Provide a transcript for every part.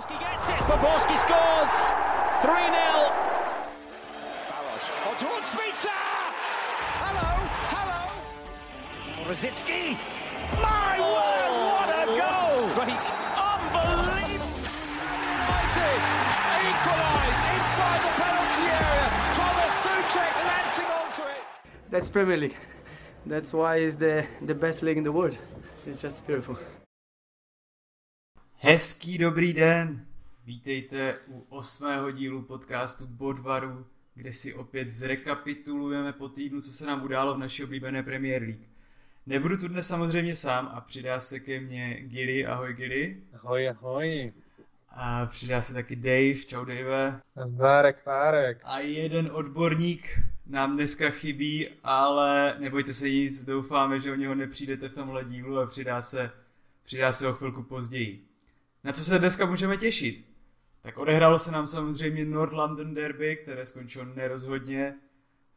Poborski gets it. Poborski scores. 3 0. Baros. On towards Spitzer! Hello, hello! Rosicki. My word, what a oh, goal! Strike. Unbelievable. United equalise inside the penalty area. Thomas Suchek lancing onto it. That's Premier League. That's why it's the, the best league in the world. It's just beautiful. Hezký dobrý den! Vítejte u osmého dílu podcastu Bodvaru, kde si opět zrekapitulujeme po týdnu, co se nám událo v naší oblíbené Premier League. Nebudu tu dnes samozřejmě sám a přidá se ke mně Gilly. Ahoj Gilly. Ahoj, ahoj. A přidá se taky Dave. Čau Dave. Párek, párek. A jeden odborník nám dneska chybí, ale nebojte se nic, doufáme, že o něho nepřijdete v tomhle dílu a přidá se, přidá se o chvilku později. Na co se dneska můžeme těšit? Tak odehrálo se nám samozřejmě North London Derby, které skončilo nerozhodně.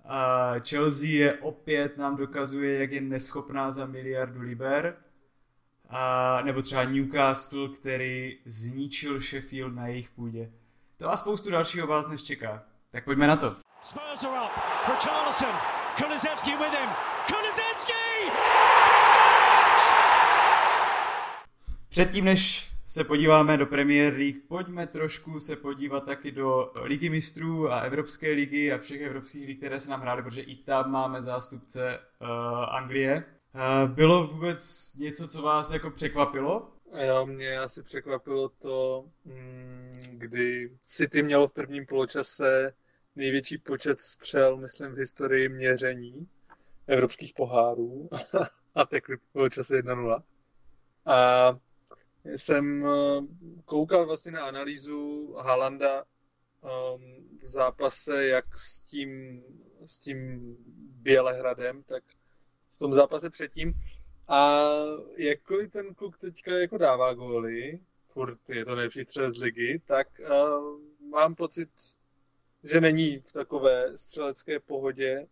A Chelsea je opět nám dokazuje, jak je neschopná za miliardu liber. A, nebo třeba Newcastle, který zničil Sheffield na jejich půdě. To a spoustu dalšího vás dnes čeká. Tak pojďme na to. Spurs are up. Richarlison. Kulusevski with him. Kulusevski! Předtím, než se podíváme do Premier League, pojďme trošku se podívat taky do Ligy mistrů a Evropské ligy a všech evropských lig, které se nám hrály, protože i tam máme zástupce uh, Anglie. Uh, bylo vůbec něco, co vás jako překvapilo? Jo, mě asi překvapilo to, mm, kdy City mělo v prvním poločase největší počet střel, myslím, v historii měření evropských pohárů a tekli v poločase 1-0. A jsem eh, koukal vlastně na analýzu Halanda um, v zápase jak s tím, s tím Bělehradem, tak v tom zápase předtím. A jakkoliv ten kluk teďka jako dává góly, furt je to nejlepší střel z ligy, tak uh, mám pocit, že není v takové střelecké pohodě,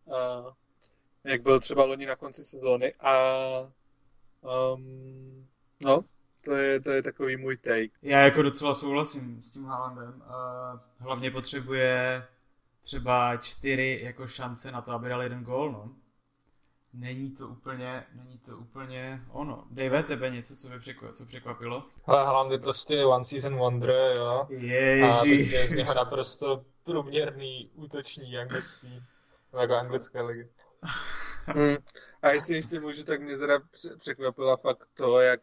jak byl třeba loni na konci sezóny. A um, no, to je, to je takový můj take. Já jako docela souhlasím s tím Haalandem. Uh, hlavně potřebuje třeba čtyři jako šance na to, aby dal jeden gól, no. Není to úplně, není to úplně ono. Dave, tebe něco, co, by překvapilo, co překvapilo? Ale Haaland je prostě one season wonder, jo. Ježiš. A teď je z něho naprosto průměrný útoční anglický, jako anglické ligy. Hmm. A jestli ještě můžu, tak mě teda překvapila fakt to, jak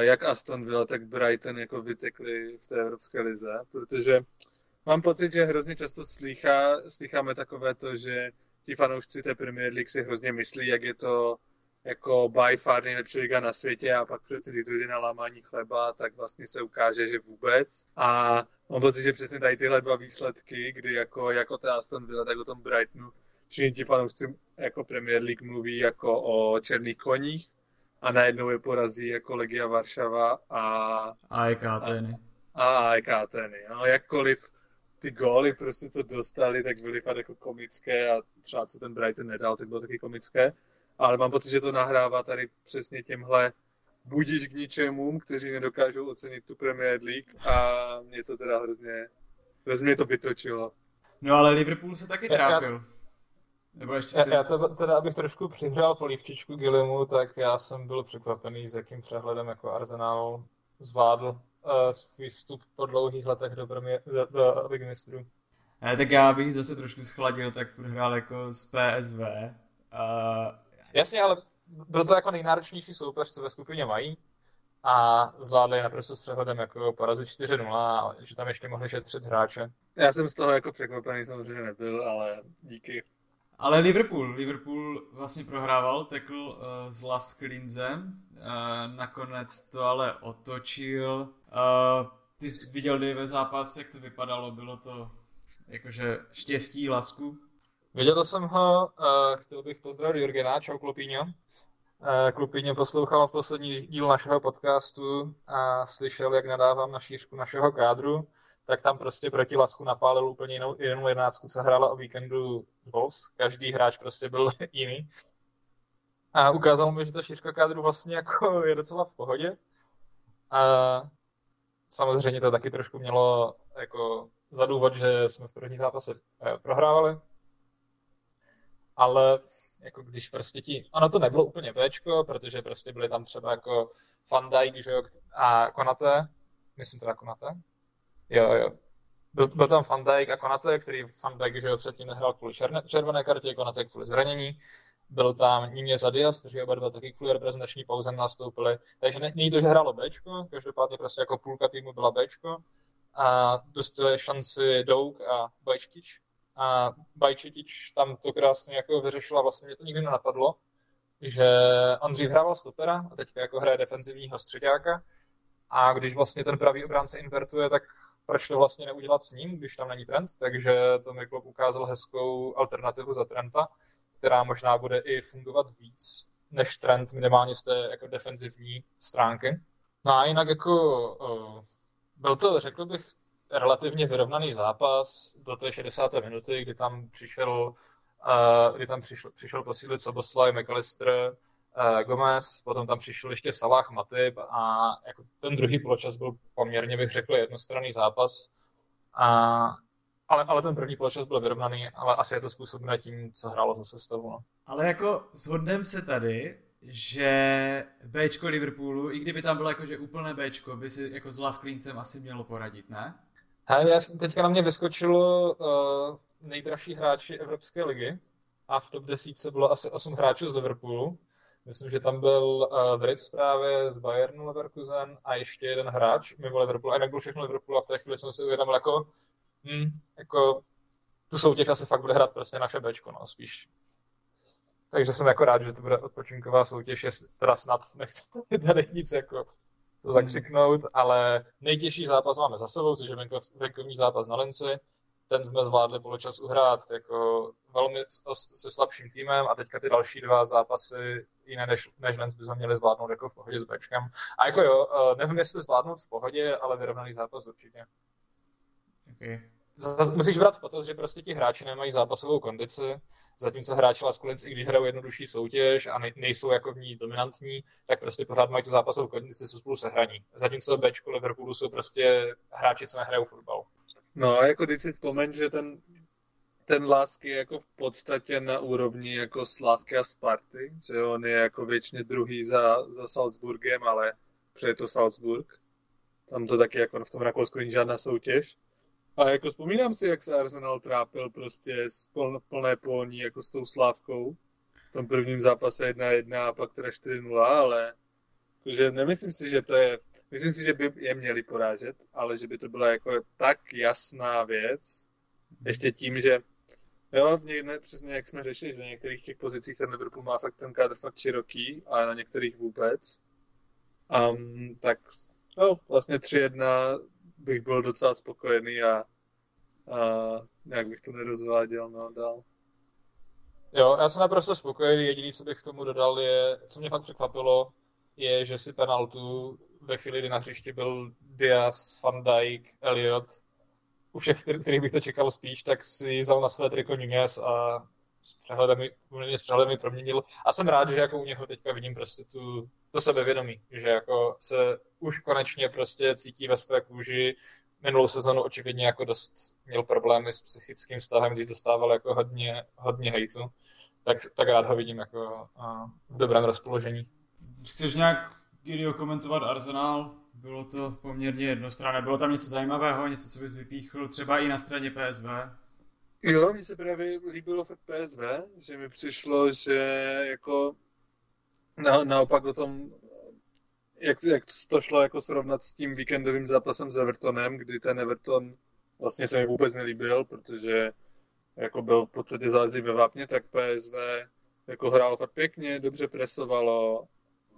jak Aston Villa, tak Brighton jako vytekli v té Evropské lize, protože mám pocit, že hrozně často slychá, slycháme takové to, že ti fanoušci té Premier League si hrozně myslí, jak je to jako by far nejlepší liga na světě a pak přesně, když dojde na lámání chleba, tak vlastně se ukáže, že vůbec. A mám pocit, že přesně tady tyhle dva výsledky, kdy jako, jako té Aston Villa, tak o tom Brightonu, všichni ti fanoušci jako Premier League mluví jako o černých koních, a najednou je porazí jako Legia Varšava a... AEK Ateny. A, a AEK Ateny. No, jakkoliv ty góly prostě, co dostali, tak byly fakt jako komické a třeba co ten Brighton nedal, tak bylo taky komické. Ale mám pocit, že to nahrává tady přesně těmhle budíš k ničemu, kteří nedokážou ocenit tu Premier League a mě to teda hrozně, hrozně to vytočilo. No ale Liverpool se taky trápil. Nebo ještě já, já to, teda, abych trošku přihrál polívčičku Gillimu, tak já jsem byl překvapený, s jakým přehledem jako Arsenal zvládl uh, svůj vstup po dlouhých letech do, premier, do, do Ligy mistrů. Ne, tak já bych zase trošku schladil, tak hrál jako z PSV. Uh, Jasně, ale byl to jako nejnáročnější soupeř, co ve skupině mají. A zvládli naprosto s přehledem jako porazit 4-0 a že tam ještě mohli šetřit hráče. Já jsem z toho jako překvapený samozřejmě nebyl, ale díky. Ale Liverpool, Liverpool vlastně prohrával, tekl uh, s Las Linzem, uh, nakonec to ale otočil. Uh, ty jsi viděl ve zápas, jak to vypadalo, bylo to jakože štěstí, lasku? Viděl jsem ho, uh, chtěl bych pozdravit Jurgena, čau Klopíňo. Klopíňo poslouchal poslední díl našeho podcastu a slyšel, jak nadávám na šířku našeho kádru tak tam prostě proti Lasku napálil úplně jinou, jinou jedenáctku, co hrála o víkendu Wolves. Každý hráč prostě byl jiný. A ukázalo mi, že ta šířka kádru vlastně jako je docela v pohodě. A samozřejmě to taky trošku mělo jako za důvod, že jsme v první zápase eh, prohrávali. Ale jako když prostě ti, ono to nebylo úplně Bčko, protože prostě byli tam třeba jako Van Dijk, že jo, a Konate, myslím teda Konate, jo, jo, byl, byl tam Van Dijk a Konate, který Van Dijk, že jo, předtím nehrál kvůli černé, červené kartě, Konate kvůli zranění, byl tam Níně Zadias, kteří oba dva taky kvůli reprezentační pauze nastoupili. Takže není to, že hrálo Bčko, každopádně prostě jako půlka týmu byla Bčko a dostali šanci Douk a Bajčtič. A Bajčetič tam to krásně jako vyřešil a vlastně mě to nikdy nenapadlo, že on dřív hrával stopera a teďka jako hraje defenzivního středáka a když vlastně ten pravý obránce invertuje, tak proč to vlastně neudělat s ním, když tam není trend, takže to mi ukázal hezkou alternativu za Trenta, která možná bude i fungovat víc než trend minimálně z té jako defenzivní stránky. No a jinak jako byl to, řekl bych, relativně vyrovnaný zápas do té 60. minuty, kdy tam přišel, kdy tam přišel, přišel posílit Soboslaj, McAllister, Gomez, potom tam přišel ještě Salah, Matip a jako ten druhý poločas byl poměrně, bych řekl, jednostranný zápas. A, ale, ale ten první poločas byl vyrovnaný, ale asi je to způsobené tím, co hrálo za sestavu. No. Ale jako shodneme se tady, že Bčko Liverpoolu, i kdyby tam bylo jakože úplné Bčko, by si jako s Lasklincem asi mělo poradit, ne? Hele, já jsem teďka na mě vyskočilo uh, nejdražší hráči Evropské ligy a v top 10 bylo asi 8 hráčů z Liverpoolu. Myslím, že tam byl uh, Brits právě z Bayernu Leverkusen a ještě jeden hráč mimo Liverpool. A jinak byl všechno Liverpool a v té chvíli jsem si uvědomil jako, hm, jako tu soutěž asi fakt bude hrát prostě naše Bčko, no, spíš. Takže jsem jako rád, že to bude odpočinková soutěž, je teda snad nechci tady nic jako to zakřiknout, ale nejtěžší zápas máme za sebou, což je venkovní zápas na Linci. Ten jsme zvládli poločas uhrát jako velmi se slabším týmem a teďka ty další dva zápasy jiné než, než Lens bychom měli zvládnout jako v pohodě s Bčkem. A jako jo, eh, nevím, jestli zvládnout v pohodě, ale vyrovnaný zápas určitě. Okay. Musíš brát v potaz, že prostě ti hráči nemají zápasovou kondici, zatímco hráči Laskulinc, i když hrajou jednodušší soutěž a nejsou jako v ní dominantní, tak prostě pořád mají tu zápasovou kondici, jsou spolu sehraní. Zatímco Bčku Liverpoolu jsou prostě hráči, co nehrajou fotbal. No a jako když si vzpomeň, že ten, ten Lásky je jako v podstatě na úrovni jako Slávky a Sparty, že on je jako většině druhý za, za Salzburgem, ale přeje to Salzburg. Tam to taky jako v tom Rakousku není žádná soutěž. A jako vzpomínám si, jak se Arsenal trápil prostě s pln, plné polní jako s tou Slávkou. V tom prvním zápase 1-1 a pak teda 4-0, ale že nemyslím si, že to je, myslím si, že by je měli porážet, ale že by to byla jako tak jasná věc, ještě tím, že Jo, v někde, přesně jak jsme řešili, že v některých těch pozicích ten Liverpool má fakt ten kádr fakt široký, a na některých vůbec. Um, tak no, vlastně 3-1 bych byl docela spokojený a, a nějak bych to nerozváděl no, dál. Jo, já jsem naprosto spokojený. Jediný, co bych k tomu dodal, je, co mě fakt překvapilo, je, že si penaltu ve chvíli, kdy na hřišti byl Diaz, Van Dijk, Elliot, u všech, kterých bych to čekal spíš, tak si vzal na své triko Nunez a s přehledem, s přehledem proměnil. A jsem rád, že jako u něho teďka vidím prostě tu, to sebevědomí, že jako se už konečně prostě cítí ve své kůži. Minulou sezonu očividně jako dost měl problémy s psychickým vztahem, kdy dostával jako hodně, hodně hejtu. Tak, tak rád ho vidím jako v dobrém rozpoložení. Chceš nějak, Kyrio, komentovat Arsenal? Bylo to poměrně jednostranné. Bylo tam něco zajímavého, něco, co bys vypíchl, třeba i na straně PSV? Jo, mně se právě líbilo v PSV, že mi přišlo, že jako na, naopak o tom, jak, jak to šlo jako srovnat s tím víkendovým zápasem s Evertonem, kdy ten Everton vlastně se mi vůbec nelíbil, protože jako byl v podstatě záležitý ve vápně, tak PSV jako hrálo fakt pěkně, dobře presovalo,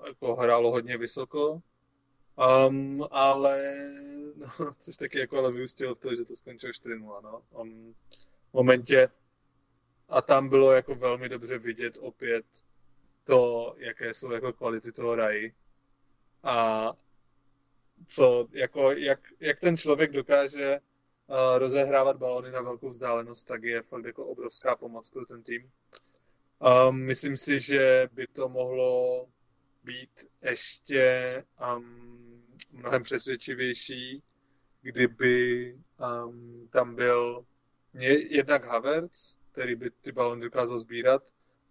jako hrálo hodně vysoko, um, ale no, což taky jako ale vyústilo v to, že to skončilo 4-0, no. Um, v momentě a tam bylo jako velmi dobře vidět opět to, jaké jsou jako kvality toho raji a co, jako, jak, jak ten člověk dokáže uh, rozehrávat balony na velkou vzdálenost, tak je fakt jako obrovská pomoc pro ten tým. Um, myslím si, že by to mohlo být ještě um, mnohem přesvědčivější, kdyby um, tam byl jednak Havertz, který by ty balony dokázal sbírat,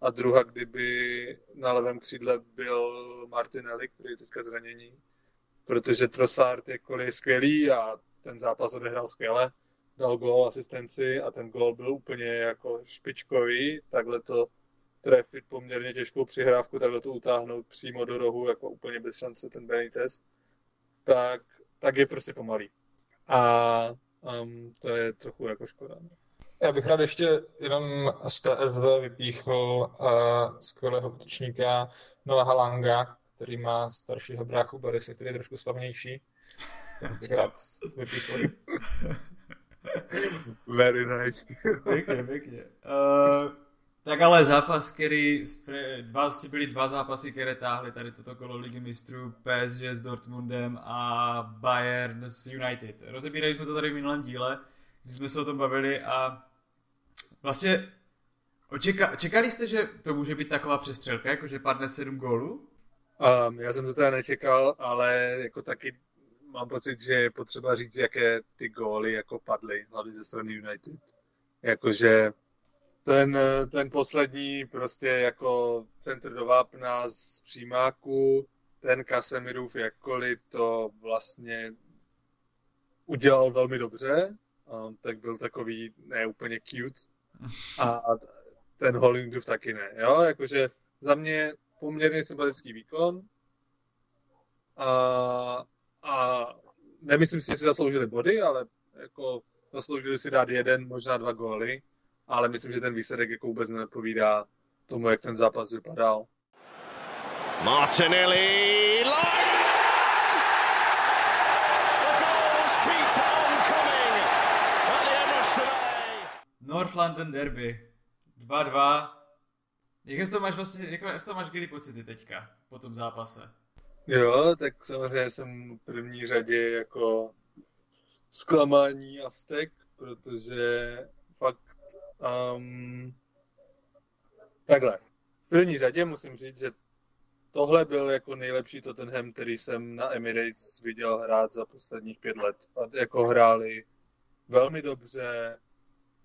a druhá, kdyby na levém křídle byl Martinelli, který je teďka zranění, protože Trossard jakkoliv je skvělý a ten zápas odehrál skvěle, dal gol, asistenci a ten gol byl úplně jako špičkový, takhle to trefit poměrně těžkou přihrávku, takhle to utáhnout přímo do rohu, jako úplně bez šance ten Benitez, tak, tak je prostě pomalý. A um, to je trochu jako škoda. No. Já bych rád ještě jenom z PSV vypíchl uh, skvělého útočníka Noah Halanga, který má staršího bráchu Borise, který je trošku slavnější. Bych rád vypíchl. Very nice. pěkně, pěkně. Uh, tak ale zápas, který, dva, byly dva zápasy, které táhly tady toto kolo ligy mistrů, PSG s Dortmundem a Bayern s United. Rozebírali jsme to tady v minulém díle, když jsme se o tom bavili a vlastně očeka, čekali jste, že to může být taková přestřelka, jako že padne sedm gólů? Um, já jsem to teda nečekal, ale jako taky mám pocit, že je potřeba říct, jaké ty góly jako padly, hlavně ze strany United. Jakože ten, ten poslední prostě jako centr do vápna z přímáku, ten Kasemirův jakkoliv to vlastně udělal velmi dobře, tak byl takový ne úplně cute. A ten Hollingdorf taky ne, jo, jakože za mě poměrně sympatický výkon. A, a nemyslím si, že si zasloužili body, ale jako zasloužili si dát jeden, možná dva góly ale myslím, že ten výsledek jako vůbec nepovídá tomu, jak ten zápas vypadal. Martinelli, North London Derby. 2-2. Jak to máš vlastně, jak to máš kdy pocity teďka po tom zápase? Jo, tak samozřejmě jsem v první řadě jako zklamání a vztek, protože Um, takhle. V první řadě musím říct, že tohle byl jako nejlepší Tottenham, který jsem na Emirates viděl hrát za posledních pět let. A jako hráli velmi dobře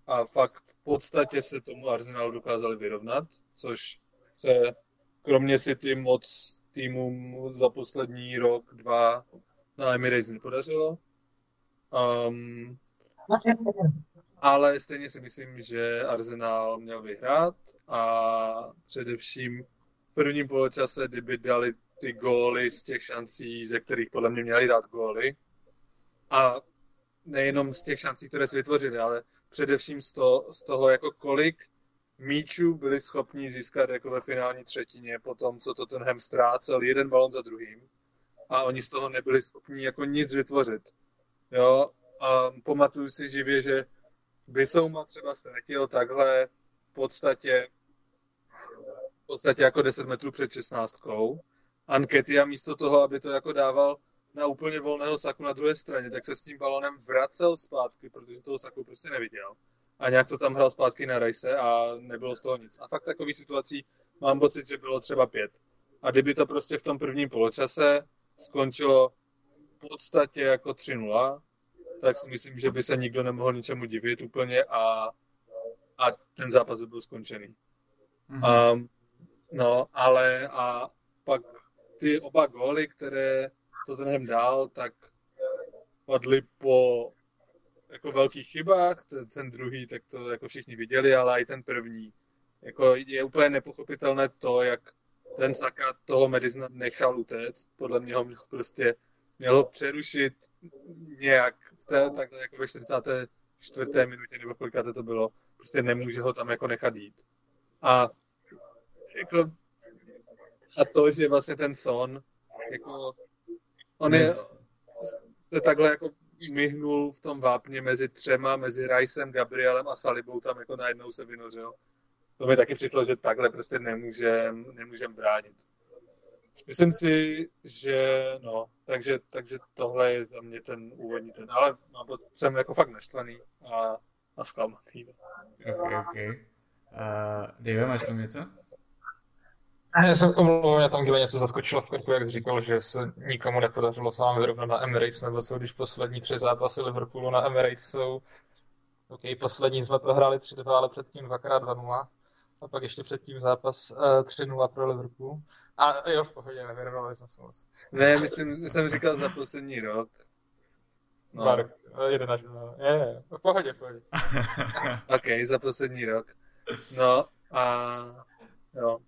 a fakt v podstatě se tomu Arsenalu dokázali vyrovnat, což se kromě City moc týmům za poslední rok, dva na Emirates nepodařilo. Um, ale stejně si myslím, že Arsenal měl vyhrát a především v prvním poločase, kdyby dali ty góly z těch šancí, ze kterých podle mě měli dát góly a nejenom z těch šancí, které si vytvořili, ale především z toho, z toho jako kolik míčů byli schopni získat jako ve finální třetině po tom, co Tottenham ztrácel jeden balon za druhým a oni z toho nebyli schopni jako nic vytvořit. Jo, a pamatuju si živě, že Bisouma třeba ztratil takhle v podstatě, v podstatě jako 10 metrů před 16. Anketia místo toho, aby to jako dával na úplně volného saku na druhé straně, tak se s tím balonem vracel zpátky, protože toho saku prostě neviděl. A nějak to tam hrál zpátky na rajse a nebylo z toho nic. A fakt takový situací mám pocit, že bylo třeba pět. A kdyby to prostě v tom prvním poločase skončilo v podstatě jako 3-0, tak si myslím, že by se nikdo nemohl ničemu divit úplně a, a ten zápas by byl skončený. Mm-hmm. Um, no, ale a pak ty oba góly, které to ten dál, tak padly po jako velkých chybách, ten, ten druhý, tak to jako všichni viděli, ale i ten první. Jako je úplně nepochopitelné to, jak ten Saka toho Medizna nechal utéct. Podle mě ho měl prostě mělo přerušit nějak té, takhle jako ve 44. minutě, nebo kolikáte to bylo, prostě nemůže ho tam jako nechat jít. A jako, a to, že vlastně ten son, jako, on je, jste takhle jako myhnul v tom vápně mezi třema, mezi Ricem, Gabrielem a Salibou, tam jako najednou se vynořil. To mi taky přišlo, že takhle prostě nemůžem, nemůžem bránit. Myslím si, že no, takže, takže tohle je za mě ten úvodní ten, ale mám, jsem jako fakt naštvaný a, a zklamaný. Ok, ok. Uh, Dave, máš tam něco? Já jsem omlouvám, mě tam Gile něco zaskočilo v krku, jak říkal, že se nikomu nepodařilo s vámi vyrovnat na Emirates, nebo co, když poslední tři zápasy Liverpoolu na Emirates jsou OK, poslední jsme prohráli 3-2, ale předtím dvakrát 2-0. A pak ještě předtím zápas uh, eh, 3-0 pro Liverpool. A jo, v pohodě, nevyrovnali jsme se moc. Ne, myslím, jsem říkal za poslední rok. No. Bark, jeden až Je, je, v pohodě, v pohodě. OK, za poslední rok. No a jo.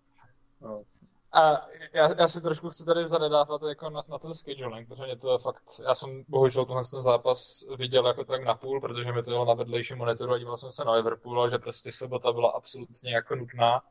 No. A já, já si trošku chci tady zanedávat jako na, na ten scheduling, protože mě to fakt, já jsem bohužel tenhle ten zápas viděl jako tak na půl, protože mi to bylo na vedlejším monitoru a díval jsem se na Liverpool, že prostě sobota byla absolutně jako nutná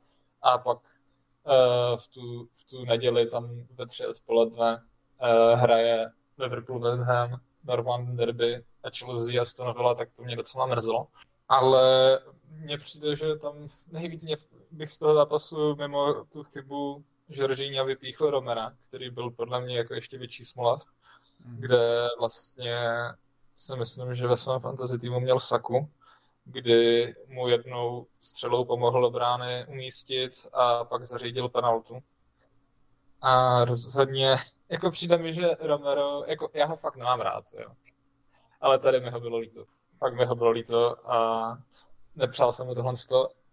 a pak uh, v, tu, v tu neděli tam ve tři odpoledne uh, hraje Liverpool West Ham, Norman Derby a Chelsea a Stonovilla, tak to mě docela mrzelo. Ale mně přijde, že tam nejvíc mě bych z toho zápasu mimo tu chybu Žoržíňa vypíchl Romera, který byl podle mě jako ještě větší smola, mm. kde vlastně si myslím, že ve svém fantasy týmu měl Saku, kdy mu jednou střelou pomohl do brány umístit a pak zařídil penaltu. A rozhodně, jako přijde mi, že Romero, jako já ho fakt nemám rád, jo. Ale tady mi ho bylo líto. Fakt mi ho bylo líto a nepřál jsem mu tohle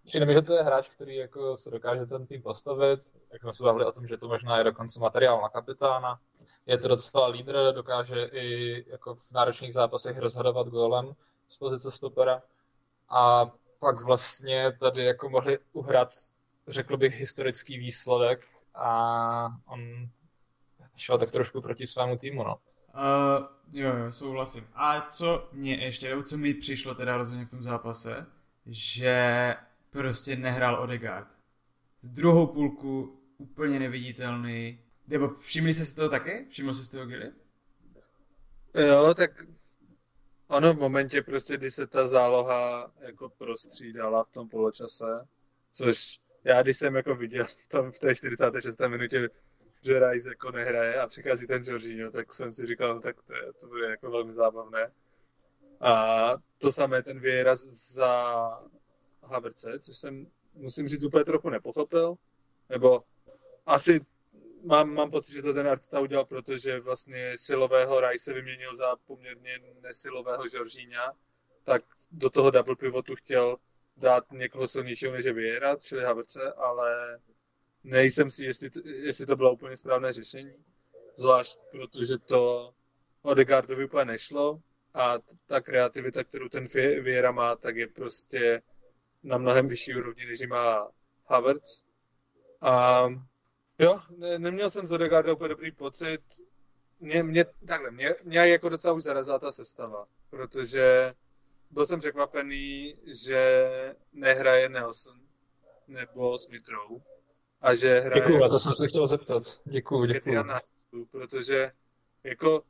Přijde mi, že to je hráč, který jako se dokáže ten tým postavit, jak jsme se bavili o tom, že to možná je dokonce materiál na kapitána. Je to docela lídr, dokáže i jako v náročných zápasech rozhodovat gólem z pozice stopera. A pak vlastně tady jako mohli uhrát, řekl bych, historický výsledek a on šel tak trošku proti svému týmu, no. Uh, jo, jo, souhlasím. A co mě ještě, co mi přišlo teda rozhodně v tom zápase, že prostě nehrál Odegaard. Druhou půlku úplně neviditelný. Nebo všimli jste si toho taky? Všiml jsi si toho Gilly? Jo, tak ono v momentě prostě, kdy se ta záloha jako prostřídala v tom poločase, což já když jsem jako viděl tam v té 46. minutě, že Rice jako nehraje a přichází ten Jorginho, tak jsem si říkal, no, tak to, je, to bude jako velmi zábavné. A to samé ten výraz za Haverce, což jsem, musím říct, úplně trochu nepochopil. Nebo asi mám, mám pocit, že to ten Arteta udělal, protože vlastně silového Rice vyměnil za poměrně nesilového Žoržíňa, tak do toho double pivotu chtěl dát někoho silnějšího než je Vieira, čili Haverce, ale nejsem si, jestli to, jestli to bylo úplně správné řešení. Zvlášť protože to Odegaardovi úplně nešlo a ta kreativita, kterou ten Vieira má, tak je prostě na mnohem vyšší úrovni, než má Havertz. A jo, ne, neměl jsem z Odegaarda úplně dobrý pocit. Mě, mě, takhle, mě, mě jako docela už zarazila ta sestava, protože byl jsem překvapený, že nehraje Nelson nebo Smithrow a že hraje... Děkuju, a to jsem se chtěl zeptat. Děkuju, děkuju. Protože jako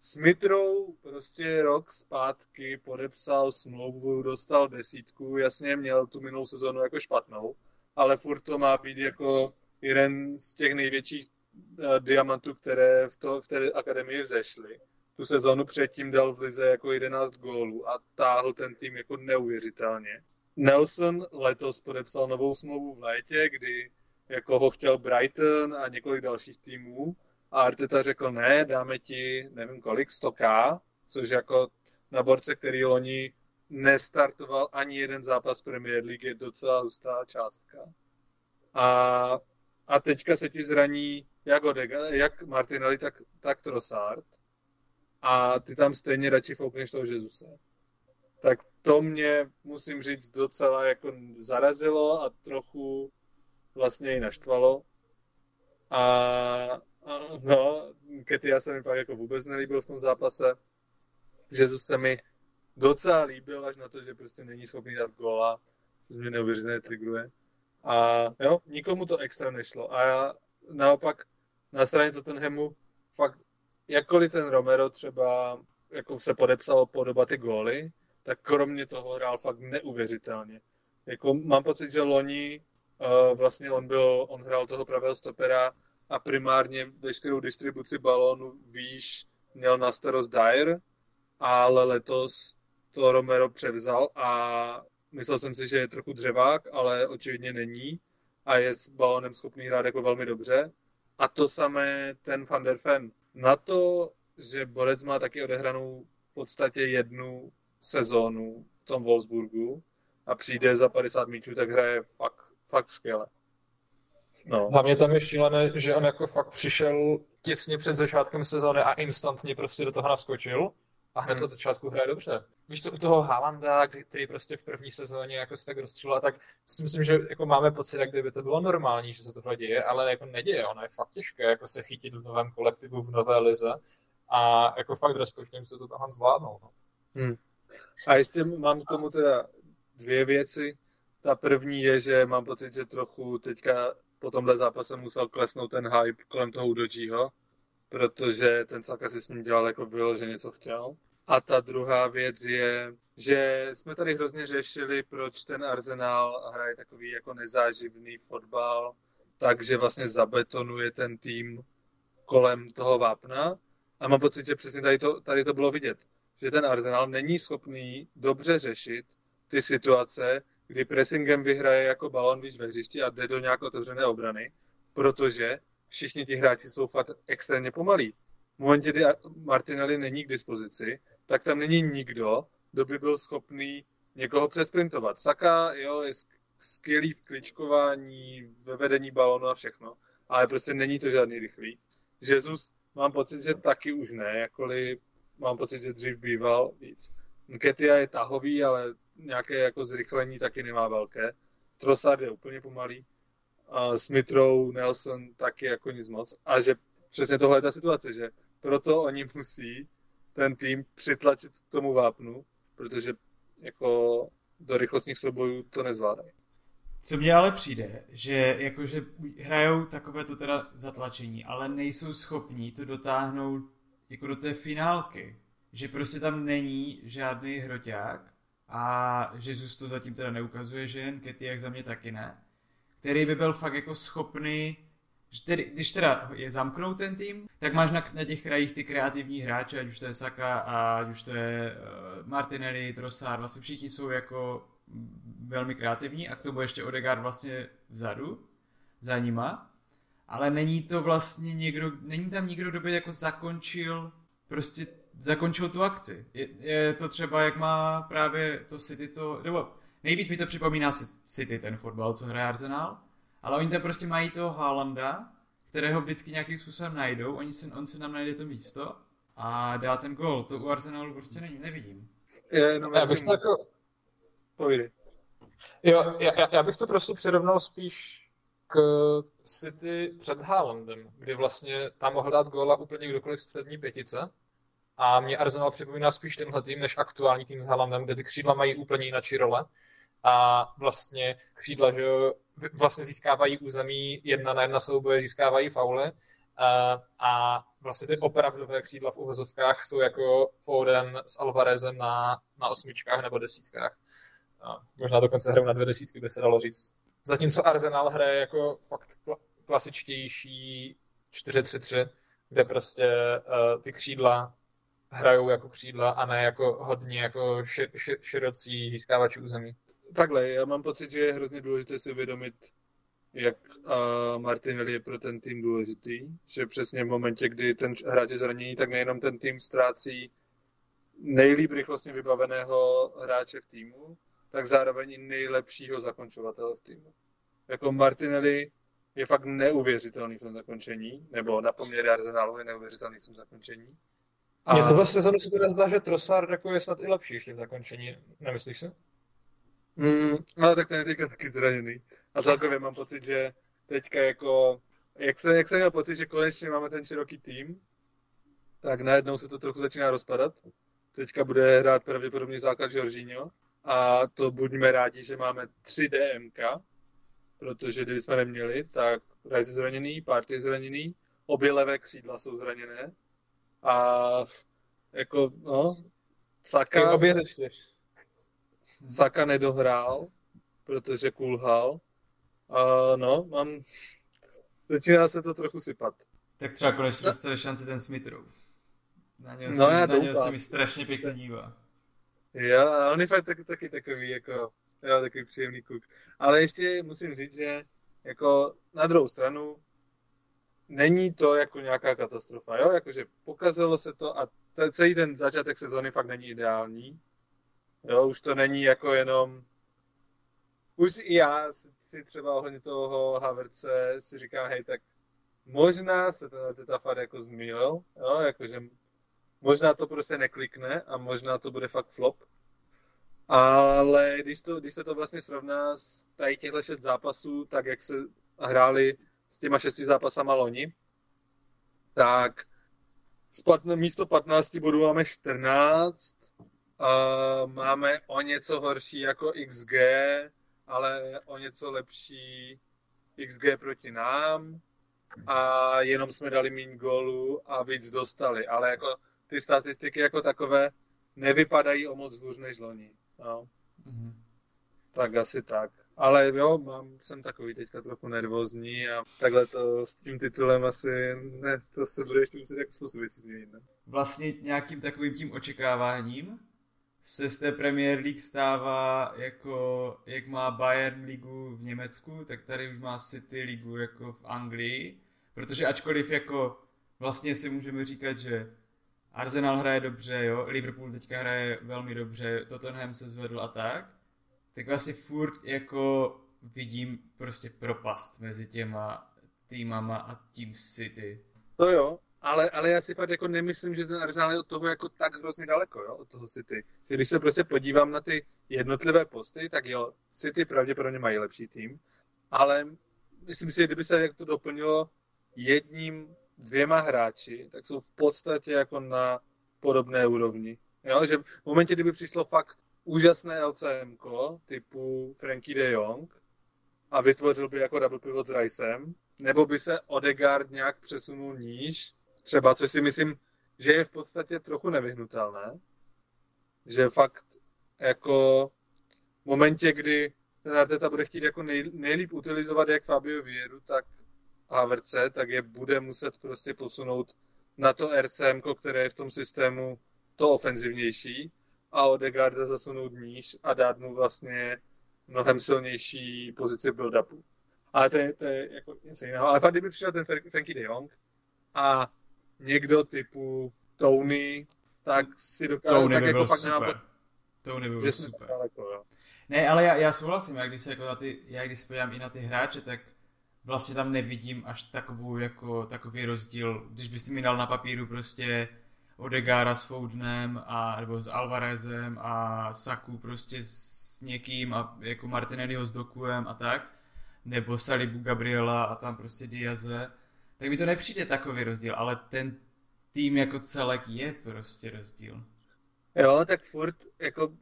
Smithrow prostě rok zpátky podepsal smlouvu, dostal desítku, jasně měl tu minulou sezonu jako špatnou, ale furt to má být jako jeden z těch největších uh, diamantů, které v, to, v té akademii vzešly. Tu sezonu předtím dal v lize jako 11 gólů a táhl ten tým jako neuvěřitelně. Nelson letos podepsal novou smlouvu v létě, kdy jako ho chtěl Brighton a několik dalších týmů a Arteta řekl, ne, dáme ti, nevím kolik, 100k, což jako na borce, který loni nestartoval ani jeden zápas Premier League, je docela hustá částka. A, a teďka se ti zraní jak, Odega, jak Martinelli, tak, tak Trossard. A ty tam stejně radši foukneš toho Jezuse. Tak to mě, musím říct, docela jako zarazilo a trochu vlastně i naštvalo. A, No, já se mi pak jako vůbec nelíbil v tom zápase. Jezus se mi docela líbil až na to, že prostě není schopný dát góla, což mě neuvěřitelně trigruje. A jo, nikomu to extra nešlo. A já naopak na straně Tottenhamu fakt, jakkoliv ten Romero třeba jako se podepsal podoba ty góly, tak kromě toho hrál fakt neuvěřitelně. Jako mám pocit, že loni uh, vlastně on byl, on hrál toho pravého stopera a primárně veškerou distribuci balónu výš měl na starost Dyer, ale letos to Romero převzal a myslel jsem si, že je trochu dřevák, ale očividně není a je s balónem schopný hrát jako velmi dobře. A to samé ten Van der Ven. Na to, že Borec má taky odehranou v podstatě jednu sezónu v tom Wolfsburgu a přijde za 50 míčů, tak hraje fakt, fakt skvěle. No. Hlavně tam je šílené, že on jako fakt přišel těsně před začátkem sezóny a instantně prostě do toho naskočil a hned hmm. od začátku hraje dobře. Víš co, u toho Haalanda, který prostě v první sezóně jako se tak rozstřelil, tak si myslím, že jako máme pocit, jak kdyby to bylo normální, že se tohle děje, ale jako neděje. Ono je fakt těžké jako se chytit v novém kolektivu, v nové lize a jako fakt respektujem se to tam zvládnou. No. Hmm. A ještě mám k tomu teda dvě věci. Ta první je, že mám pocit, že trochu teďka po tomhle zápase musel klesnout ten hype kolem toho Udojiho, protože ten Saka si s ním dělal jako vyloženě, co chtěl. A ta druhá věc je, že jsme tady hrozně řešili, proč ten Arsenal hraje takový jako nezáživný fotbal, takže vlastně zabetonuje ten tým kolem toho vápna. A mám pocit, že přesně tady to, tady to bylo vidět, že ten Arsenal není schopný dobře řešit ty situace, kdy pressingem vyhraje jako balon víc ve hřišti a jde do nějak otevřené obrany, protože všichni ti hráči jsou fakt extrémně pomalí. V momentě, kdy Martinelli není k dispozici, tak tam není nikdo, kdo by byl schopný někoho přesprintovat. Saka, jo, je skvělý v kličkování, ve vedení balonu a všechno, ale prostě není to žádný rychlý. Jesus mám pocit, že taky už ne, jakkoliv mám pocit, že dřív býval víc. Nketia je tahový, ale nějaké jako zrychlení taky nemá velké. Trossard je úplně pomalý. A Smithrow, Nelson taky jako nic moc. A že přesně tohle je ta situace, že proto oni musí ten tým přitlačit k tomu vápnu, protože jako do rychlostních soubojů to nezvládají. Co mně ale přijde, že jakože hrajou takové to teda zatlačení, ale nejsou schopní to dotáhnout jako do té finálky. Že prostě tam není žádný hroťák a Jezus to zatím teda neukazuje, že jen Ketty, jak za mě taky ne, který by byl fakt jako schopný že tedy, když teda je zamknou ten tým, tak máš na, na těch krajích ty kreativní hráče, ať už to je Saka, a ať už to je uh, Martinelli, Trossard, vlastně všichni jsou jako velmi kreativní a k tomu ještě Odegaard vlastně vzadu, za nima, ale není to vlastně někdo, není tam nikdo, kdo by jako zakončil prostě zakončil tu akci. Je, je to třeba, jak má právě to City to, nebo nejvíc mi to připomíná City ten fotbal, co hraje Arsenal, ale oni tam prostě mají toho Haalanda, kterého vždycky nějakým způsobem najdou, oni si, on si nám najde to místo a dá ten gol. To u Arsenalu prostě není, nevidím. Je, no, já bych to jako... Pojde. Jo, já, já bych to prostě přirovnal spíš k City před Haalandem, kdy vlastně tam mohl dát góla úplně kdokoliv z přední pětice. A mě Arsenal připomíná spíš tenhle tým, než aktuální tým s Haalandem, kde ty křídla mají úplně jináčí role. A vlastně křídla, že vlastně získávají území, jedna na jedna souboje získávají fauly a, a vlastně ty opravdové křídla v uvozovkách jsou jako Foden s Alvarezem na, na osmičkách nebo desítkách. A možná dokonce hrajou na dvě desítky, by se dalo říct. Zatímco Arsenal hraje jako fakt klasičtější 4-3-3, kde prostě uh, ty křídla hrajou jako křídla a ne jako hodně jako šir, šir, širocí získávači území takhle, já mám pocit, že je hrozně důležité si uvědomit, jak uh, Martinelli je pro ten tým důležitý, že přesně v momentě, kdy ten hráč je zraněný, tak nejenom ten tým ztrácí nejlíp rychlostně vybaveného hráče v týmu, tak zároveň i nejlepšího zakončovatele v týmu. Jako Martinelli je fakt neuvěřitelný v tom zakončení, nebo na poměry Arsenalu je neuvěřitelný v tom zakončení. A... Mně tohle sezonu se teda zdá, že Trossard jako je snad i lepší ještě v zakončení, nemyslíš si? Mm, ale tak ten je teďka taky zraněný. A celkově mám pocit, že teďka jako, jak, se, jak jsem měl pocit, že konečně máme ten široký tým, tak najednou se to trochu začíná rozpadat. Teďka bude hrát pravděpodobně základ Jorginho a to buďme rádi, že máme 3 DMK, protože kdyby jsme neměli, tak Rice je zraněný, Party je zraněný, obě levé křídla jsou zraněné a jako, no, Saka... Obě ze čtyř. Saka nedohrál, protože kulhal. A no, mám... Začíná se to trochu sypat. Tak třeba konečně no. dostane šanci ten Smithrow. Na něj, no, se, na něj se mi strašně pěkně dívá. Jo, a on je fakt taky, taky takový, jako, jo, takový příjemný kuk. Ale ještě musím říct, že jako na druhou stranu, není to jako nějaká katastrofa, jo? Jakože pokazilo se to a t- celý ten začátek sezóny fakt není ideální. Jo, už to není jako jenom... Už i já si třeba ohledně toho Haverce si říkám, hej, tak možná se ten Arteta fakt jako zmýlil, jo, jakože možná to prostě neklikne a možná to bude fakt flop. Ale když, to, když se to vlastně srovná s tady těchto šest zápasů, tak jak se hráli s těma šesti zápasama loni, tak z pat, místo 15 bodů máme 14, uh, máme o něco horší jako XG, ale o něco lepší XG proti nám a jenom jsme dali méně gólů a víc dostali, ale jako ty statistiky jako takové nevypadají o moc hůř než loni. No. Mm-hmm. Tak asi tak. Ale jo, mám, jsem takový teďka trochu nervózní a takhle to s tím titulem asi, ne, to se bude ještě muset jako spoustu věcí změnit. Ne? Vlastně nějakým takovým tím očekáváním se z té Premier League stává jako, jak má Bayern ligu v Německu, tak tady už má City ligu jako v Anglii, protože ačkoliv jako vlastně si můžeme říkat, že Arsenal hraje dobře, jo, Liverpool teďka hraje velmi dobře, Tottenham se zvedl a tak, tak vlastně furt jako vidím prostě propast mezi těma týmama a tím City. To jo, ale, ale já si fakt jako nemyslím, že ten Arsenal je od toho jako tak hrozně daleko, jo, od toho City. Když se prostě podívám na ty jednotlivé posty, tak jo, City pravděpodobně mají lepší tým, ale myslím si, že kdyby se jak to doplnilo jedním, dvěma hráči, tak jsou v podstatě jako na podobné úrovni. Jo, že v momentě, kdyby přišlo fakt úžasné LCM typu Frankie de Jong a vytvořil by jako double pivot s Ricem, nebo by se Odegaard nějak přesunul níž, třeba, což si myslím, že je v podstatě trochu nevyhnutelné, že fakt jako v momentě, kdy ten Arteta bude chtít jako nej, nejlíp utilizovat jak Fabio Vieru, tak Haverce, tak je bude muset prostě posunout na to RCM, které je v tom systému to ofenzivnější a Odegaarda zasunout níž a dát mu vlastně mnohem silnější pozici build-upu. Ale to je, to je jako něco jiného. Ale fakt, kdyby přišel ten Frankie de Jong a někdo typu Tony, tak si dokáže, Tony tak by jako byl fakt super. nemá Tony by byl super. daleko, jo. Ne, ale já, já souhlasím, já když se jako na ty, já když se podívám i na ty hráče, tak vlastně tam nevidím až takovou jako, takový rozdíl, když bys mi dal na papíru prostě Odegára s Foudnem a, nebo s Alvarezem a Saku prostě s někým a jako Martinelliho s Dokuem a tak, nebo Salibu Gabriela a tam prostě Diaze, tak mi to nepřijde takový rozdíl, ale ten tým jako celek je prostě rozdíl. Jo, tak furt, jako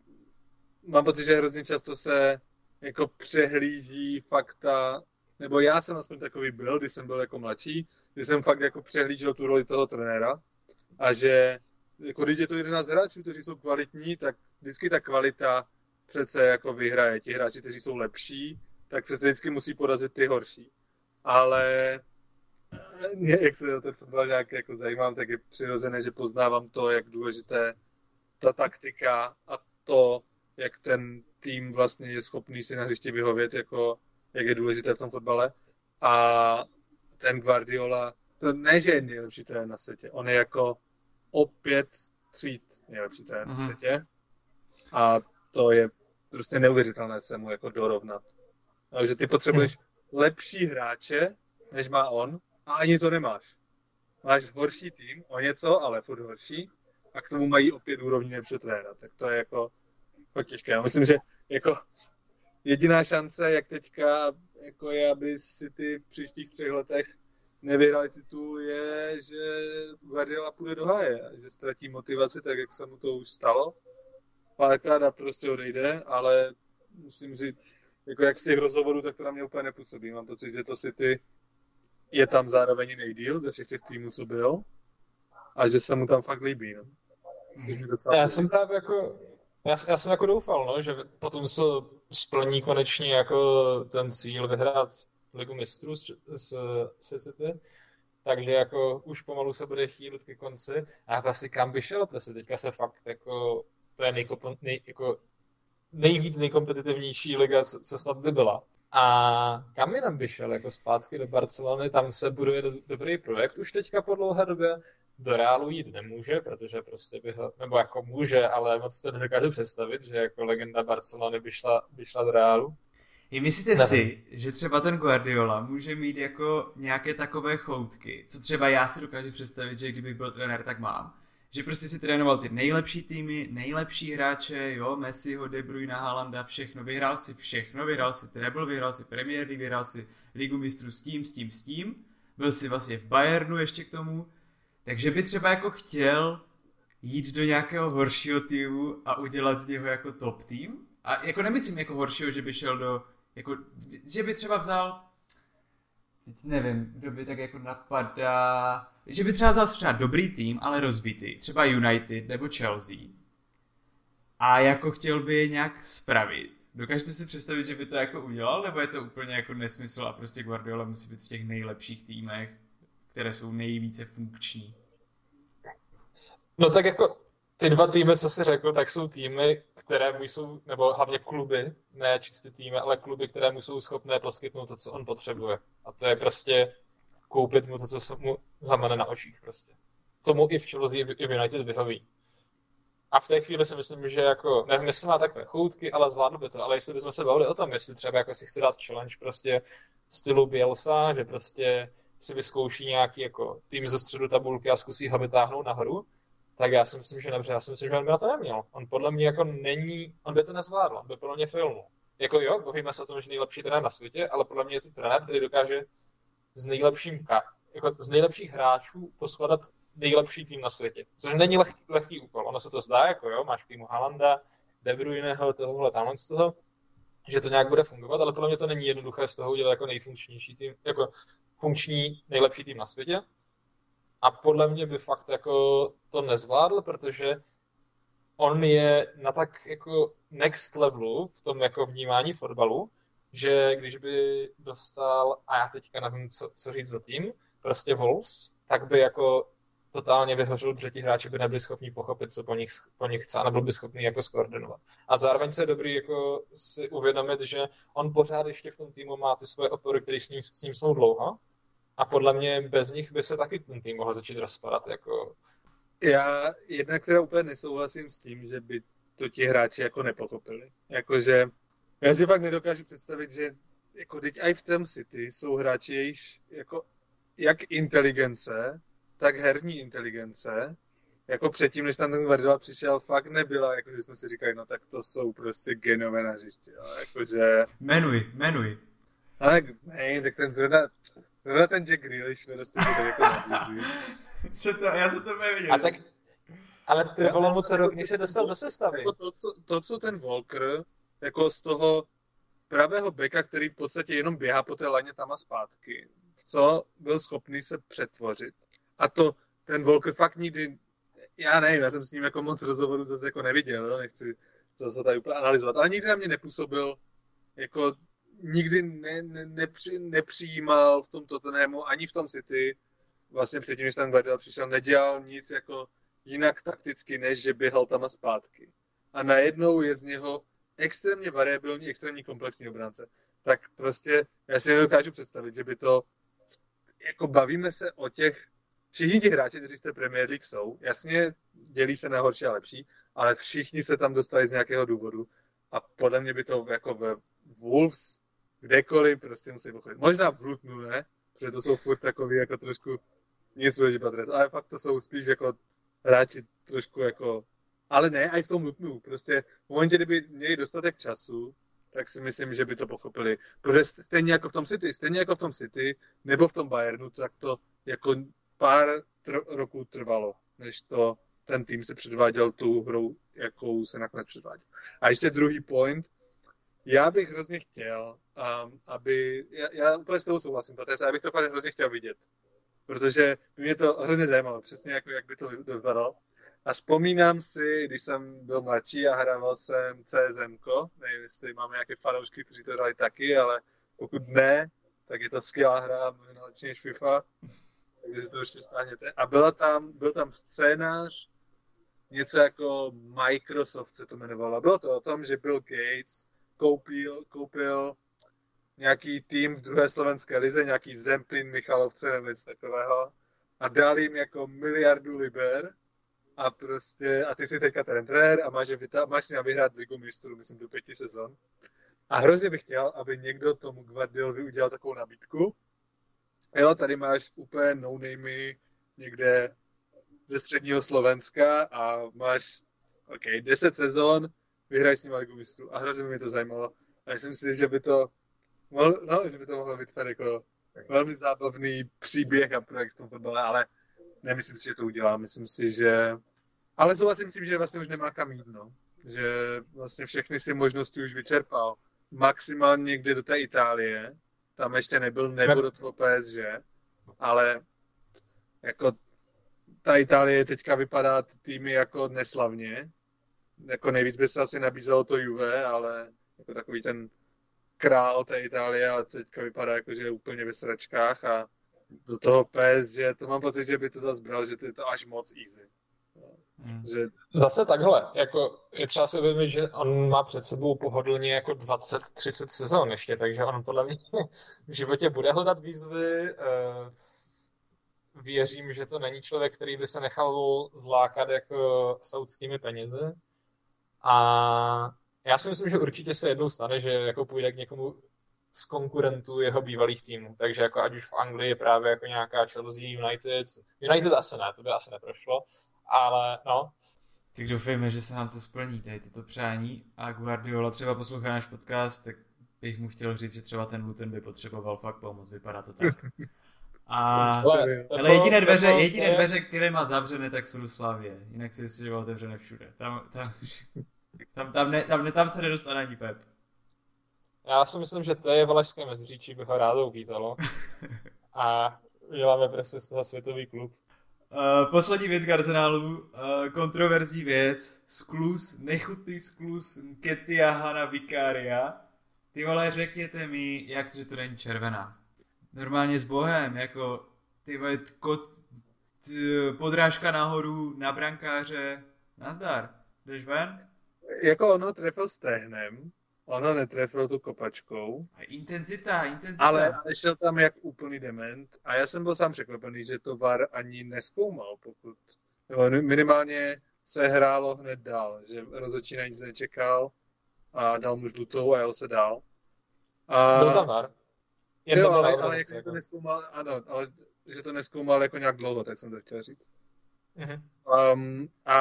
mám pocit, že hrozně často se jako přehlíží fakta, nebo já jsem aspoň takový byl, když jsem byl jako mladší, když jsem fakt jako přehlížel tu roli toho trenéra a že jako když je to 11 hráčů, kteří jsou kvalitní, tak vždycky ta kvalita přece jako vyhraje. Ti hráči, kteří jsou lepší, tak přece vždycky musí porazit ty horší. Ale jak se o ten fotbal nějak jako zajímám, tak je přirozené, že poznávám to, jak důležité ta taktika a to, jak ten tým vlastně je schopný si na hřišti vyhovět, jako jak je důležité v tom fotbale. A ten Guardiola, to ne, že je nejlepší trenér na světě, on je jako opět tříd nejlepší trenér na Mhm. světě. A to je prostě neuvěřitelné se mu jako dorovnat. Takže ty potřebuješ lepší hráče, než má on, a ani to nemáš. Máš horší tým, o něco, ale furt horší, a k tomu mají opět úrovní lepšího trenéra. Tak to je jako, jako těžké. Já myslím, že jako jediná šance, jak teďka jako je, aby si ty v příštích třech letech nevyhrali titul, je, že Guardiola půjde do háje, že ztratí motivaci, tak jak se mu to už stalo. Párkrát a prostě odejde, ale musím říct, jako jak z těch rozhovorů, tak to na mě úplně nepůsobí. Mám pocit, že to City je tam zároveň nejdíl ze všech těch týmů, co byl. A že se mu tam fakt líbí. No. Já jsem právě jako, já, já jsem jako doufal, no, že potom se splní konečně jako ten cíl vyhrát ligu mistrů s, s, City, takže jako už pomalu se bude chýlit ke konci a vlastně kam by šel, prostě teďka se fakt jako, to je nejkop, nej, jako nejvíc nejkompetitivnější liga, co, co snad by byla. A kam jinam by šel, jako zpátky do Barcelony, tam se buduje do, dobrý projekt už teďka po dlouhé době, do Reálu jít nemůže, protože prostě by ho, nebo jako může, ale moc to nedokážu představit, že jako legenda Barcelony by šla, by šla do Reálu. I myslíte Nevím. si, že třeba ten Guardiola může mít jako nějaké takové choutky, co třeba já si dokážu představit, že kdybych byl trenér, tak mám. Že prostě si trénoval ty nejlepší týmy, nejlepší hráče, jo, Messiho, De Bruyne, Haalanda, všechno, vyhrál si všechno, vyhrál si treble, vyhrál si Premier League, vyhrál si Ligu mistrů s tím, s tím, s tím, byl si vlastně v Bayernu ještě k tomu, takže by třeba jako chtěl jít do nějakého horšího týmu a udělat z něho jako top tým. A jako nemyslím jako horšího, že by šel do, jako, že by třeba vzal, teď nevím, kdo by tak jako napadá, že by třeba vzal třeba dobrý tým, ale rozbitý, třeba United nebo Chelsea. A jako chtěl by je nějak spravit. Dokážete si představit, že by to jako udělal, nebo je to úplně jako nesmysl a prostě Guardiola musí být v těch nejlepších týmech které jsou nejvíce funkční? No tak jako ty dva týmy, co jsi řekl, tak jsou týmy, které mu jsou, nebo hlavně kluby, ne čistě týmy, ale kluby, které mu jsou schopné poskytnout to, co on potřebuje. A to je prostě koupit mu to, co mu zamane na očích prostě. Tomu i v Chelsea, i v United vyhoví. A v té chvíli si myslím, že jako, nevím, jestli má takové choutky, ale zvládnu by to. Ale jestli bychom se bavili o tom, jestli třeba jako si chce dát challenge prostě stylu Bielsa, že prostě si vyzkouší nějaký jako tým ze středu tabulky a zkusí ho vytáhnout nahoru, tak já si myslím, že dobře, já si myslím, že on by na to neměl. On podle mě jako není, on by to nezvládl, on by podle mě filmu. Jako jo, bavíme se o tom, že nejlepší trenér na světě, ale podle mě je to trenér, který dokáže z nejlepším ka- jako z nejlepších hráčů poskládat nejlepší tým na světě. Což není leh- lehký úkol. Ono se to zdá, jako jo, máš týmu Halanda, De Bruyneho, tohohle, tamhle z toho, že to nějak bude fungovat, ale podle mě to není jednoduché z toho udělat jako nejfunkčnější tým, jako funkční nejlepší tým na světě. A podle mě by fakt jako to nezvládl, protože on je na tak jako next levelu v tom jako vnímání fotbalu, že když by dostal, a já teďka nevím, co, co říct za tým, prostě Wolves, tak by jako totálně vyhořil, protože ti hráči by nebyli schopni pochopit, co po nich, po nich chce a nebyl by schopný jako skoordinovat. A zároveň se je dobrý jako si uvědomit, že on pořád ještě v tom týmu má ty svoje opory, které s ním, s ním jsou dlouho a podle mě bez nich by se taky ten tým mohl začít rozpadat. Jako... Já jednak teda úplně nesouhlasím s tím, že by to ti hráči jako nepochopili. Jakože já si fakt nedokážu představit, že jako teď i v tom City jsou hráči, jejichž jako jak inteligence, tak herní inteligence, jako předtím, než tam ten Guardiola přišel, fakt nebyla, jako že jsme si říkali, no tak to jsou prostě genové na hřišti, jakože... Menuj, menuj. Ale ne, tak ten zrovna, zrovna ten Jack Grealish nedostal to jako nabízí. Co to, já jsem to neviděl. A tak, ale ty vole mu to rovně se dostal do sestavy. Jako to, co, to, co ten Walker, jako z toho pravého beka, který v podstatě jenom běhá po té laně tam a zpátky, co byl schopný se přetvořit. A to ten Walker fakt nikdy, já nevím, já jsem s ním jako moc rozhovorů zase jako neviděl, jo? nechci zase ho tady úplně analyzovat, ale nikdy na mě nepůsobil jako nikdy ne, ne, nepři, nepřijímal v tom Tottenhamu ani v tom City. Vlastně předtím, než tam Guardiola přišel, nedělal nic jako jinak takticky, než že běhal tam a zpátky. A najednou je z něho extrémně variabilní, extrémně komplexní obránce. Tak prostě já si nedokážu představit, že by to jako bavíme se o těch všichni ti hráči, kteří té Premier League jsou, jasně dělí se na horší a lepší, ale všichni se tam dostali z nějakého důvodu a podle mě by to jako ve Wolves kdekoliv prostě musí pochopit. Možná v Lutnu ne, protože to jsou furt takový jako trošku nic proti Patres, ale fakt to jsou spíš jako hráči trošku jako, ale ne, i v tom Lutnu, prostě v momentě, kdyby měli dostatek času, tak si myslím, že by to pochopili. Protože stejně jako v tom City, stejně jako v tom City, nebo v tom Bayernu, tak to jako pár tr- roků trvalo, než to ten tým se předváděl tu hru, jakou se nakonec předváděl. A ještě druhý point, já bych hrozně chtěl, um, aby, já, já úplně s tou souhlasím, protože já bych to fakt hrozně chtěl vidět, protože mě to hrozně zajímalo, přesně jako, jak by to vypadalo. A vzpomínám si, když jsem byl mladší a hrával jsem CSM, nevím, jestli máme nějaké fanoušky, kteří to hrali taky, ale pokud ne, tak je to skvělá hra, možná lepší než FIFA, takže si to ještě stáhněte. A byla tam, byl tam scénář, něco jako Microsoft se to jmenovalo. Bylo to o tom, že Bill Gates koupil, koupil nějaký tým v druhé slovenské lize, nějaký Zemplín, Michalovce nebo něco takového a dal jim jako miliardu liber a prostě, a ty jsi teďka ten trenér a máš, máš s ním vyhrát ligu mistrů, myslím, do pěti sezon. A hrozně bych chtěl, aby někdo tomu Guardiolovi udělal takovou nabídku. Jo, tady máš úplně no někde ze středního Slovenska a máš, OK, 10 sezon, vyhraj s ním ligu mistrů. A hrozně by mě to zajímalo. A myslím si, že by to mohl, no, že by to mohlo být tady jako velmi zábavný příběh a projekt v tom fotbale, ale nemyslím si, že to udělá. Myslím si, že... Ale souhlasím si, že vlastně už nemá kam jít, no. Že vlastně všechny si možnosti už vyčerpal. Maximálně někde do té Itálie. Tam ještě nebyl, nebo do toho PSG. Ale jako ta Itálie teďka vypadá týmy jako neslavně. Jako nejvíc by se asi nabízelo to Juve, ale jako takový ten král té Itálie a teďka vypadá jako, že je úplně ve sračkách a do toho PS, že to mám pocit, že by to zase bral, že to je to až moc easy. Hmm. Že... Zase takhle, jako je třeba si uvědomit, že on má před sebou pohodlně jako 20-30 sezon ještě, takže on podle mě v životě bude hledat výzvy. Eh, věřím, že to není člověk, který by se nechal zlákat jako saudskými penězi. A já si myslím, že určitě se jednou stane, že jako půjde k někomu z konkurentů jeho bývalých týmů. Takže jako ať už v Anglii právě jako nějaká Chelsea, United, United asi ne, to by asi neprošlo, ale no. Tak doufejme, že se nám to splní, tady toto přání a Guardiola třeba poslouchá náš podcast, tak bych mu chtěl říct, že třeba ten Luton by potřeboval fakt pomoc, vypadá to tak. A, ale, ale jediné dveře, jediné dveře, které má zavřené, tak jsou do Slavě. Jinak si myslím, že otevřené všude. Tam, tam, tam, tam, ne, tam, ne, tam se nedostane ani Pep. Já si myslím, že to je Valašské mezříčí, by ho rádo uvítalo. A děláme prostě z toho světový klub. Uh, poslední věc k Arsenálu, uh, kontroverzní věc, sklus, nechutný sklus Ketiahana Vicaria. Ty vole, řekněte mi, jak to, že to není červená. Normálně s bohem, jako, ty vole, kot, t, podrážka nahoru na brankáře, nazdar, jdeš ven? Jako ono trefil stehnem, ono netrefil tu kopačkou. A intenzita, intenzita. Ale, ale šel tam jak úplný dement a já jsem byl sám překvapený, že to VAR ani neskoumal, pokud nebo minimálně se hrálo hned dál, že rozhodčí na nic nečekal a dal mu žlutou a jel se dál. A... Byl tam VAR. Jo, ale, ale jak se to neskoumal, ano, ale že to neskoumal jako nějak dlouho, tak jsem to chtěl říct. Mm-hmm. Um, a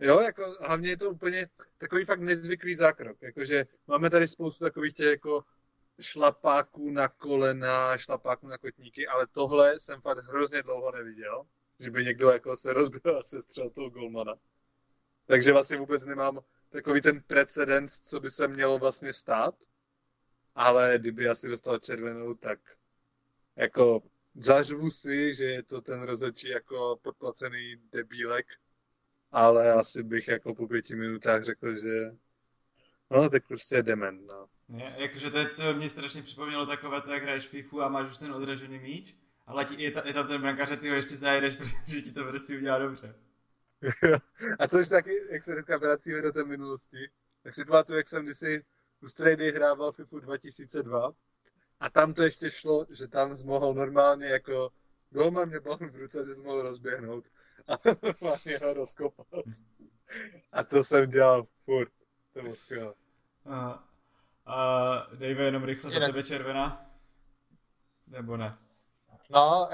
Jo, jako hlavně je to úplně takový fakt nezvyklý zákrok. Jakože máme tady spoustu takových těch jako šlapáků na kolena, šlapáků na kotníky, ale tohle jsem fakt hrozně dlouho neviděl, že by někdo jako se rozbil a sestřel toho golmana. Takže vlastně vůbec nemám takový ten precedens, co by se mělo vlastně stát, ale kdyby asi dostal červenou, tak jako zařvu si, že je to ten rozhodčí jako podplacený debílek, ale asi bych jako po pěti minutách řekl, že no tak prostě je dement, no. Je, jakože to, je, to mě strašně připomnělo takové to, jak hraješ FIFU a máš už ten odražený míč, ale ti, je, ta, je tam ten brankář a ty ho ještě zajedeš, protože ti to prostě udělá dobře. a což taky, jak se dneska vracíme do té minulosti, tak si pamatuju, jak jsem kdysi u Strady hrával FIFU 2002 a tam to ještě šlo, že tam mohl normálně jako golman mě bal v ruce, že mohl rozběhnout a normálně ho rozkopal. A to jsem dělal furt. To bylo skvělé. A, a Dave, jenom rychle za tebe červená? Nebo ne? No,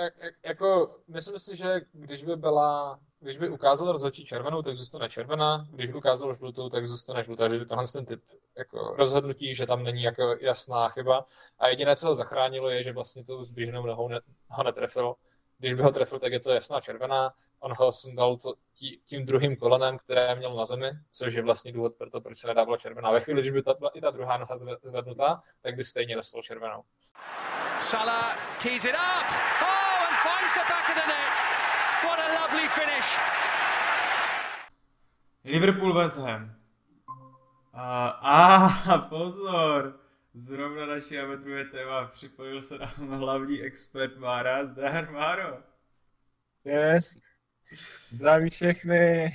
jako, myslím si, že když by byla, když by ukázal rozhodčí červenou, tak zůstane červená, když by ukázal žlutou, tak zůstane žlutá, že tenhle ten typ jako rozhodnutí, že tam není jako jasná chyba. A jediné, co ho zachránilo, je, že vlastně to s běžnou nohou ne, ho netrefil. Když by ho trefil, tak je to jasná červená on ho sundal to, tí, tím druhým kolenem, které měl na zemi, což je vlastně důvod pro to, proč se nedávala červená. Ve chvíli, když by ta, byla i ta druhá noha zvednutá, tak by stejně dostal červenou. Salah tees it up. Oh, and finds the back of the net. What a lovely finish. Liverpool West Ham. A, a pozor, zrovna naši ametruje téma, připojil se nám hlavní expert Mára, zdar Máro. Jest. Zdraví všechny.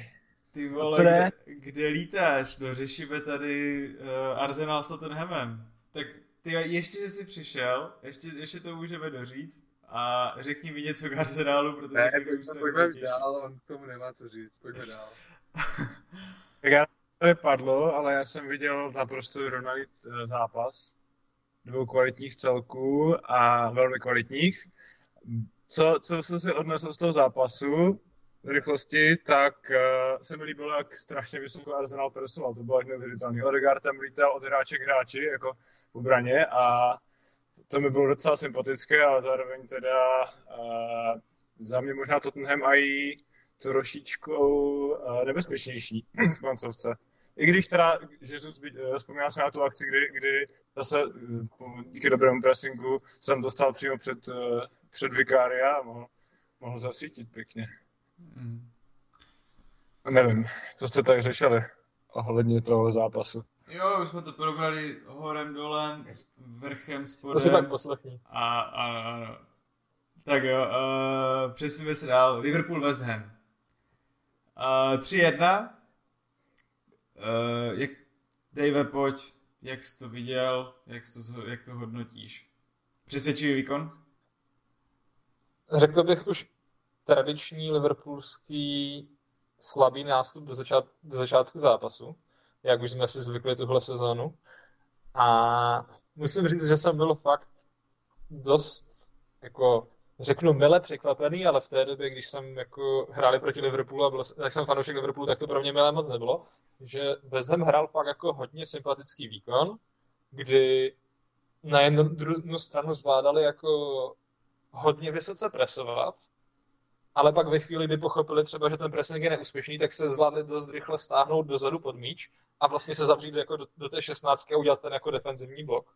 Ty vole, kde, kde lítáš? No řešíme tady uh, Arsenal s Tottenhamem. Tak ty ještě, že jsi přišel, ještě, ještě to můžeme doříct a řekni mi něco k Arsenálu, protože Ne, pojďme, pojďme, pojďme dál, on k tomu nemá co říct, pojďme dál. Tak já to nepadlo, ale já jsem viděl naprosto vyrovnaný eh, zápas dvou kvalitních celků a velmi kvalitních. Co, co jsem si odnesl z toho zápasu v rychlosti, tak uh, se mi líbilo, jak strašně vysoko Arsenal presoval. To bylo až neuvěřitelné. Odegaard tam lítal od hráče k hráči, jako v obraně a to mi bylo docela sympatické, ale zároveň teda uh, za mě možná Tottenham a i trošičku uh, nebezpečnější v koncovce. I když teda Jesus, uh, vzpomínám se na tu akci, kdy, kdy zase uh, díky dobrému pressingu jsem dostal přímo před, uh, před Vikária a mohl, mohl zasítit pěkně. Mm. Nevím, co jste tak řešili ohledně toho zápasu. Jo, už jsme to probrali horem, dolem, vrchem, spodem. To si pak poslechni. A, ano, ano. Tak jo, uh, přesuneme se dál. Liverpool West Ham. Uh, 3-1. Uh, jak, Dave, pojď, jak jsi to viděl, jak, jsi to, jak to hodnotíš? Přesvědčivý výkon? Řekl bych už tradiční liverpoolský slabý nástup do, začát, do začátku zápasu, jak už jsme si zvykli tuhle sezónu. A musím říct, že jsem byl fakt dost, jako řeknu, mile překvapený, ale v té době, když jsem jako hráli proti Liverpoolu a byl, jak jsem fanoušek Liverpoolu, tak to pro mě milé moc nebylo, že Ham hrál fakt jako hodně sympatický výkon, kdy na jednu stranu zvládali jako hodně vysoce presovat, ale pak ve chvíli, kdy pochopili třeba, že ten pressing je neúspěšný, tak se zvládli dost rychle stáhnout dozadu pod míč a vlastně se zavřít jako do, do té 16 a udělat ten jako defenzivní blok.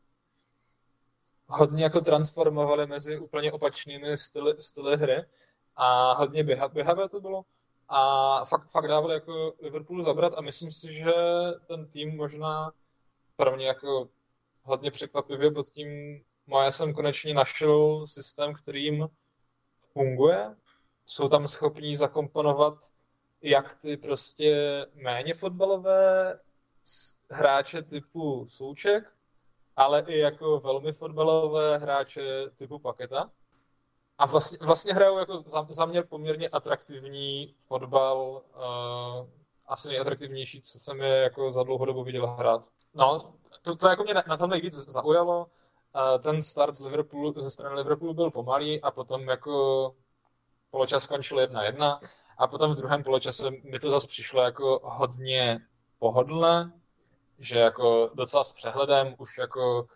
Hodně jako transformovali mezi úplně opačnými styly, styly hry a hodně běhavé to bylo a fakt, fakt dávali jako Liverpoolu zabrat a myslím si, že ten tým možná pro mě jako hodně překvapivě pod tím já jsem konečně našel systém, kterým funguje. Jsou tam schopní zakomponovat jak ty prostě méně fotbalové hráče typu Souček, ale i jako velmi fotbalové hráče typu Paketa. A vlastně, vlastně hrajou jako za, za mě poměrně atraktivní fotbal, uh, asi nejatraktivnější, co jsem je jako za dlouhou dobu viděl hrát. No, to, to jako mě na, na tom nejvíc zaujalo, ten start z Liverpoolu, ze strany Liverpoolu byl pomalý a potom jako poločas skončil 1-1 a potom v druhém poločase mi to zase přišlo jako hodně pohodlné, že jako docela s přehledem už jako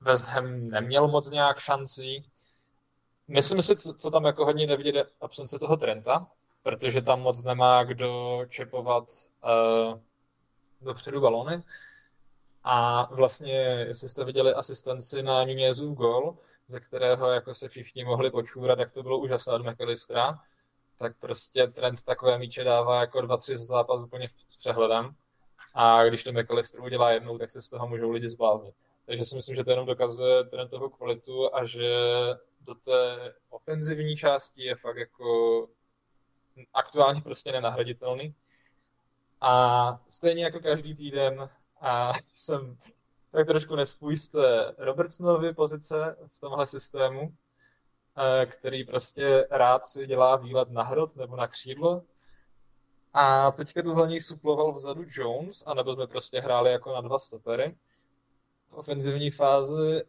West Ham neměl moc nějak šancí. Myslím si, co, co tam jako hodně nevidět, je absence toho Trenta, protože tam moc nemá kdo čepovat uh, dopředu balony. A vlastně, jestli jste viděli asistenci na Nunezův gol, ze kterého jako se všichni mohli počůrat, jak to bylo úžasné od McAllistera, tak prostě trend takové míče dává jako dva, tři zápas úplně s přehledem. A když to McAllister udělá jednou, tak se z toho můžou lidi zbláznit. Takže si myslím, že to jenom dokazuje toho kvalitu a že do té ofenzivní části je fakt jako aktuálně prostě nenahraditelný. A stejně jako každý týden a jsem tak trošku nespůj z té Robertsonovy pozice v tomhle systému, eh, který prostě rád si dělá výlet na hrot nebo na křídlo. A teďka to za něj suploval vzadu Jones, anebo jsme prostě hráli jako na dva stopery v ofenzivní fázi.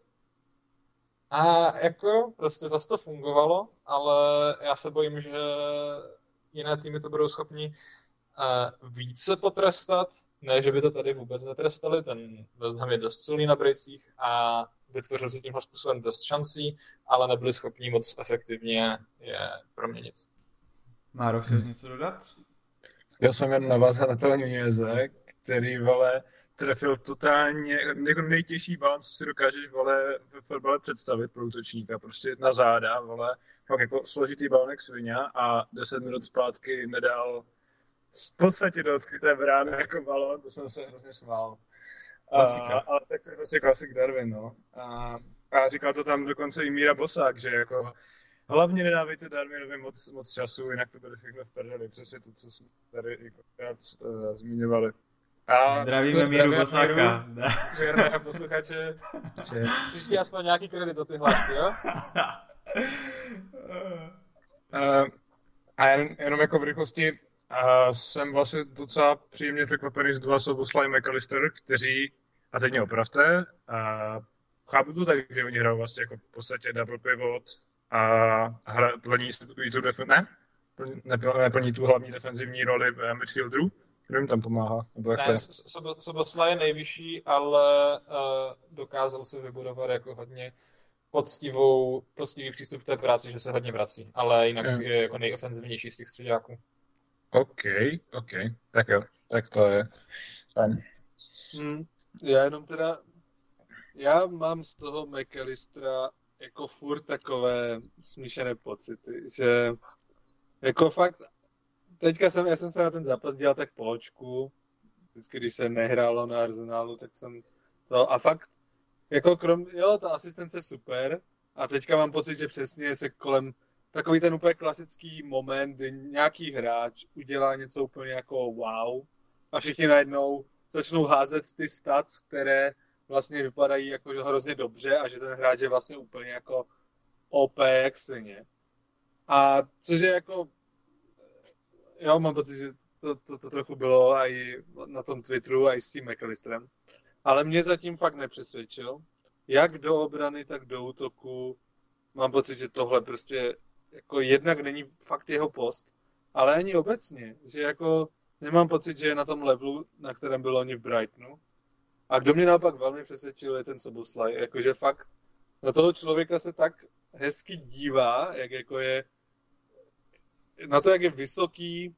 A jako prostě zase to fungovalo, ale já se bojím, že jiné týmy to budou schopni eh, více potrestat, ne, že by to tady vůbec netrestali, ten West Ham je dost silný na brejcích a vytvořil si tímhle způsobem dost šancí, ale nebyli schopni moc efektivně je proměnit. Máro, hmm. něco dodat? Já jsem jen navázal na toho Nuneze, který, vole, trefil totálně jako nejtěžší balon, co si dokážeš, vole, ve fotbale představit pro útočníka. Prostě na záda, vole, fakt jako složitý balonek svině a deset minut zpátky nedal v podstatě do odkryté brány jako balon, to jsem se hrozně smál. Klasika. A, ale tak to je prostě klasik Darwin, no. A, a říkal to tam dokonce i Míra Bosák, že jako hlavně nedávejte Darwinovi moc, moc času, jinak to bude všechno v prdeli, přesně to, co jsme tady i uh, zmiňovali. A Zdravíme Míru Bosáka. Černého posluchače. Příště aspoň nějaký kredit za ty hlasy, jo? Uh, a jen, jenom jako v rychlosti, uh, jsem vlastně docela příjemně překvapený z dva Soboslaj McAllister, kteří, a teď mě opravte, uh, chápu to tak, že oni hrajou vlastně jako v podstatě double pivot a hra, plní tu defen, ne? Neplní, neplní tu hlavní defenzivní roli eh, midfielderů, kdo jim tam pomáhá? Nebo jak to Ne, je? Sobocla je nejvyšší, ale uh, dokázal se vybudovat jako hodně poctivou, poctivý přístup k té práci, že se hodně vrací, ale jinak Jo. je jako nejofenzivnější z těch středáků. OK, OK, tak jo, tak to je fajn. Hmm. Já jenom teda, já mám z toho McAllistera jako furt takové smíšené pocity, že jako fakt, teďka jsem, já jsem se na ten zápas dělal tak po očku, vždycky, když se nehrálo na Arsenalu, tak jsem to, a fakt, jako krom, jo, ta asistence super, a teďka mám pocit, že přesně se kolem takový ten úplně klasický moment, kdy nějaký hráč udělá něco úplně jako wow a všichni najednou začnou házet ty stats, které vlastně vypadají jako že hrozně dobře a že ten hráč je vlastně úplně jako OP jak stejně. A což je jako, jo, mám pocit, že to, to, to trochu bylo i na tom Twitteru, i s tím McAllisterem. Ale mě zatím fakt nepřesvědčil. Jak do obrany, tak do útoku. Mám pocit, že tohle prostě jako jednak není fakt jeho post, ale ani obecně, že jako nemám pocit, že je na tom levelu, na kterém bylo oni v Brightonu. A kdo mě naopak velmi přesvědčil, je ten Soboslaj. Jakože fakt na toho člověka se tak hezky dívá, jak jako je na to, jak je vysoký,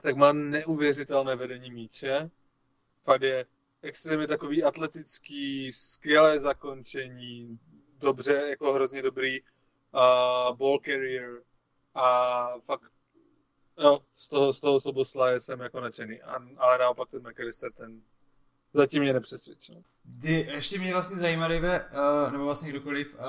tak má neuvěřitelné vedení míče. Fakt je extrémně takový atletický, skvělé zakončení, dobře, jako hrozně dobrý uh, ball carrier a fakt jo, z toho, z toho Soboslaje jsem jako nadšený. A, ale naopak ten McAllister, ten zatím mě nepřesvědčil. Kdy, ještě mě vlastně zajímá, Dave, uh, nebo vlastně kdokoliv, uh,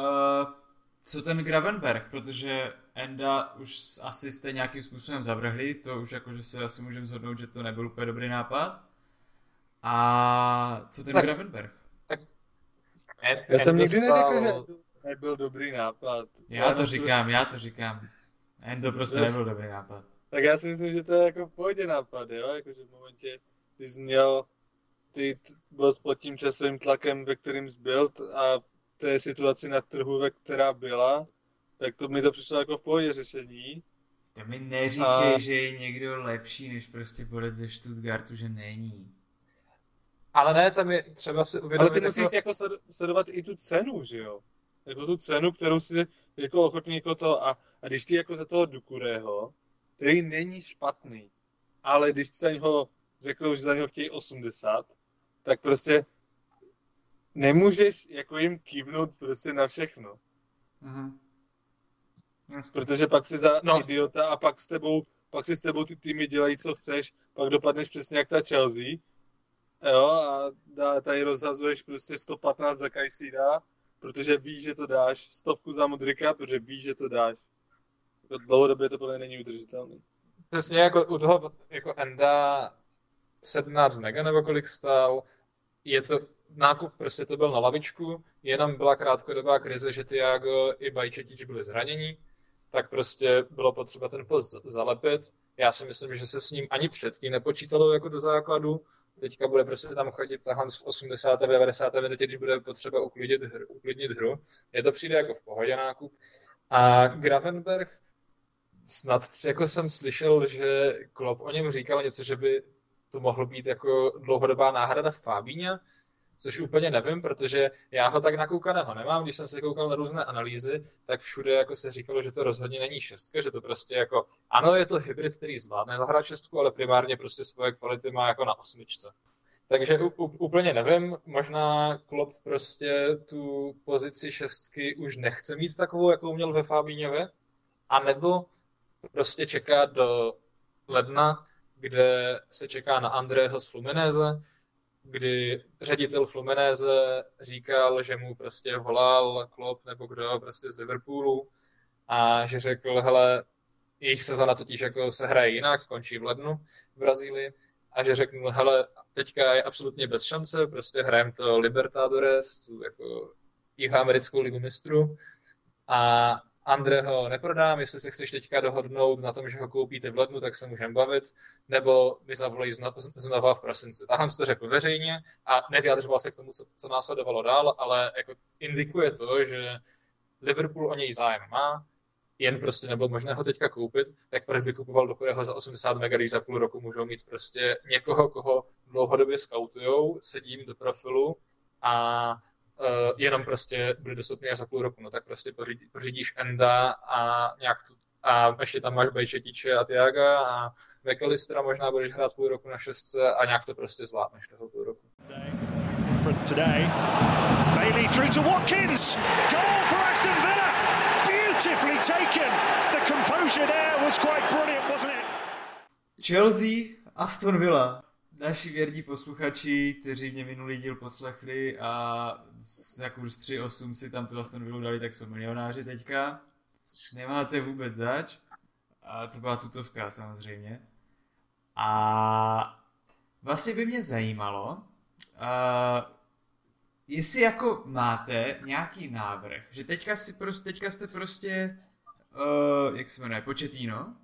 co ten Gravenberg, protože Enda už asi jste nějakým způsobem zavrhli, to už jakože se asi můžeme zhodnout, že to nebyl úplně dobrý nápad. A co ten Tak- Gravenberg? En- Já jsem nikdy stál- neřekl, že nebyl dobrý nápad. Já Jenom to říkám, já to říkám. Endo prostě nebyl dobrý nápad. Tak já si myslím, že to je jako v pohodě nápad, jo? Jakože v momentě, kdy jsi měl, ty byl pod tím časovým tlakem, ve kterým jsi byl t- a v té situaci na trhu, ve která byla, tak to mi to přišlo jako v pohodě řešení. To mi neříkej, A- že je někdo lepší než prostě bodec ze Stuttgartu, že není. Ale ne, tam je třeba si Ale uvědomit, ty musíš jako, jako sled- sledovat i tu cenu, že jo? Jako tu cenu, kterou si jako ochotný jako to a, a když ti jako za toho Dukurého, který není špatný, ale když ti za něho řeknou, že za něho chtějí 80, tak prostě nemůžeš jako jim kývnout prostě na všechno. Mhm. Protože pak si za No. idiota a pak s tebou, pak si s tebou ty týmy dělají, co chceš, pak dopadneš přesně jak ta Chelsea. Jo, a dá, tady rozhazuješ prostě 115 za Kajsída, protože víš, že to dáš, stovku za Modrika, protože víš, že to dáš. Jako dlouhodobě to podle mě není udržitelný. přesně jako u toho jako Enda 17 mega nebo kolik stál, je to nákup, prostě to byl na lavičku, jenom byla krátkodobá krize, že Tiago i Bajčetič byli zranění, tak prostě bylo potřeba ten post zalepit. Já si myslím, že se s ním ani předtím nepočítalo jako do základu. Teďka bude prostě tam chodit Hans v 80. 90. minutě, když bude potřeba uklidnit hru, uklidnit hru. Je to přijde jako v pohodě nákup. A Gravenberg, snad jako jsem slyšel, že Klopp o něm říkal něco, že by to mohlo být jako dlouhodobá náhrada Fabíňa, což úplně nevím, protože já ho tak nakoukaného nemám. Když jsem se koukal na různé analýzy, tak všude jako se říkalo, že to rozhodně není šestka, že to prostě jako, ano, je to hybrid, který zvládne zahrát šestku, ale primárně prostě svoje kvality má jako na osmičce. Takže úplně nevím, možná Klopp prostě tu pozici šestky už nechce mít takovou, jakou měl ve Fabíňově, anebo prostě čeká do ledna, kde se čeká na Andrého z Fluminese, kdy ředitel Fluminese říkal, že mu prostě volal Klopp nebo kdo prostě z Liverpoolu a že řekl, hele, jejich sezona totiž jako se hraje jinak, končí v lednu v Brazílii. A že řekl, hele, teďka je absolutně bez šance, prostě hrajeme to Libertadores, tu jako jihoamerickou ligu mistrů. A Andre ho neprodám, jestli se chceš teďka dohodnout na tom, že ho koupíte v lednu, tak se můžeme bavit, nebo mi zavolají znova v prosinci. Tahle to řekl veřejně a nevyjadřoval se k tomu, co, co následovalo dál, ale jako indikuje to, že Liverpool o něj zájem má, jen prostě nebylo možné ho teďka koupit, tak proč by kupoval do za 80 mega, když za půl roku můžou mít prostě někoho, koho dlouhodobě scoutujou, sedím do profilu a uh, jenom prostě bude dostupný až za půl roku, no tak prostě pořídíš Enda a nějak to, a ještě tam máš Bejčetiče a Tiaga a McAllistera možná budeš hrát půl roku na šestce a nějak to prostě zvládneš toho půl roku. Today. Bailey through to Watkins. Goal for Aston Villa. Beautifully taken. The composure there was quite brilliant, wasn't it? Chelsea, Aston Villa. Naši věrní posluchači, kteří mě minulý díl poslechli a za kurz 3.8 si tam tu Aston Villa dali, tak jsou milionáři teďka. Nemáte vůbec zač. A to byla tutovka samozřejmě. A vlastně by mě zajímalo, uh, jestli jako máte nějaký návrh, že teďka, si prostě, teďka jste prostě, uh, jak se jmenuje, početíno,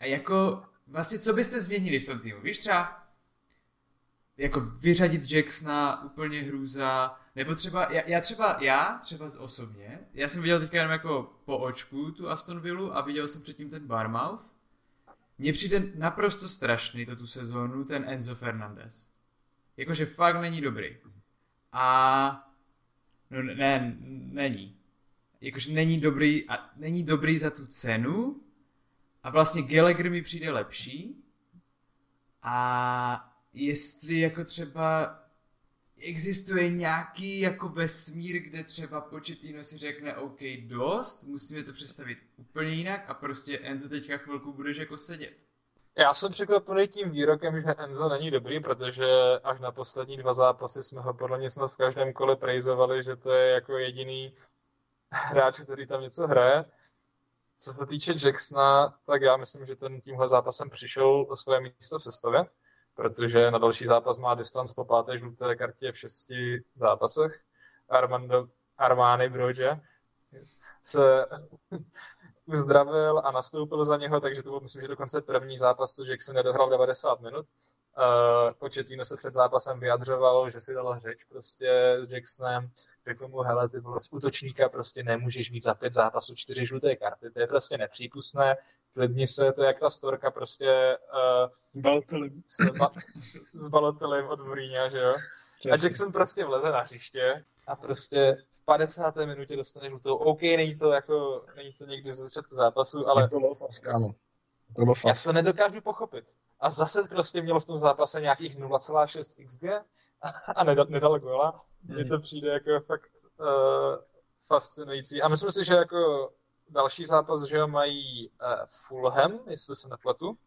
a jako vlastně co byste změnili v tom týmu? Víš třeba, jako vyřadit Jacksona úplně hrůza, nebo třeba, já, já třeba, já třeba z osobně, já jsem viděl teďka jenom jako po očku tu Aston Villa a viděl jsem předtím ten Barmouth. Mně přijde naprosto strašný to tu sezónu ten Enzo Fernandez. Jakože fakt není dobrý. A no ne, není. Jakože není dobrý a není dobrý za tu cenu a vlastně Gallagher mi přijde lepší a jestli jako třeba existuje nějaký jako vesmír, kde třeba Početino si řekne OK, dost, musíme to představit úplně jinak a prostě Enzo teďka chvilku budeš jako sedět. Já jsem překvapený tím výrokem, že Enzo není dobrý, protože až na poslední dva zápasy jsme ho podle mě snad v každém kole prejzovali, že to je jako jediný hráč, který tam něco hraje. Co se týče Jacksona, tak já myslím, že ten tímhle zápasem přišel o své místo v sestavě, protože na další zápas má distanc po páté žluté kartě v šesti zápasech. Armando Armány Brože se uzdravil a nastoupil za něho, takže to byl, myslím, že dokonce první zápas, co Jackson nedohrál 90 minut. Uh, Početino se před zápasem vyjadřoval, že si dal řeč prostě s Jacksonem, řekl mu, hele, ty vole, z útočníka prostě nemůžeš mít za pět zápasů čtyři žluté karty, to je prostě nepřípustné, klidni se, to je jak ta storka prostě uh, s, ba- s Balotelem od Mourinha, že jo? A Jackson prostě vleze na hřiště a prostě 50. minutě dostane žlutou. OK, není to jako, není to někdy ze začátku zápasu, ale... To bylo fast, ano. To bylo fast. Já to nedokážu pochopit. A zase prostě mělo v tom zápase nějakých 0,6 XG a, a nedal, nedal gola. Mně to přijde jako fakt uh, fascinující. A myslím si, že jako další zápas, že mají uh, Fulham, jestli se nepletu,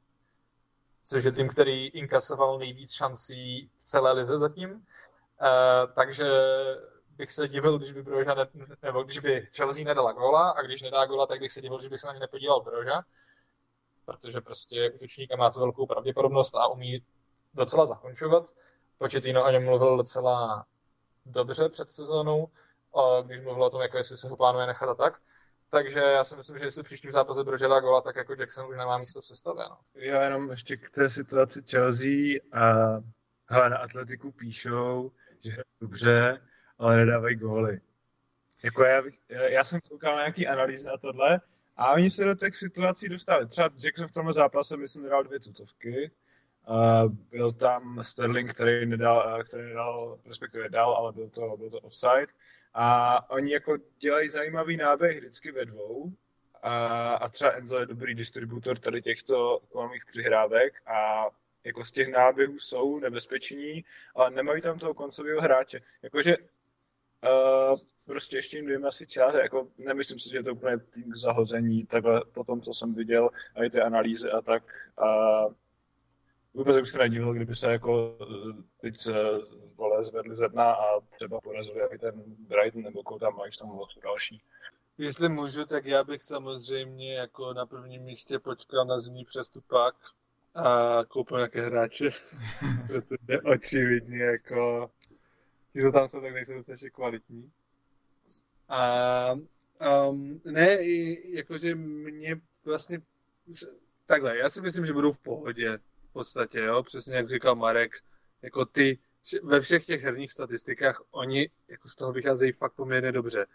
což je tým, který inkasoval nejvíc šancí v celé lize zatím. Uh, takže bych se divil, když by Broža ne, nebo když by Chelsea nedala gola a když nedá gola, tak bych se divil, když by se na ně nepodíval Broža, protože prostě útočníka má tu velkou pravděpodobnost a umí docela zakončovat. Početino o něm mluvil docela dobře před sezónou, když mluvil o tom, jako jestli se ho plánuje nechat a tak. Takže já si myslím, že jestli příštím zápase Brože dá gola, tak jako Jackson už nemá místo v sestavě. No. Já jenom ještě k té situaci Chelsea a hele, na Atletiku píšou, že hrají dobře, ale nedávají góly. Jako já, já jsem koukal na nějaký analýzy a tohle a oni se do těch situací dostali. Třeba Jackson v tomhle zápase, myslím, dal dvě tutovky. Uh, byl tam Sterling, který nedal, který nedal, respektive dal, ale byl to, byl to offside. A oni jako dělají zajímavý náběh vždycky ve dvou. A, a třeba Enzo je dobrý distributor tady těchto kolmých přihrávek a jako z těch náběhů jsou nebezpeční, ale nemají tam toho koncového hráče. Jakože Uh, prostě ještě jim dvěma asi čas, jako nemyslím si, že je to úplně tým zahození, takhle po tom, co jsem viděl, a i ty analýzy a tak. A vůbec bych se nedivil, kdyby se jako teď se vole zvedli ze dna a třeba porazili i ten Brighton, nebo koho tam máš tam další. Jestli můžu, tak já bych samozřejmě jako na prvním místě počkal na zimní přestupák, a koupil nějaké hráče, protože očividně jako ti, co tam jsou, tak nejsou dostatečně kvalitní. A um, ne, jakože mě vlastně takhle, já si myslím, že budou v pohodě v podstatě, jo, přesně jak říkal Marek, jako ty ve všech těch herních statistikách oni jako z toho vycházejí fakt poměrně dobře.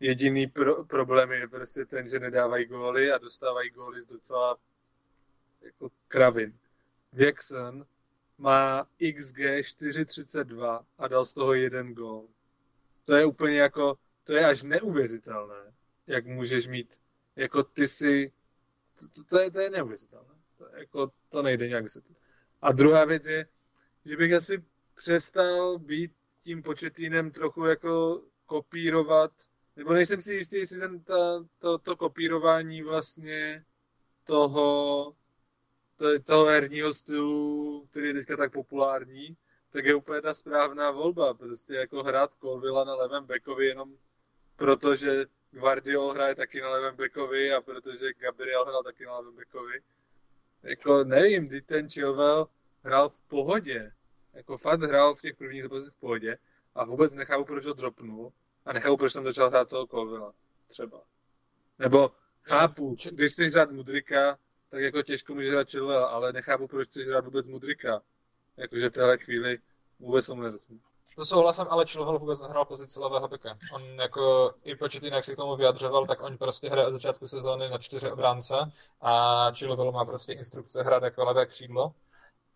Jediný pro, problém je prostě ten, že nedávají góly a dostávají góly z docela jako kravin. Jackson má XG 4.32 a dal z toho jeden gól. To je úplně jako, to je až neuvěřitelné, jak můžeš mít, jako ty si, to, to, to, je, to je neuvěřitelné. To, jako, to nejde nějak se A druhá věc je, že bych asi přestal být tím početínem trochu jako kopírovat, nebo nejsem si jistý, jestli ten, ta, to, to kopírování vlastně toho, to, toho herního stylu, který je teďka tak populární, tak je úplně ta správná volba. Prostě jako hrát Colvilla na levém bekovi jenom proto, že Guardiol hraje taky na levém bekovi a protože Gabriel hrál taky na levém bekovi. Jako nevím, kdy ten Chilwell hrál v pohodě jako fakt hrál v těch prvních zápasech v pohodě a vůbec nechápu, proč ho dropnul a nechápu, proč tam začal hrát toho Colvilla. Třeba. Nebo chápu, když chceš hrát Mudrika, tak jako těžko může hrát Chilwell, ale nechápu, proč chceš hrát vůbec Mudrika. Jakože v téhle chvíli vůbec tomu nerozumím. To souhlasím, ale Chilwell vůbec nehrál pozici levého beka. On jako i počet jak se k tomu vyjadřoval, tak on prostě hraje od začátku sezóny na čtyři obránce a Chilwell má prostě instrukce hrát jako levé křídlo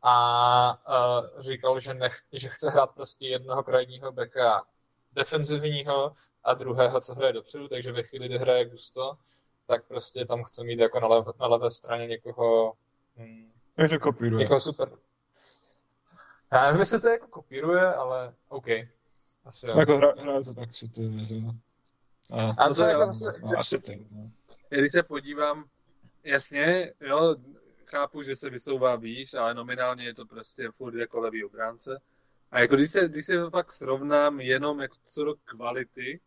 a uh, říkal, že, nech, že chce hrát prostě jednoho krajního beka defenzivního a druhého, co hraje dopředu, takže ve chvíli, kdy hraje Gusto, tak prostě tam chce mít jako na, lev, na levé straně někoho... Hmm, Jak to kopíruje. Někoho super. Já nevím, jestli to jako kopíruje, ale OK. Asi jo. Jako hra, hraje to tak, co ty, že A, a to, to je jako asi, no, asi ty, no. Když se podívám, jasně, jo, chápu, že se vysouvá výš, ale nominálně je to prostě furt jako levý obránce. A jako když se, když se fakt srovnám jenom jako co do kvality,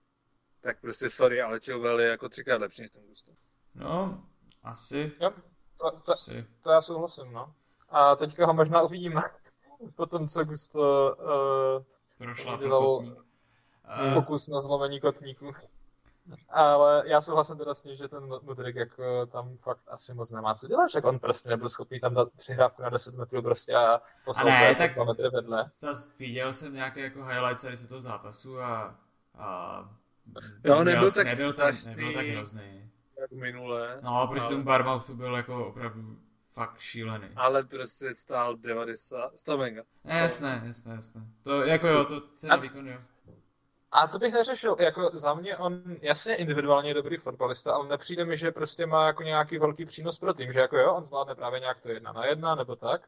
tak prostě sorry, ale Chilwell je jako třikrát lepší než ten Gusto. No, asi. Jo, to, to, asi. to já souhlasím, no. A teďka ho možná uvidíme. Potom, co Gusto uh, Prošla dělal pokus na zlomení kotníku. Ale já souhlasím teda s tím, že ten Mudrik jako tam fakt asi moc nemá co dělat, že on prostě nebyl schopný tam dát přihrávku na 10 metrů prostě a poslat ne, tak 2 metry vedle. Zas viděl jsem nějaké jako highlights tady z toho zápasu a, a jo, nebyl, tak nebyl, tak, nebyl tak hrozný. Jak minule. No, proti ale... tomu Barmouthu byl jako opravdu fakt šílený. Ale prostě stál 90, 100 mega. 100. Jasné, jasné, jasné. To jako jo, to cena výkon jo. A to bych neřešil, jako za mě on jasně individuálně je dobrý fotbalista, ale nepřijde mi, že prostě má jako nějaký velký přínos pro tým, že jako jo, on zvládne právě nějak to jedna na jedna nebo tak,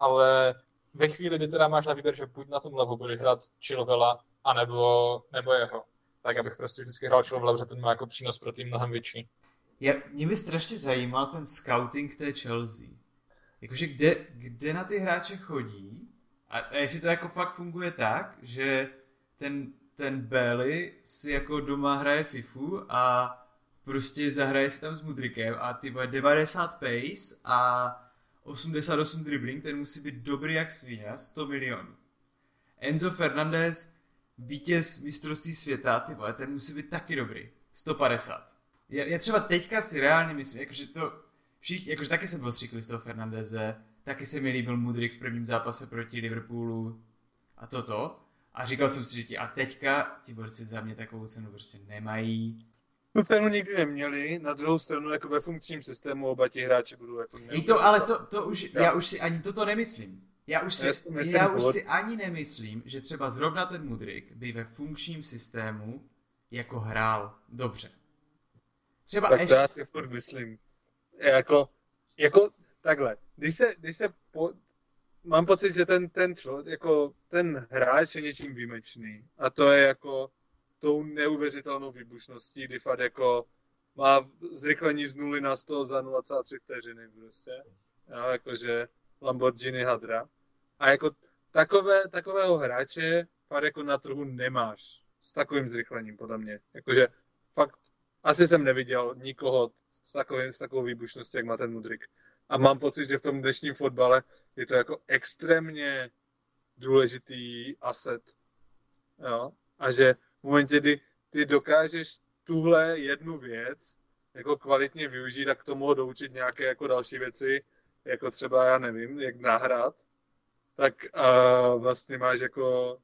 ale ve chvíli, kdy teda máš na výběr, že buď na tom levu budeš hrát Chilvela, anebo, nebo jeho, tak abych prostě vždycky hrál Chilvela, protože ten má jako přínos pro tým mnohem větší. Je, mě by strašně zajímal ten scouting té Chelsea. Jakože kde, kde na ty hráče chodí a, a jestli to jako fakt funguje tak, že ten ten Bailey si jako doma hraje FIFU a prostě zahraje si tam s Mudrikem a ty 90 pace a 88 dribbling, ten musí být dobrý jak svině, 100 milionů. Enzo Fernandez, vítěz mistrovství světa, ty vole, ten musí být taky dobrý, 150. Já, já třeba teďka si reálně myslím, jakože to, všichni, jakože taky jsem byl stříklý z toho Fernandeze, taky se mi líbil Mudrik v prvním zápase proti Liverpoolu a toto, a říkal jsem si, že ti a teďka ti borci za mě takovou cenu prostě nemají. Tu cenu nikdy neměli, na druhou stranu jako ve funkčním systému oba ti hráči budou jako I to, ale to, to už, já. já už si ani toto nemyslím. Já už si, já, já už si ani nemyslím, že třeba zrovna ten Mudrik by ve funkčním systému jako hrál dobře. Třeba tak ještě... to já si furt myslím. Jako, jako takhle, když se, když se po, mám pocit, že ten, ten člověk, jako ten hráč je něčím výjimečný. A to je jako tou neuvěřitelnou výbušností, kdy fakt jako má zrychlení z 0 na 100 za 0,3 vteřiny prostě. Jo, jakože Lamborghini Hadra. A jako takové, takového hráče fakt jako na trhu nemáš s takovým zrychlením, podle mě. Jakože fakt asi jsem neviděl nikoho s, takovým, s takovou výbušností, jak má ten Mudrik. A mám pocit, že v tom dnešním fotbale je to jako extrémně důležitý asset. Jo? A že v momentě, kdy ty dokážeš tuhle jednu věc jako kvalitně využít a k tomu doučit nějaké jako další věci, jako třeba, já nevím, jak nahrát, tak uh, vlastně máš jako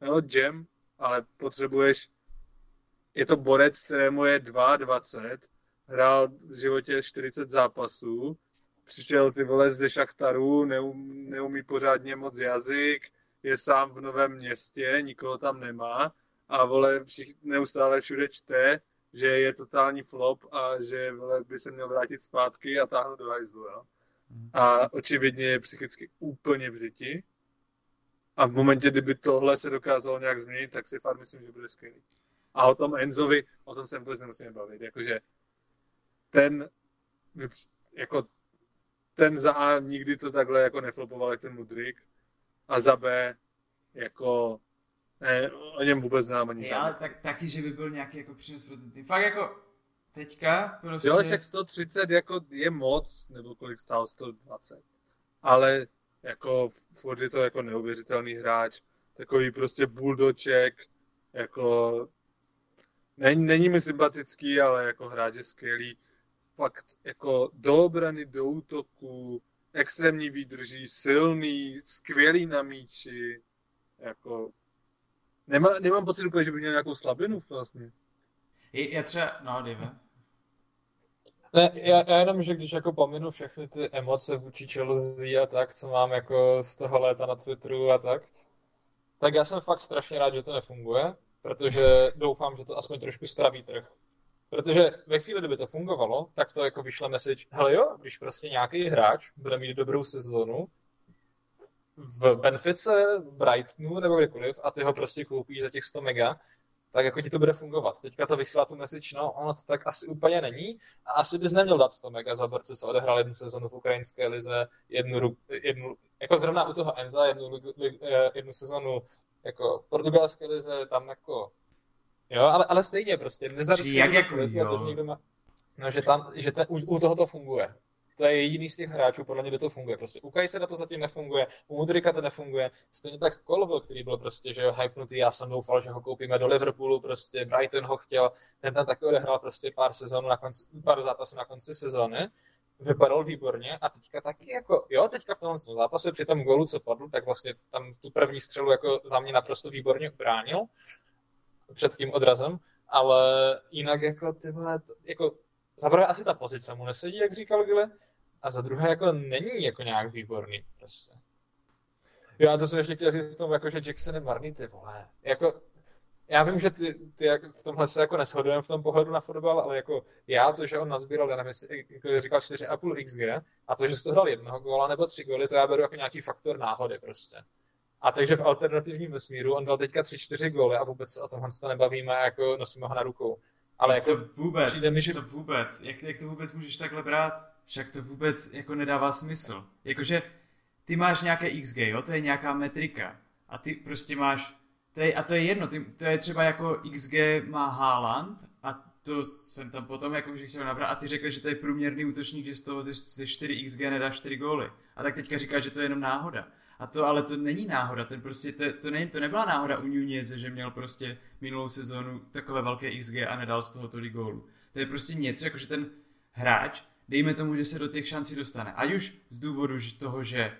no, jam, ale potřebuješ, je to borec, kterému je 22, hrál v životě 40 zápasů, přišel ty vole ze Šachtaru, neum, neumí pořádně moc jazyk, je sám v novém městě, nikoho tam nemá a vole všichni neustále všude čte, že je totální flop a že vole, by se měl vrátit zpátky a táhnout do hajzlu, jo. A očividně je psychicky úplně v řiti. A v momentě, kdyby tohle se dokázalo nějak změnit, tak si fakt myslím, že bude skvělý. A o tom Enzovi, o tom se vůbec nemusíme bavit. Jakože ten, jako ten za A nikdy to takhle jako neflopoval, jak ten Mudrik. A za B, jako ne, o něm vůbec znám ani Ale tak, taky, že by byl nějaký jako přínos pro ten tým. Fakt jako teďka prostě... Jo, však 130 jako je moc, nebo kolik stál 120. Ale jako furt je to jako neuvěřitelný hráč, takový prostě buldoček, jako není, není mi sympatický, ale jako hráč je skvělý. Fakt jako do obrany, do útoku, extrémní výdrží, silný, skvělý na míči, jako Nemá, nemám pocit úplně, že by měl nějakou slabinu vlastně. Já třeba, no, dejme. Ne, já, já jenom, že když jako pominu všechny ty emoce vůči Chelsea a tak, co mám jako z toho léta na Twitteru a tak, tak já jsem fakt strašně rád, že to nefunguje, protože doufám, že to aspoň trošku spraví trh. Protože ve chvíli, kdyby to fungovalo, tak to jako vyšle message, hele jo, když prostě nějaký hráč bude mít dobrou sezonu, v Benfice, v Brightonu nebo kdekoliv a ty ho prostě koupíš za těch 100 mega, tak jako ti to bude fungovat. Teďka to vysílá tu message, no ono to tak asi úplně není a asi bys neměl dát 100 mega za borce, co odehrál jednu sezonu v ukrajinské lize, jednu, jednu jako zrovna u toho Enza, jednu, eh, jednu sezonu jako v portugalské lize, tam jako Jo, ale, ale stejně prostě, nezaručuje, jak jako, jo. někdo má, no, že, tam, že ten, u, u toho to funguje to je jediný z těch hráčů, podle mě, kde to funguje. Prostě u Kajseda to zatím nefunguje, u Mudrika to nefunguje, stejně tak Colville, který byl prostě, že jo, hypnutý, já jsem doufal, že ho koupíme do Liverpoolu, prostě Brighton ho chtěl, ten tam taky odehrál prostě pár sezónů na konci, pár zápasů na konci sezóny, vypadal výborně a teďka taky jako, jo, teďka v tomhle zápase při tom golu, co padl, tak vlastně tam tu první střelu jako za mě naprosto výborně ubránil před tím odrazem, ale jinak jako tyhle, jako zaprvé asi ta pozice mu nesedí, jak říkal Gile, a za druhé jako není jako nějak výborný prostě. Já to jsem ještě chtěl říct tomu, jako, že Jackson je marný, ty vole. Jako, já vím, že ty, ty jak v tomhle se jako neshodujeme v tom pohledu na fotbal, ale jako já to, že on nazbíral, já nevím, jako říkal 4,5 XG, a to, že jsi to hrál jednoho góla nebo tři góly, to já beru jako nějaký faktor náhody prostě. A takže v alternativním vesmíru on dal teďka 3-4 góly a vůbec se o tomhle to nebavíme, jako nosíme ho na rukou. Ale jako to vůbec, mi, že... to vůbec, jak, jak to vůbec můžeš takhle brát? Však to vůbec jako nedává smysl. Jakože ty máš nějaké XG, jo, to je nějaká metrika. A ty prostě máš, to je, a to je jedno, ty, to je třeba jako XG má Haaland a to jsem tam potom jako že chtěl nabrat a ty řekl, že to je průměrný útočník, že z toho ze, ze 4 XG nedá 4 góly. A tak teďka říká, že to je jenom náhoda. A to ale to není náhoda, ten prostě, to, to, ne, to nebyla náhoda u Nuneze, že měl prostě minulou sezónu takové velké XG a nedal z toho tolik gólů. To je prostě něco, jako že ten hráč dejme tomu, že se do těch šancí dostane. Ať už z důvodu že toho, že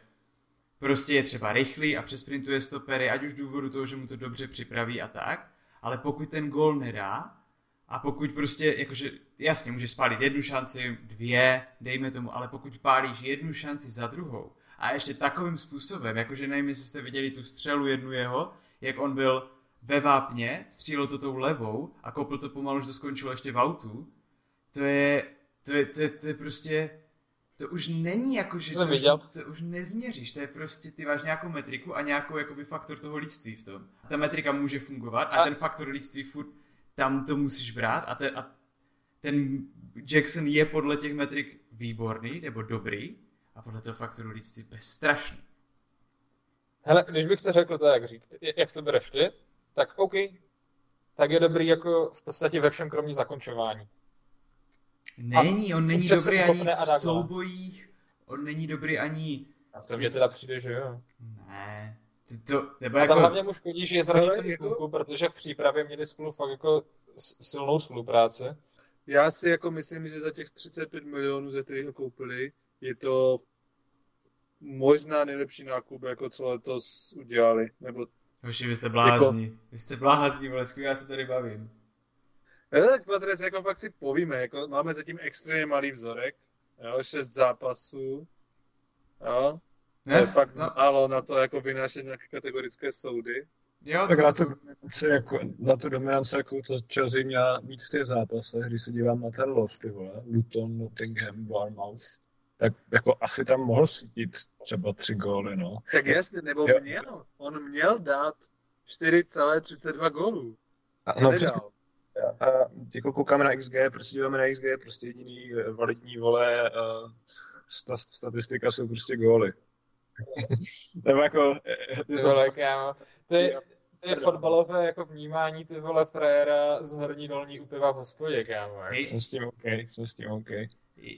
prostě je třeba rychlý a přesprintuje stopery, ať už z důvodu toho, že mu to dobře připraví a tak, ale pokud ten gol nedá, a pokud prostě, jakože, jasně, může spálit jednu šanci, dvě, dejme tomu, ale pokud pálíš jednu šanci za druhou, a ještě takovým způsobem, jakože nevím, jestli jste viděli tu střelu jednu jeho, jak on byl ve vápně, střílel to tou levou a koupil to pomalu, že to skončilo ještě v autu, to je, to je, to je, to je prostě, to už není jako, že to, už, to už nezměříš, to je prostě, ty máš nějakou metriku a nějakou jakoby faktor toho lidství v tom. A ta metrika může fungovat a, a ten faktor lidství furt tam to musíš brát a, te, a ten Jackson je podle těch metrik výborný nebo dobrý a podle toho faktoru lidství bezstrašný. Hele, když bych to řekl tak, jak, řík, jak to bereš ty, tak OK, tak je dobrý jako v podstatě ve všem kromě zakončování. Není, on není dobrý ani v soubojích on není dobrý ani... A to mě teda přijde, že jo. Ne, to, to nebo A jako... tam hlavně mu škodí, že je zraněný jako- kluku, protože v přípravě měli spolu fakt jako silnou spolupráci. Já si jako myslím, že za těch 35 milionů, za kterých ho koupili, je to možná nejlepší nákup, jako co letos udělali. Nebo Hoši, vy jste blázni. Jako... Vy jste blázni, vole, já se tady bavím. Ne, tak Patres, jako fakt si povíme, jako máme zatím extrémně malý vzorek, jo, šest zápasů, jo, to je fakt no, málo na to, jako vynášet nějaké kategorické soudy. jo, Tak to, na tu dominanci, jako, na tu dominanci, jako to Chelsea měla mít v těch zápasech, když se dívám na ten los, ty vole, Luton, Nottingham, Bournemouth, tak jako asi tam mohl sítit třeba tři góly, no. Tak jasně, nebo Jo. měl, on měl dát 4,32 gólů. A, No, no, přesně, a jako koukáme na XG, prostě díváme na XG, prostě jediný eh, validní vole uh, sta, statistika jsou prostě góly. Nebo jako, eh, Ty je to, vole, kámo. Je, to je fotbalové jako vnímání ty vole frajera z horní dolní u piva v hospodě, kámo. jako. jsem s tím OK, jsem s tím OK.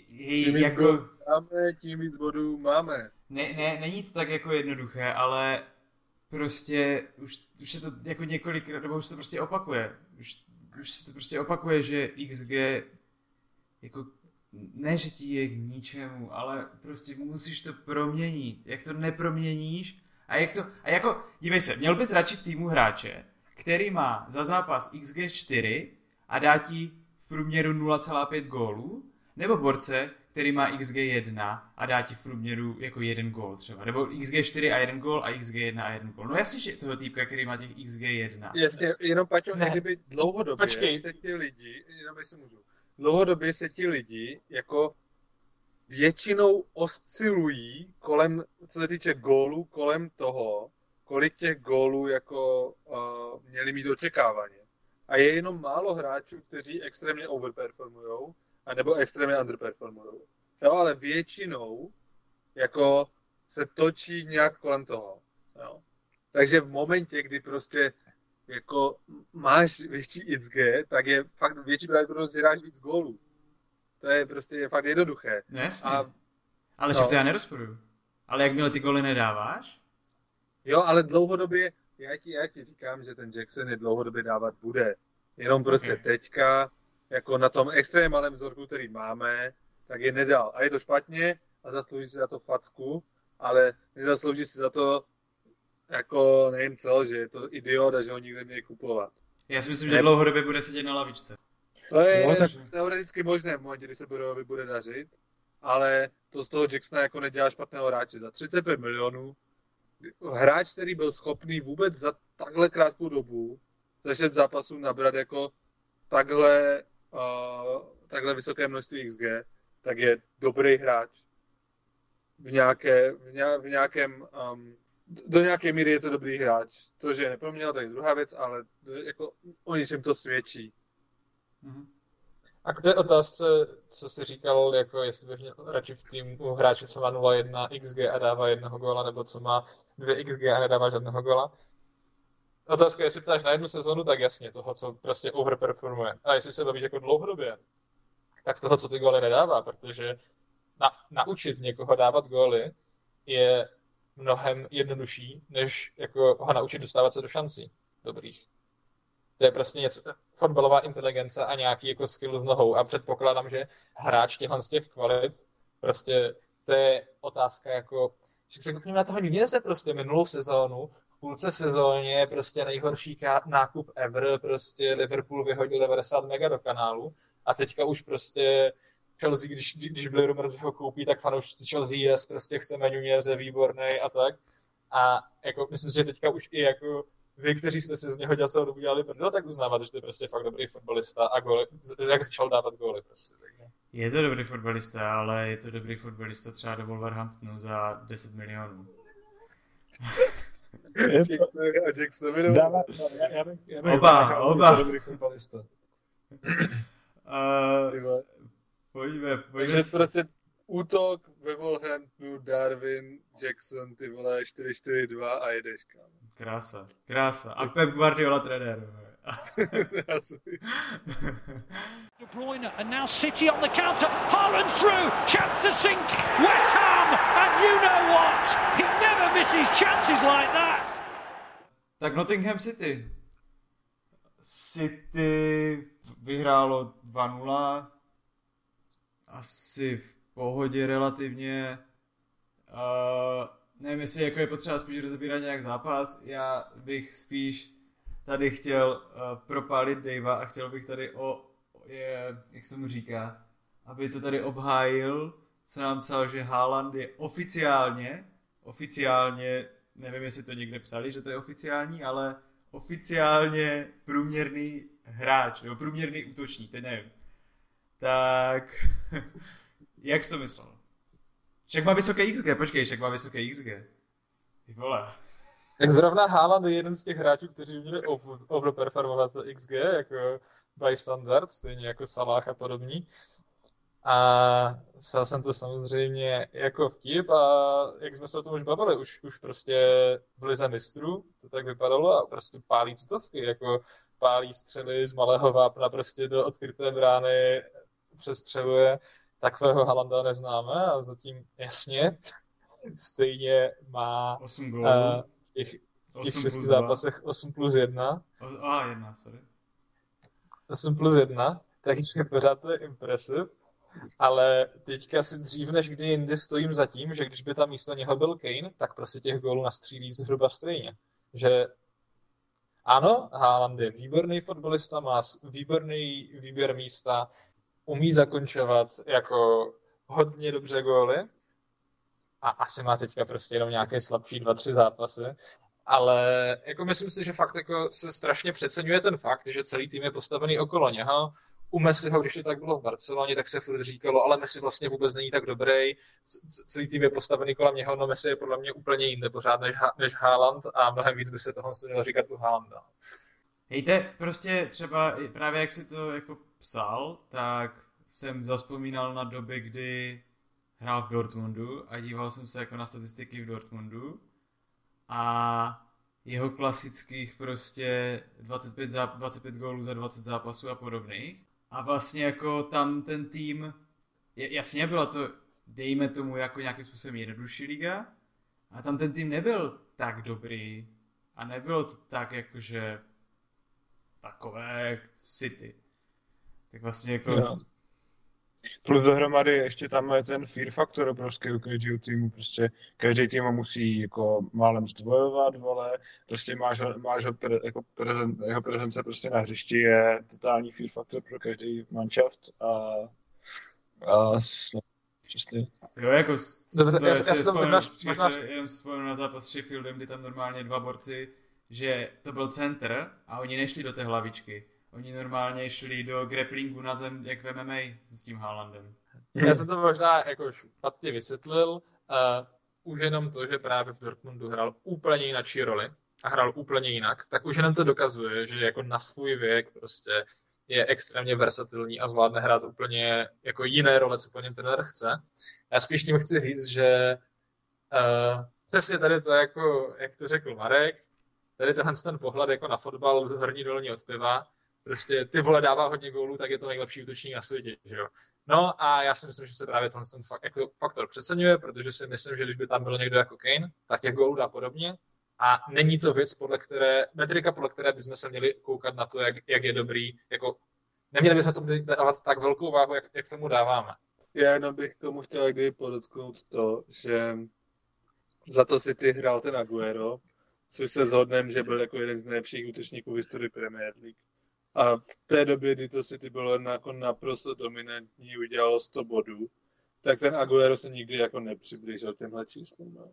Tím víc jako... máme, tím víc bodů máme. Ne, ne, není to tak jako jednoduché, ale prostě už, už se to jako několikrát, nebo už se to prostě opakuje. Už, už se to prostě opakuje, že XG jako ne, že ti je k ničemu, ale prostě musíš to proměnit. Jak to neproměníš a jak to, a jako, dívej se, měl bys radši v týmu hráče, který má za zápas XG 4 a dá ti v průměru 0,5 gólů, nebo borce, který má XG1 a dá ti v průměru jako jeden gól třeba. Nebo XG4 a jeden gól a XG1 a jeden gól. No jasně, že toho týpka, který má těch XG1. Jasně, jenom Paťo, Ne. kdyby dlouhodobě Počkej. se ti lidi, jenom jestli můžu, dlouhodobě se ti lidi jako většinou oscilují kolem, co se týče gólů, kolem toho, kolik těch gólů jako uh, měli mít očekávaně. A je jenom málo hráčů, kteří extrémně overperformujou, anebo extrémně underperformujou. Jo, ale většinou jako se točí nějak kolem toho. Jo. Takže v momentě, kdy prostě jako máš větší XG, tak je fakt větší pravděpodobnost, že dáš víc gólů. To je prostě je fakt jednoduché. No jasně. A ale no. to já nerozporuju. Ale jakmile ty goly nedáváš, jo, ale dlouhodobě, já ti, já ti říkám, že ten Jackson je dlouhodobě dávat bude. Jenom prostě Ok. teďka, jako na tom extrémně malém vzorku, který máme, tak je nedal. A je to špatně a zaslouží si za to facku, ale nezaslouží si za to jako nevím co, že je to idiot a že ho nikdo neměl kupovat. já si myslím, že Ne. dlouhodobě bude sedět na lavičce. To je No, no, tak- teoreticky možné v momentě, kdy se Budovi bude dařit, ale to z toho Jacksona jako nedělá špatného hráče. Za 35 milionů hráč, který byl schopný vůbec za takhle krátkou dobu, za 6 zápasů nabrat jako takhle, uh, takhle vysoké množství XG, tak je dobrý hráč. V, nějaké, v, ně, v nějakém, um, do nějaké míry je to dobrý hráč. To, že je neproměnil, tak je druhá věc, ale jako o něčem to svědčí. Mhm. A k té otázce, co jsi říkal, jako jestli bych měl radši v týmu hráče, co má 0,1 XG a dává jednoho góla, nebo co má 2 XG a nedává žádného góla. Otázka, jestli ptáš na jednu sezonu, tak jasně, toho, co prostě overperformuje. A jestli se bavíš jako dlouhodobě, tak toho, co ty góly nedává, protože na, naučit někoho dávat góly je mnohem jednodušší, než jako ho naučit dostávat se do šancí dobrých. To je prostě něco, fotbalová inteligence a nějaký jako skill s nohou a předpokládám, že hráč těchhle z těch kvalit, prostě to je otázka jako, že se koukněme na toho Nuneze prostě minulou sezónu, půlce sezóně je prostě nejhorší nákup ever, prostě Liverpool vyhodil 90 mega do kanálu a teďka už prostě Chelsea, když, když byli rumor, že ho koupí, tak fanoušci Chelsea yes, prostě chceme Nuneze, výborný a tak. A jako, myslím si, že teďka už i jako vy, kteří jste si z něho celou dobu dělali prdel, tak uznáváte, že to je prostě fakt dobrý fotbalista a gole, jak začal dávat góly prostě. Takže. Je to dobrý fotbalista, ale je to dobrý fotbalista třeba do Wolverhamptonu za 10 milionů. Je to, A Jacksonovi já, já bych, já bych Oba, nechal, oba. dobrý fotbalista. Uh, pojďme, pojďme. Takže prostě útok ve Wolverhamptonu, Darwin, Jackson, ty vole, 4-4-2 a jedeš, kámo. Krása, krása. A Pep Guardiola trenér. De Bruyne and now City on the counter. Haaland through, chance to sink West Ham, and you know what? He never misses chances like that. Tak Nottingham City. City vyhrálo 2-0. Asi v pohodě relativně. Uh, nevím, jestli jako je potřeba spíš rozebírat nějak zápas. Já bych spíš tady chtěl uh, propálit Davea a chtěl bych tady o, je, jak se mu říká, aby to tady obhájil, co nám psal, že Haaland je oficiálně, oficiálně, nevím, jestli to někde psali, že to je oficiální, ale oficiálně průměrný hráč, nebo průměrný útočník, teď nevím. Tak, jak jsi to myslel? Však má vysoké XG, počkej, však má vysoké XG. Ty vole. Tak zrovna Haaland je jeden z těch hráčů, kteří měli overperformovat to XG, jako by standard, stejně jako Salah a podobní. A psal jsem to samozřejmě jako vtip a jak jsme se o tom už bavili, už, už prostě v lize mistrů to tak vypadalo a prostě pálí tutovky, jako pálí střely z malého vápna prostě do odkryté brány přestřeluje. Takového Halanda neznáme a zatím jasně stejně má 8 gólů. Uh, těch, v těch šesti zápasech 8 plus 1. A, 1, sorry. 8 plus 1, takže pořád to je impresive. Ale teďka si dřív než kdy jindy stojím za tím, že když by tam místo něho byl Kane, tak prostě těch gólů nastřílí zhruba stejně. Že ano, Haaland je výborný fotbalista, má výborný výběr místa, umí zakončovat jako hodně dobře góly a asi má teďka prostě jenom nějaké slabší dva, tři zápasy, ale jako myslím si, že fakt jako se strašně přeceňuje ten fakt, že celý tým je postavený okolo něho. U Messiho, když to tak bylo v Barceloně, tak se furt říkalo, ale Messi vlastně vůbec není tak dobrý, celý tým je postavený kolem něho, no Messi je podle mě úplně jinde pořád než, než Haaland a mnohem víc by se toho mělo říkat u Haalanda. Hejte, prostě třeba právě jak si to jako psal, tak jsem zaspomínal na doby, kdy hrál v Dortmundu a díval jsem se jako na statistiky v Dortmundu a jeho klasických prostě 25, záp- 25 gólů za 20 zápasů a podobných. A vlastně jako tam ten tým, jasně byla to, dejme tomu jako nějakým způsobem jednodušší liga, a tam ten tým nebyl tak dobrý a nebylo to tak jakože takové City. Tak vlastně jako... No. Plus dohromady ještě tam je ten fear faktor obrovský u každého týmu, prostě každý tým musí jako málem zdvojovat, vole, prostě máš, máš ho, pre, jako prezent, jeho prezence prostě na hřišti je totální fear faktor pro každý manšaft a, a no, přesně. Jo, jako Dobře, to, já, jenom vzpomenu na zápas s Sheffieldem, kdy tam normálně dva borci, že to byl center a oni nešli do té hlavičky Oni normálně šli do grapplingu na zem, jak v MMA s tím Haalandem. Já jsem to možná jako špatně vysvětlil. Uh, už jenom to, že právě v Dortmundu hrál úplně jináčí roli a hrál úplně jinak, tak už jenom to dokazuje, že jako na svůj věk prostě je extrémně versatilní a zvládne hrát úplně jako jiné role, co po něm trenér chce. Já spíš tím chci říct, že uh, přesně tady to, jako, jak to řekl Marek, tady tenhle ten pohled jako na fotbal z horní dolní od piva, prostě ty vole dává hodně gólů, tak je to nejlepší útočník na světě, že jo. No a já si myslím, že se právě ten, ten fakt, jako faktor přeceňuje, protože si myslím, že když by tam byl někdo jako Kane, tak je gólů dá podobně. A není to věc, podle které, metrika, podle které bychom se měli koukat na to, jak, jak je dobrý, jako neměli bychom tomu dávat tak velkou váhu, jak, jak tomu dáváme. Já jenom bych tomu chtěl kdyby podotknout to, že za to si ty hrál ten Aguero, což se zhodneme, že byl jako jeden z nejlepších útočníků v historii Premier League. A v té době, kdy to City bylo jako naprosto dominantní, udělalo 100 bodů, tak ten Aguero se nikdy jako nepřiblížil těmhle číslům. No.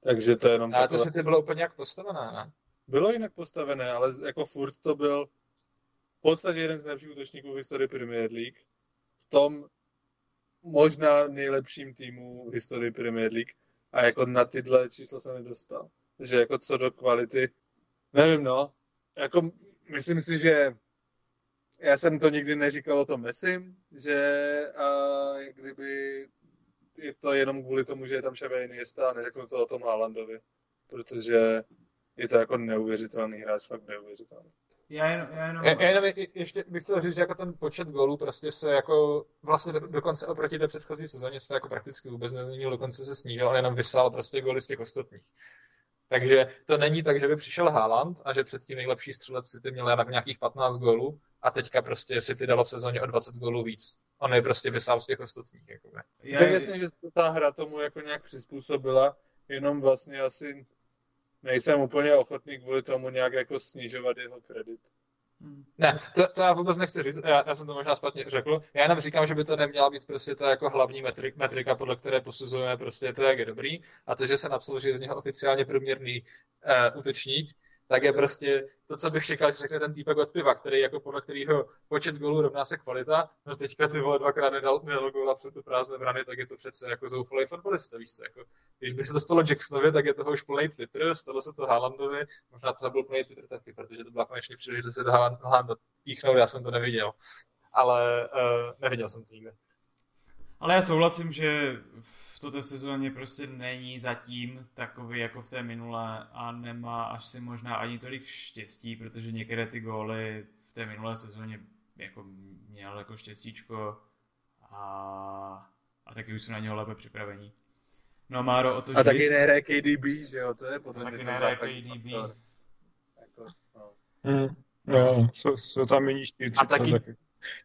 Takže to je jenom A taková... to City bylo úplně jak postavené, ne? Bylo jinak postavené, ale jako furt to byl v podstatě jeden z nejlepších útočníků v historii Premier League. V tom možná nejlepším týmu v historii Premier League a jako na tyhle čísla se nedostal. Takže jako co do kvality, nevím no, jako myslím si, že já jsem to nikdy neříkal o tom Messi, že a kdyby je to jenom kvůli tomu, že je tam Xavi Iniesta a neřeknu to o tom Haalandovi, protože je to jako neuvěřitelný hráč, fakt neuvěřitelný. Já jenom, já jenom... Já, já jenom je- ještě bych chtěl říct, že jako ten počet gólů prostě se jako vlastně do, dokonce oproti té předchozí sezóně se jako prakticky vůbec nezměnil, dokonce se snížil, on jenom vysál prostě góly z těch ostatních. Takže to není tak, že by přišel Haaland a že předtím nejlepší střelec City měl jen nějakých 15 gólů a teďka prostě City dalo v sezóně o 20 gólů víc. On je prostě vysál z těch ostatních. Jakoby. Já, jasně, že ta hra tomu jako nějak přizpůsobila, jenom vlastně asi nejsem úplně ochotný kvůli tomu nějak jako snižovat jeho kredit. Ne, to, to já vůbec nechci říct, já, já jsem to možná špatně řekl. Já jenom říkám, že by to neměla být prostě ta jako hlavní metrik, metrika, podle které posuzujeme prostě to, jak je dobrý. A to, že se napsal, že je z něho oficiálně průměrný uh, útočník, tak je prostě to, co bych čekal, že řekne ten týpek od piva, který jako podle kterého počet gólů rovná se kvalita, no teďka ty vole dvakrát nedal, nedal góla před prázdné brany, tak je to přece jako zoufalý fotbalista, víš co, jako, když by se to stalo Jacksonovi, tak je toho už plný Twitter, stalo se to Haalandovi, možná to byl plný Twitter taky, protože to byla konečně příležitost se do Haaland- píchnout, já jsem to neviděl, ale uh, neviděl jsem to. Ale já souhlasím, že v této sezóně prostě není zatím takový jako v té minulé a nemá až si možná ani tolik štěstí, protože některé ty góly v té minulé sezóně jako měl jako štěstíčko a, a taky už jsou na něho lépe připravení. No Máro, o to, A že taky jsi- nehraje KDB, že jo, to je podle mě taky nehraje KDB. faktor. Jako, no. Hmm. Jo, jsou, jsou tam jiní A taky- co taky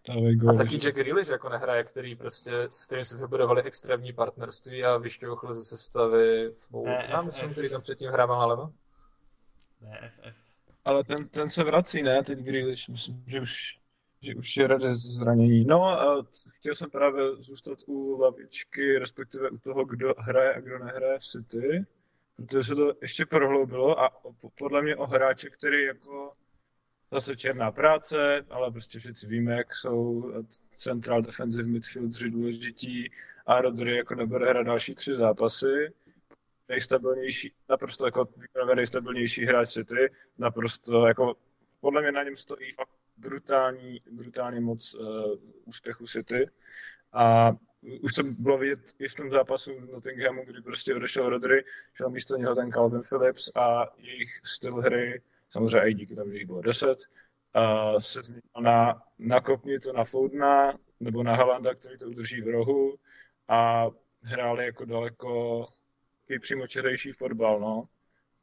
dávají A taky že? Jack Grealish jako nehraje, který prostě, s kterým se vybudovali extrémní partnerství a vyšťouchl ze sestavy v mou, Ne, já myslím, který tam předtím hrával nalevo. BFF. Ale ten, ten se vrací, ne, teď Grealish, myslím, že už, že už je rade zranění. No a chtěl jsem právě zůstat u lavičky, respektive u toho, kdo hraje a kdo nehraje v City, protože se to ještě prohloubilo a po- podle mě o hráče, který jako zase černá práce, ale prostě všichni víme, jak jsou central defensive midfieldři důležití a Rodri jako nebude hrát další tři zápasy. Nejstabilnější, naprosto jako nejstabilnější hráč City, naprosto jako podle mě na něm stojí fakt brutální, brutální moc uh, úspěchu City a už to bylo vidět i v tom zápasu Nottinghamu, kdy prostě odešel Rodri, šel místo něho ten Calvin Phillips a jejich styl hry, samozřejmě i díky tomu, že jich bylo 10, uh, se na nakopni to na Foudna nebo na Halanda, který to udrží v rohu a hráli jako daleko i přímočarejší fotbal, no.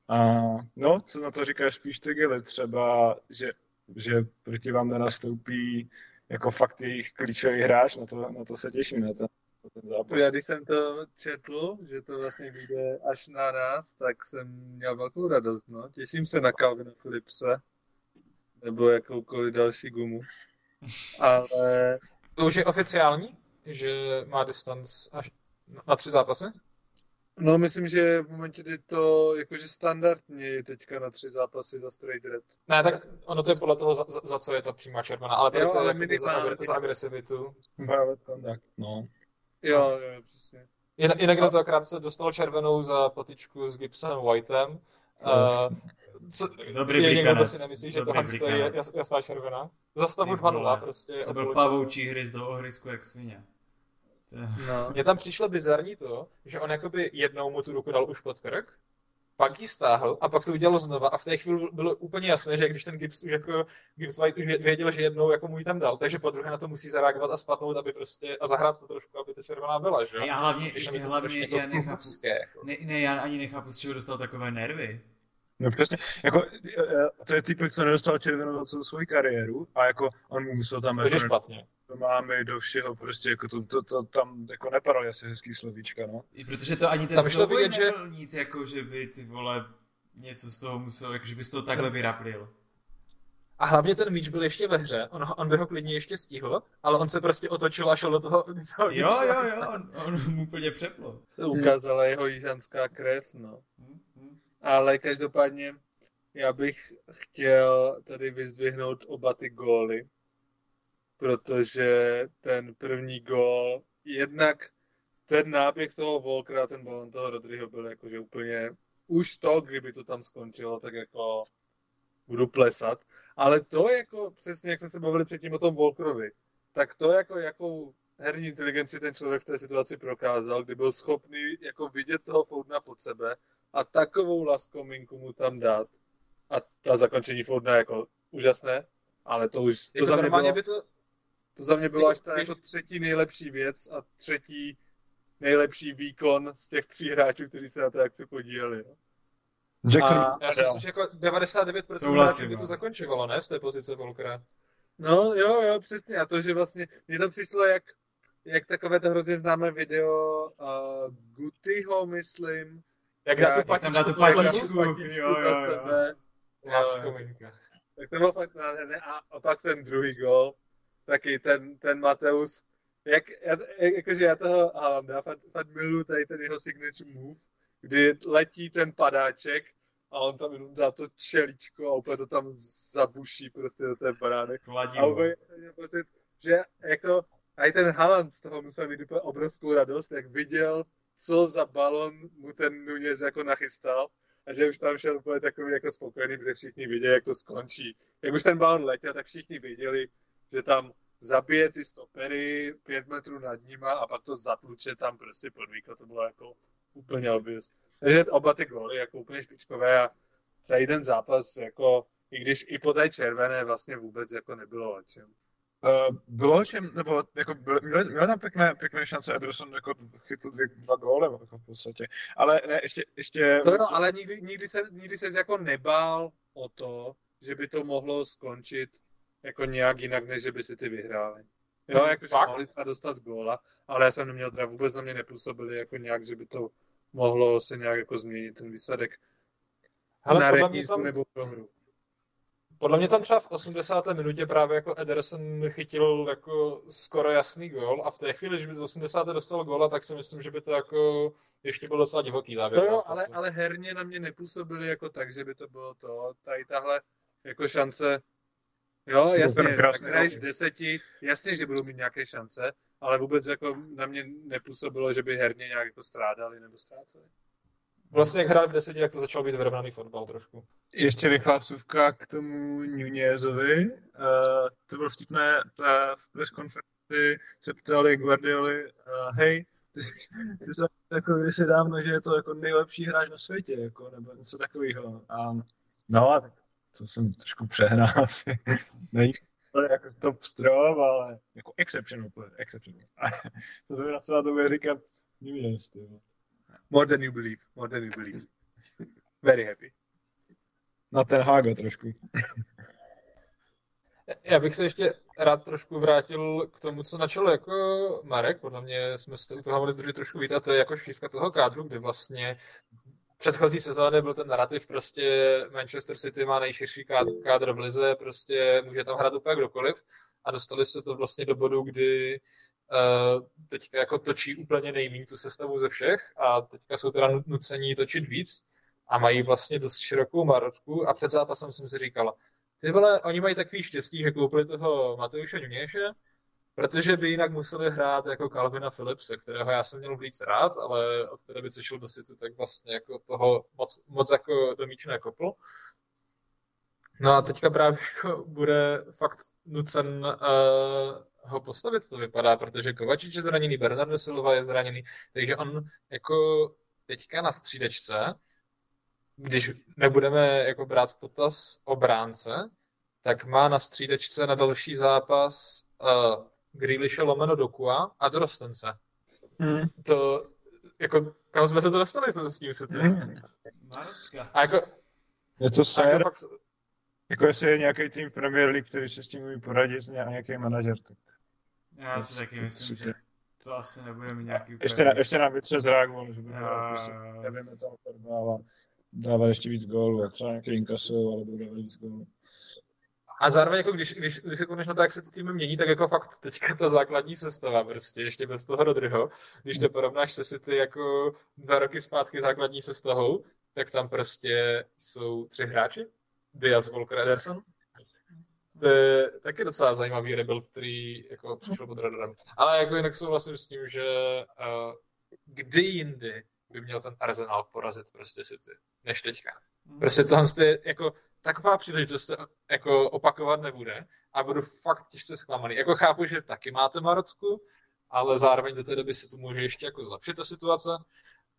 A no, co na to říkáš spíš ty Gily, třeba, že, že proti vám nenastoupí jako fakt jejich klíčový hráč, na to, na to se těším, na ten zápas. Já když jsem to četl, že to vlastně vyjde až na nás, tak jsem měl velkou radost, no. Těším se na Calvina Philipse, nebo jakoukoliv další gumu. Ale To už je oficiální, že má distanc až na tři zápasy? no, myslím, že v momentě, kdy to jakože standardně je teďka na tři zápasy za straight red. Ne, tak ono to je podle toho, za, za, za co je ta přímá červená, ale tady Jo, to je ale jakoby za, za agresivitu. Violet contact, no. Jo, jo, přesně. Jinak, jinak na to akrát se dostal červenou za potičku s Gibsonem Whiteem. Uh, co, Dobrý je někdo, si nemyslí, že Dobrý tohle je jas, jasná červená? Za stavu Ty vole. 2-0 prostě. To byl pavoučí hryz do ohrysku jak svině. To- No. Mně tam přišlo bizarní to, že on jakoby jednou mu tu ruku dal už pod krk, pak ji stáhl a pak to udělal znova a v té chvíli bylo úplně jasné, že když ten Gibbs už jako Gibbs White už věděl, že jednou jako mu ji tam dal, takže po druhé na to musí zareagovat a spadnout, aby prostě a zahrát to trošku, aby ta červená byla, že jo? A hlavně, hlavně strašně já jako nechápu, jako. ne, ne, já ani nechápu, z čeho dostal takové nervy. No přesně, jako, eh, to je typek, co nedostal červenou za celou svoji kariéru a jako on mu musel tam Takže jako špatně. do mámy, do všeho, prostě jako to, to, to tam jako nepadalo asi hezký slovíčka, no. I protože to ani ten Tam vidět, že- nebyl nic, jako že by ty vole něco z toho musel, jako že bys to takhle vyraplil. A hlavně ten míč byl ještě ve hře, on, on by ho klidně ještě stihl, ale on se prostě otočil a šel do toho, do toho Jo, jo, jo, on, on mu úplně přeplo. Se ukázala jeho jižanská krev, no. Ale každopádně já bych chtěl tady vyzdvihnout oba ty góly, protože ten první gól, jednak ten náběh toho Volkera, ten balon toho Rodryho byl jakože úplně, už to, kdyby to tam skončilo, tak jako budu plesat. Ale to jako, přesně jak jsme se bavili předtím o tom Volkerovi, tak to jako, jakou herní inteligenci ten člověk v té situaci prokázal, kdy byl schopný jako vidět toho Foudna pod sebe a takovou laskominku mu tam dát. A ta zakončení Foudna jako úžasné, ale to už, to, Jako za mě bylo, by to, to za mě bylo až ta jako třetí nejlepší věc a třetí nejlepší výkon z těch tří hráčů, kteří se na té akci podíleli. no. Jackson, A- já si myslím, že jako 99% Souhlasím, hráčů by to no. zakončovalo, ne? Z té pozice Volkera. No, jo, jo, přesně. A to, že vlastně, mně to přišlo jak, jak takové to hrozně známé video uh, Gutyho, myslím. Jak dá tu tam dá tu patičku patičku. poslední? patičku jo, jo, za jo. sebe. Láskovinka. Tak to bylo fakt nádherné. A, a pak ten druhý gol, taky ten, ten Mateus, jak, já, jak, jakože já toho Haalanda fakt, fakt miluju tady ten jeho signature move, kdy letí ten padáček a on tam jenom dá to čeličko a úplně to tam zabuší prostě do té brány. Kladí, A úplně jsem měl pocit, že jako i ten Haaland z toho musel mít úplně obrovskou radost, jak viděl, co za balon mu ten Nunez jako nachystal a že už tam šel úplně takový jako spokojený, protože všichni viděli, jak to skončí. Jak už ten balon letěl, tak všichni věděli, že tam zabije ty stopery pět metrů nad nima a pak to zatluče tam prostě pod víko. To bylo jako úplně obvious. Takže oba ty góly jako úplně špičkové a celý ten zápas jako i když i po té červené vlastně vůbec jako nebylo o čem. Uh, bylo čem, nebo jako byl, měl, měl tam pěkné, pěkné šance, Ederson jako chytl dvě, dva góly jako v podstatě, ale ne, ještě, ještě... To jo, ale nikdy, nikdy, se, nikdy se jako nebál o to, že by to mohlo skončit jako nějak jinak, než že by si ty vyhráli. Jo, jakože Fakt? mohli třeba dostat góla, ale já jsem neměl teda vůbec na mě nepůsobili jako nějak, že by to mohlo se nějak jako změnit ten výsledek Hele, na remízu tam, nebo prohru. Podle mě tam třeba v 80. minutě právě jako Ederson chytil jako skoro jasný gol a v té chvíli, že by z 80. dostal góla, tak si myslím, že by to jako ještě byl docela divoký závěr. To jo, ale, ale herně na mě nepůsobili jako tak, že by to bylo to. Tady tahle jako šance, jo, jasně, tak hraješ v deseti, jasně, že budou mít nějaké šance, ale vůbec jako na mě nepůsobilo, že by herně nějak jako strádali nebo ztráceli. Vlastně jak hráli v deseti, tak to začal být vyrovnaný fotbal trošku. Ještě rychlá vsuvka k tomu Nunezovi. Uh, to bylo vtipné, ta v konferenci se ptali Guardioli, uh, hej, ty, ty jsi jako kdysi dávno, že je to jako nejlepší hráč na světě, jako, nebo něco takového. A, no, tak to jsem trošku přehnal asi. Není to jako top strop, ale jako exceptional player, exceptional. A to by na celá to bude říkat Nunez. More than you believe, more than you believe. Very happy. Na ten Haga trošku. Já bych se ještě rád trošku vrátil k tomu, co načal jako Marek. Podle mě jsme se u toho mohli zdržet trošku víc a to je jako šířka toho kádru, kdy vlastně v předchozí sezóně byl ten narrativ prostě Manchester City má nejširší kádr, kádr v lize, prostě může tam hrát úplně kdokoliv a dostali se to vlastně do bodu, kdy teďka jako točí úplně nejméně tu sestavu ze všech a teďka jsou teda nucení točit víc a mají vlastně dost širokou marotku a před zápasem jsem si říkal, ty vole, oni mají takový štěstí, že koupili toho Mateuše Nuněše, protože by jinak museli hrát jako Calvina Philipse, kterého já jsem měl víc rád, ale od té doby, co šel do City, tak vlastně jako toho moc, moc jako do míče nekopl. No a teďka právě jako bude fakt nucen uh, ho postavit, to vypadá, protože Kovačič je zraněný, Bernardo Silva je zraněný, takže on jako teďka na střídečce, když nebudeme jako brát v potaz obránce, tak má na střídečce na další zápas uh, Grealishe lomeno Dokua a Dorostence. Mm. To, jako, kam jsme se to dostali, co s tím se ty? Marotka. A jako, Je to a sér, jako fakt, jako jestli je nějaký tým Premier League, který se s tím umí poradit, ně- nějaký manažer, tak Já si taky myslím, že to asi nebude mít nějaký ještě, na, ještě nám vytře zrák, vole, že bude Jo, hrát prostě, nevíme tam dávat, dávat ještě víc gólů a třeba nějaký inkasou, ale bude víc gólů. a zároveň jako když, když, když se konečně tak jak se to tým mění, tak jako fakt teďka ta základní sestava prostě, ještě bez toho Rodryho, když to porovnáš se City jako dva roky zpátky základní sestavou, tak tam prostě jsou tři hráči, Diaz, Volker, Ederson. To je taky docela zajímavý rebuild, který jako přišel pod radarem. Ale jako jinak souhlasím s tím, že uh, kdy jindy by měl ten Arsenal porazit prostě City, než teďka. Prostě tohle je jako taková příležitost se jako opakovat nebude a budu fakt těžce zklamaný. Jako chápu, že taky máte Marocku, ale zároveň do té doby se to může ještě jako zlepšit ta situace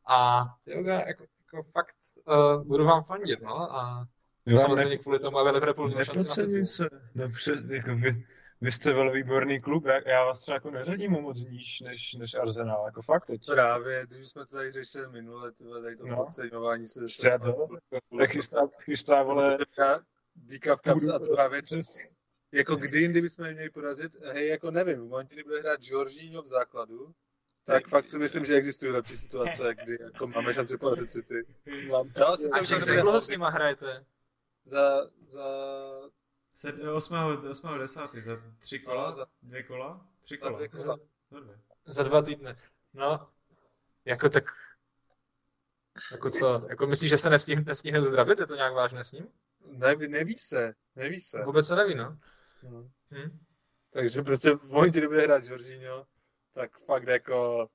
a jo, jako, jako fakt uh, budu vám fandit, no a Jo, Samozřejmě ne- kvůli tomu, aby Liverpool měl šanci na se. Dobře, jako vy, vy jste velmi výborný klub, já, já vás třeba jako neřadím o moc níž než, než Arsenal, jako fakt teď. Právě, když jsme to tady řešili minule, tyhle, tady to No. podceňování se. Ještě já to zase chystá, chystá, vole, Díka v kapse a druhá věc, jako kdy jindy bychom měli porazit, hej, jako nevím, v momentě, kdy bude hrát Jorginho v základu, tak fakt si myslím, že existují lepší situace, kdy jako máme šanci porazit City. Jo, sice A to se dlouho s nima hrajete? Za, za, Sed- 8. 8. 10. za tři kola? No, za- Dvě kola? Tři za kola. dvě kola. Za dvě. Za dva týdny. No, jako tak... Jako co? Jako myslíš, že se nestihne, nestihne uzdravit? Je to nějak vážné s ním? Ne, neví se, neví se. Vůbec se neví, no. No. Hm? Takže prostě v momentě, kdy bude hrát Jorginho, tak fakt jako,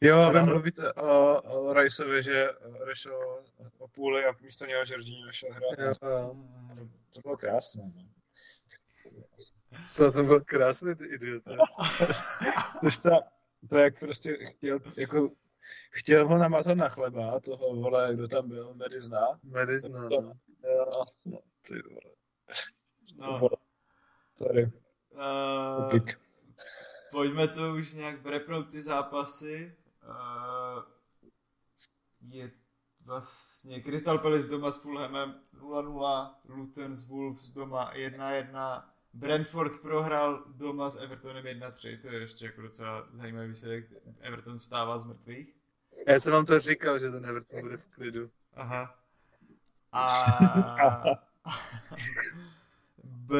Jo, a vy Ano. mluvíte o, o Riceovi, že odešel o půli a místo něho Jorginho šel hrát. jo, jo. To bylo krásné. no. co to byl krásný ty idiote. To, je ta, to jak prostě chtěl, jako, chtěl ho namatat na chleba, toho vole, kdo tam byl, Medy zná. Medis, no, no. Jo, no, ty vole, to No, bylo, sorry, uh, pojďme to už nějak brepnout ty zápasy. Uh, je vlastně Crystal Palace doma s Fulhamem 0-0, Luton s Wolves doma 1-1, Brentford prohrál doma s Evertonem 1-3, to je ještě jako docela zajímavý výsledek. Everton vstává z mrtvých. Já jsem vám to říkal, že ten Everton bude v klidu. Aha. A...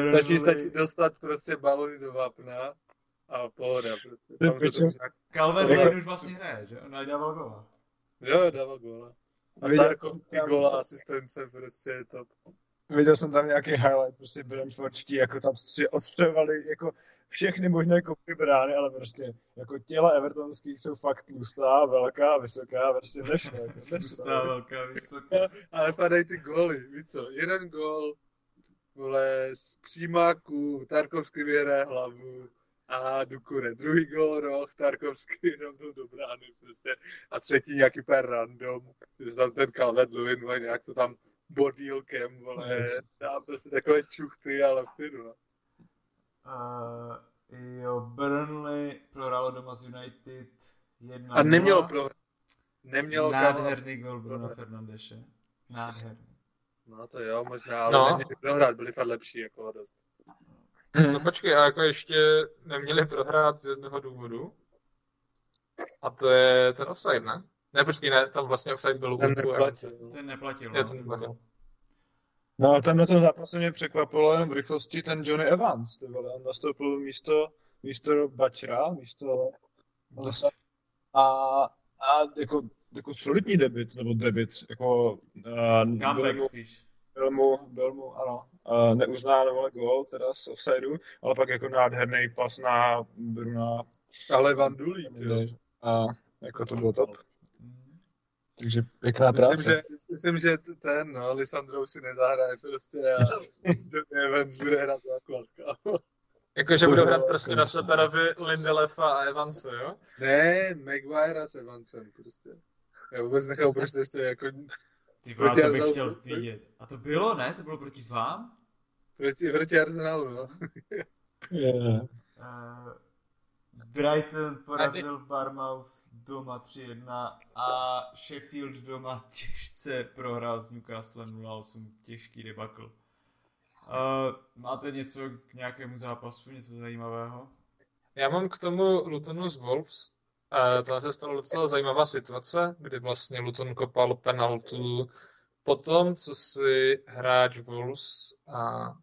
Stačí, stačí Burnley... dostat prostě balony do vápna a pohoda. Prostě. Tam se pičo. to už nějak... Calvert Jako- Lewin už vlastně hraje, že? On dával gola. Jo, dával góla. A viděl, Tarkov, ty góla, asistence, prostě je top. viděl jsem tam nějaký highlight, prostě Brentfordští, jako tam si odstřevali jako všechny možné kopy brány, ale prostě jako těla evertonských jsou fakt tlustá, velká, vysoká, prostě nešlo. Jako, Tlustá, nešlo. velká, vysoká. Ale padají ty góly, víš co, jeden gól, vole, z přímáku, Tarkovský vyhraje hlavu a Dukure. Druhý gól, roh, Tarkovský rovnou do brány, prostě. A třetí nějaký per random, že tam ten Calvert Lewin, vole, nějak to tam bodílkem, vole, dá prostě takové čuchty, ale v klidu, no. Uh, jo, Burnley prohrálo doma z United 1 A nemělo pro... Nemělo. Nádherný gol Bruno Fernandeše. Nádherný. No to jo, možná, ale No. no. neměli prohrát, byli fakt lepší, jako dost. No počkej, a jako ještě neměli prohrát z jednoho důvodu. A to je ten offside, ne? Ne, počkej, ne, tam vlastně offside byl Ten neplatil. Evanse. Ten neplatil. Je, no. ten neplatil. No a tam na tom zápase mě překvapilo jen v rychlosti ten Johnny Evans, ty vole, on nastoupil místo, místo Bačera, místo. A, a jako, jako solidní debit, nebo debit, jako uh, Comeback spíš. Byl mu, byl mu, ano, uh, neuznáno vole gol, teda z offsideu, ale pak jako nádherný pas na Bruna Ale Van Dulí, jo. a jako to bylo top. Takže pěkná Myslím, práce. že, myslím, že ten, no, Lisandrou si nezahraje prostě a Johnny Evans bude hrát základ, kámo. Jakože budou hrát prostě na Seperovi, Lindelefa a Evanse, jo? Ne, Maguire s Evansem prostě. Já vůbec nechápu, proč to ještě jako Ty vole, to bych chtěl vidět. A to bylo, ne? To bylo proti vám? proti, proti Arsenalu, no. Yeah. Uh, Brighton porazil Barmouth doma 3-1 a Sheffield doma těžce prohrál s Newcastlem 0-8. Těžký debakl. Uh, máte něco k nějakému zápasu, něco zajímavého? Já mám k tomu Lutonu z Wolves. Tam se stala docela zajímavá situace, kdy vlastně Luton kopal penaltu po tom, co si hráč Wolves a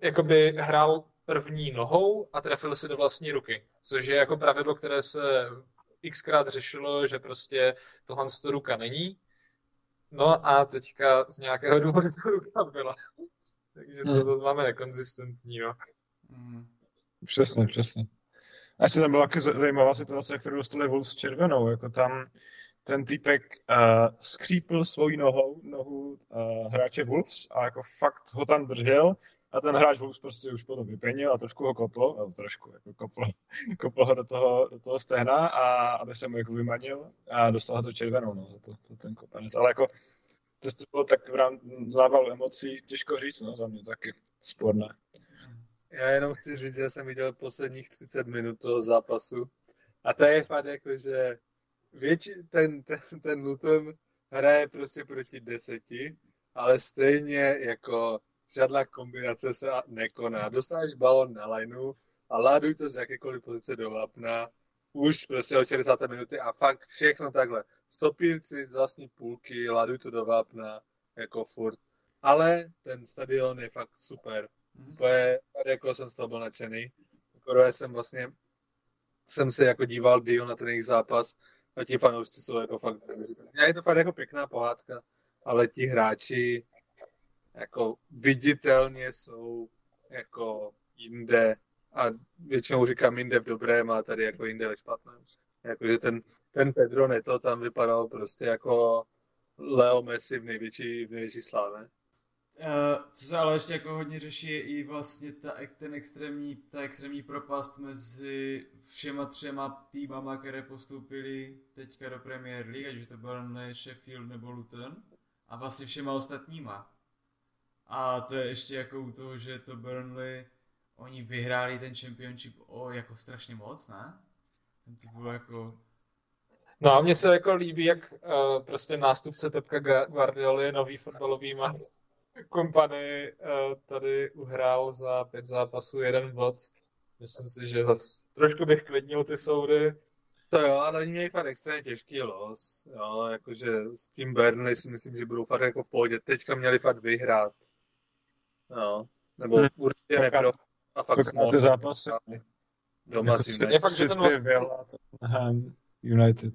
jakoby hrál první nohou a trefil si do vlastní ruky. Což je jako pravidlo, které se xkrát řešilo, že prostě tohle to ruka není. No a teďka z nějakého důvodu to ruka byla. Takže to, to máme nekonzistentní, no. Mm. Přesně, přesně. A ještě tam byla taky zajímavá situace, kterou dostali Wolves červenou, jako tam ten týpek uh, skřípl svojí nohou nohu uh, hráče Wolves a jako fakt ho tam držel a ten hráč Wolves prostě už potom vypenil a trošku ho kopl, no, trošku, jako kopl, kopl ho do toho, do toho stehna a aby se mu jako vymanil a dostal ho to červenou, no, to, to ten kopanec. Ale jako to bylo tak v zával emocí, těžko říct, no za mě taky sporné. Já jenom chci říct, že jsem viděl posledních 30 minut toho zápasu a to je fakt jako, že větši, ten, ten, ten Luton hraje prostě proti deseti, ale stejně jako žádná kombinace se nekoná. Dostaneš balon na lineu a láduj to z jakékoliv pozice do vápna, už prostě od 60. minuty a fakt všechno takhle. Stopírci z vlastní půlky, láduj to do vápna, jako furt. Ale ten stadion je fakt super. Mm. To je, jako jsem z toho byl nadšený. Poprvé jsem vlastně, jsem se jako díval díl na ten jejich zápas a ti fanoušci jsou jako fakt Je to fakt jako pěkná pohádka, ale ti hráči jako viditelně jsou jako jinde a většinou říkám jinde v dobrém a tady jako jinde ve špatném. Jakože ten, ten Pedro Neto tam vypadal prostě jako Leo Messi v největší, v největší slávě. Uh, co se ale ještě jako hodně řeší, je i vlastně ta, ten extrémní, ta extrémní propast mezi všema třema týmama, které postoupili teďka do Premier League, ať už to byl Sheffield nebo Luton, a vlastně všema ostatníma. A to je ještě jako u toho, že to Burnley, oni vyhráli ten championship o jako strašně moc, ne? Tam to bylo jako... No a mně se jako líbí, jak uh, prostě nástupce Tepka Guardioly, nový fotbalový kompany uh, tady uhrál za pět zápasů jeden bod. Myslím si, že zase trošku bych klidnil ty soudy. To jo, ale oni měli fakt extrémně těžký los. Jo, jakože s tím Burnley si myslím, že budou fakt jako v pohodě. Teďka měli fakt vyhrát. No, nebo hmm. určitě nepro. A fakt. Ty zápasy. Doma si Je fakt, že ten los... United.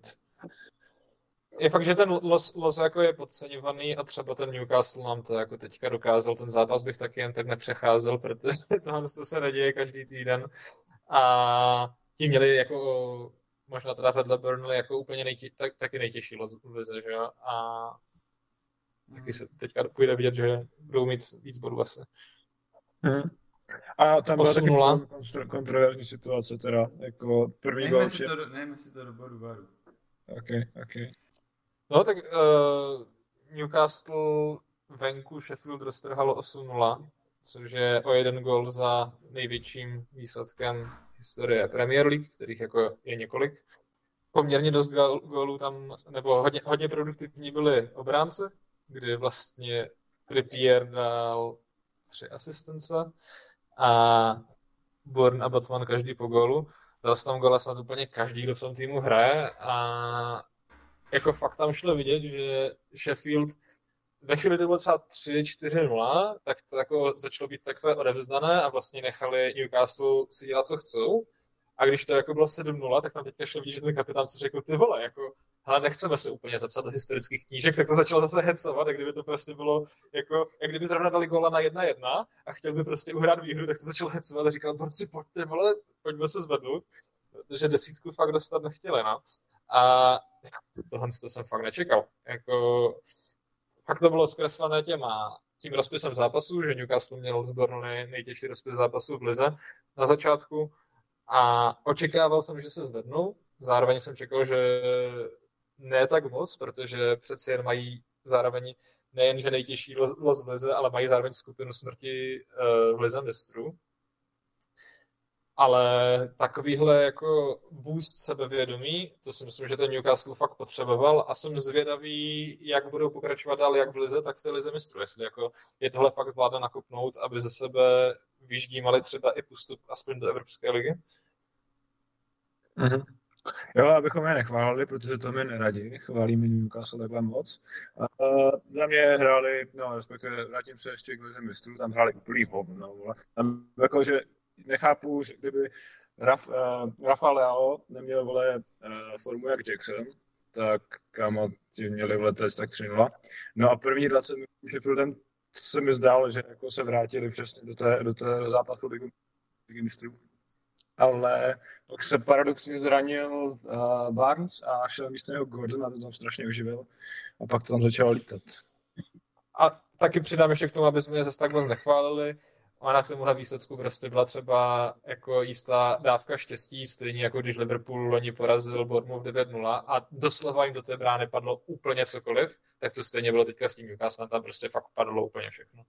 Je fakt, že ten los, los jako je podceňovaný a třeba ten Newcastle nám to jako teďka dokázal. Ten zápas bych taky jen tak nepřecházel, protože tohle to se neděje každý týden. A ti měli jako možná teda vedle Burnley jako úplně nejtě, tak, taky nejtěžší los v lize, že jo? A taky se teďka půjde vidět, že budou mít víc bodů asi. Hmm. A tam byla taky kontroverzní situace teda, jako první gol. Si to, nejme si to do bodu baru. Ok, ok. No tak uh, Newcastle venku Sheffield roztrhalo 8-0, což je o jeden gol za největším výsledkem historie Premier League, kterých jako je několik. Poměrně dost gólů tam, nebo hodně, hodně produktivní byly obránci, kdy vlastně Trippier dal tři asistence a Born a Batman každý po gólu. Dal tam gola snad úplně každý, kdo v tom týmu hraje a jako fakt tam šlo vidět, že Sheffield ve chvíli, kdy bylo třeba 3-4-0, tak to jako začalo být takové odevzdané a vlastně nechali Newcastle si dělat, co chcou. A když to jako bylo 7-0, tak tam teďka šlo vidět, že ten kapitán si řekl, ty vole, jako, hele, nechceme se úplně zapsat do historických knížek, tak to začalo zase hecovat, a kdyby to prostě bylo, jako, jak kdyby zrovna dali gola na 1-1 a chtěl by prostě uhrát výhru, tak to začalo hecovat a říkal, borci, pojďte, vole, pojďme se zvednout, protože desítku fakt dostat nechtěli, no. A tohle to jsem fakt nečekal. Jako, fakt to bylo zkreslené těma tím rozpisem zápasů, že Newcastle měl z Burnley nejtěžší rozpis zápasů v Lize na začátku a očekával jsem, že se zvednou. Zároveň jsem čekal, že ne tak moc, protože přeci jen mají zároveň nejen, že nejtěžší los v Lize, ale mají zároveň skupinu smrti eh, v Lize mistrů ale takovýhle jako boost sebevědomí, to si myslím, že ten Newcastle fakt potřeboval a jsem zvědavý, jak budou pokračovat dál jak v lize, tak v té lize mistru. Jestli jako je tohle fakt vláda nakopnout, aby ze sebe vyždímali třeba i postup aspoň do Evropské ligy. Mm-hmm. Jo, abychom je nechválili, protože to my neradi, chválíme Newcastle takhle moc. A, za mě hráli, no respektive vrátím se ještě k lize mistrů, tam hráli úplný hovno. Tam jako, že nechápu, že kdyby Raf, uh, Rafa Leao neměl vole uh, formu jak Jackson, tak kamo ti měli v letec tak 3 No a první 20 minut Sheffieldem se mi zdálo, že jako se vrátili přesně do té, do té zápasu ligy mistrů. Ale pak se paradoxně zranil uh, Barnes a šel místo něho Gordon a to tam strašně uživil. A pak to tam začalo lítat. A taky přidám ještě k tomu, aby jsme je zase tak moc nechválili ona k tomuhle výsledku prostě byla třeba jako jistá dávka štěstí, stejně jako když Liverpool loni porazil Bournemouth 9-0 a doslova jim do té brány padlo úplně cokoliv, tak to stejně bylo teďka s tím Newcastle, tam prostě fakt padlo úplně všechno.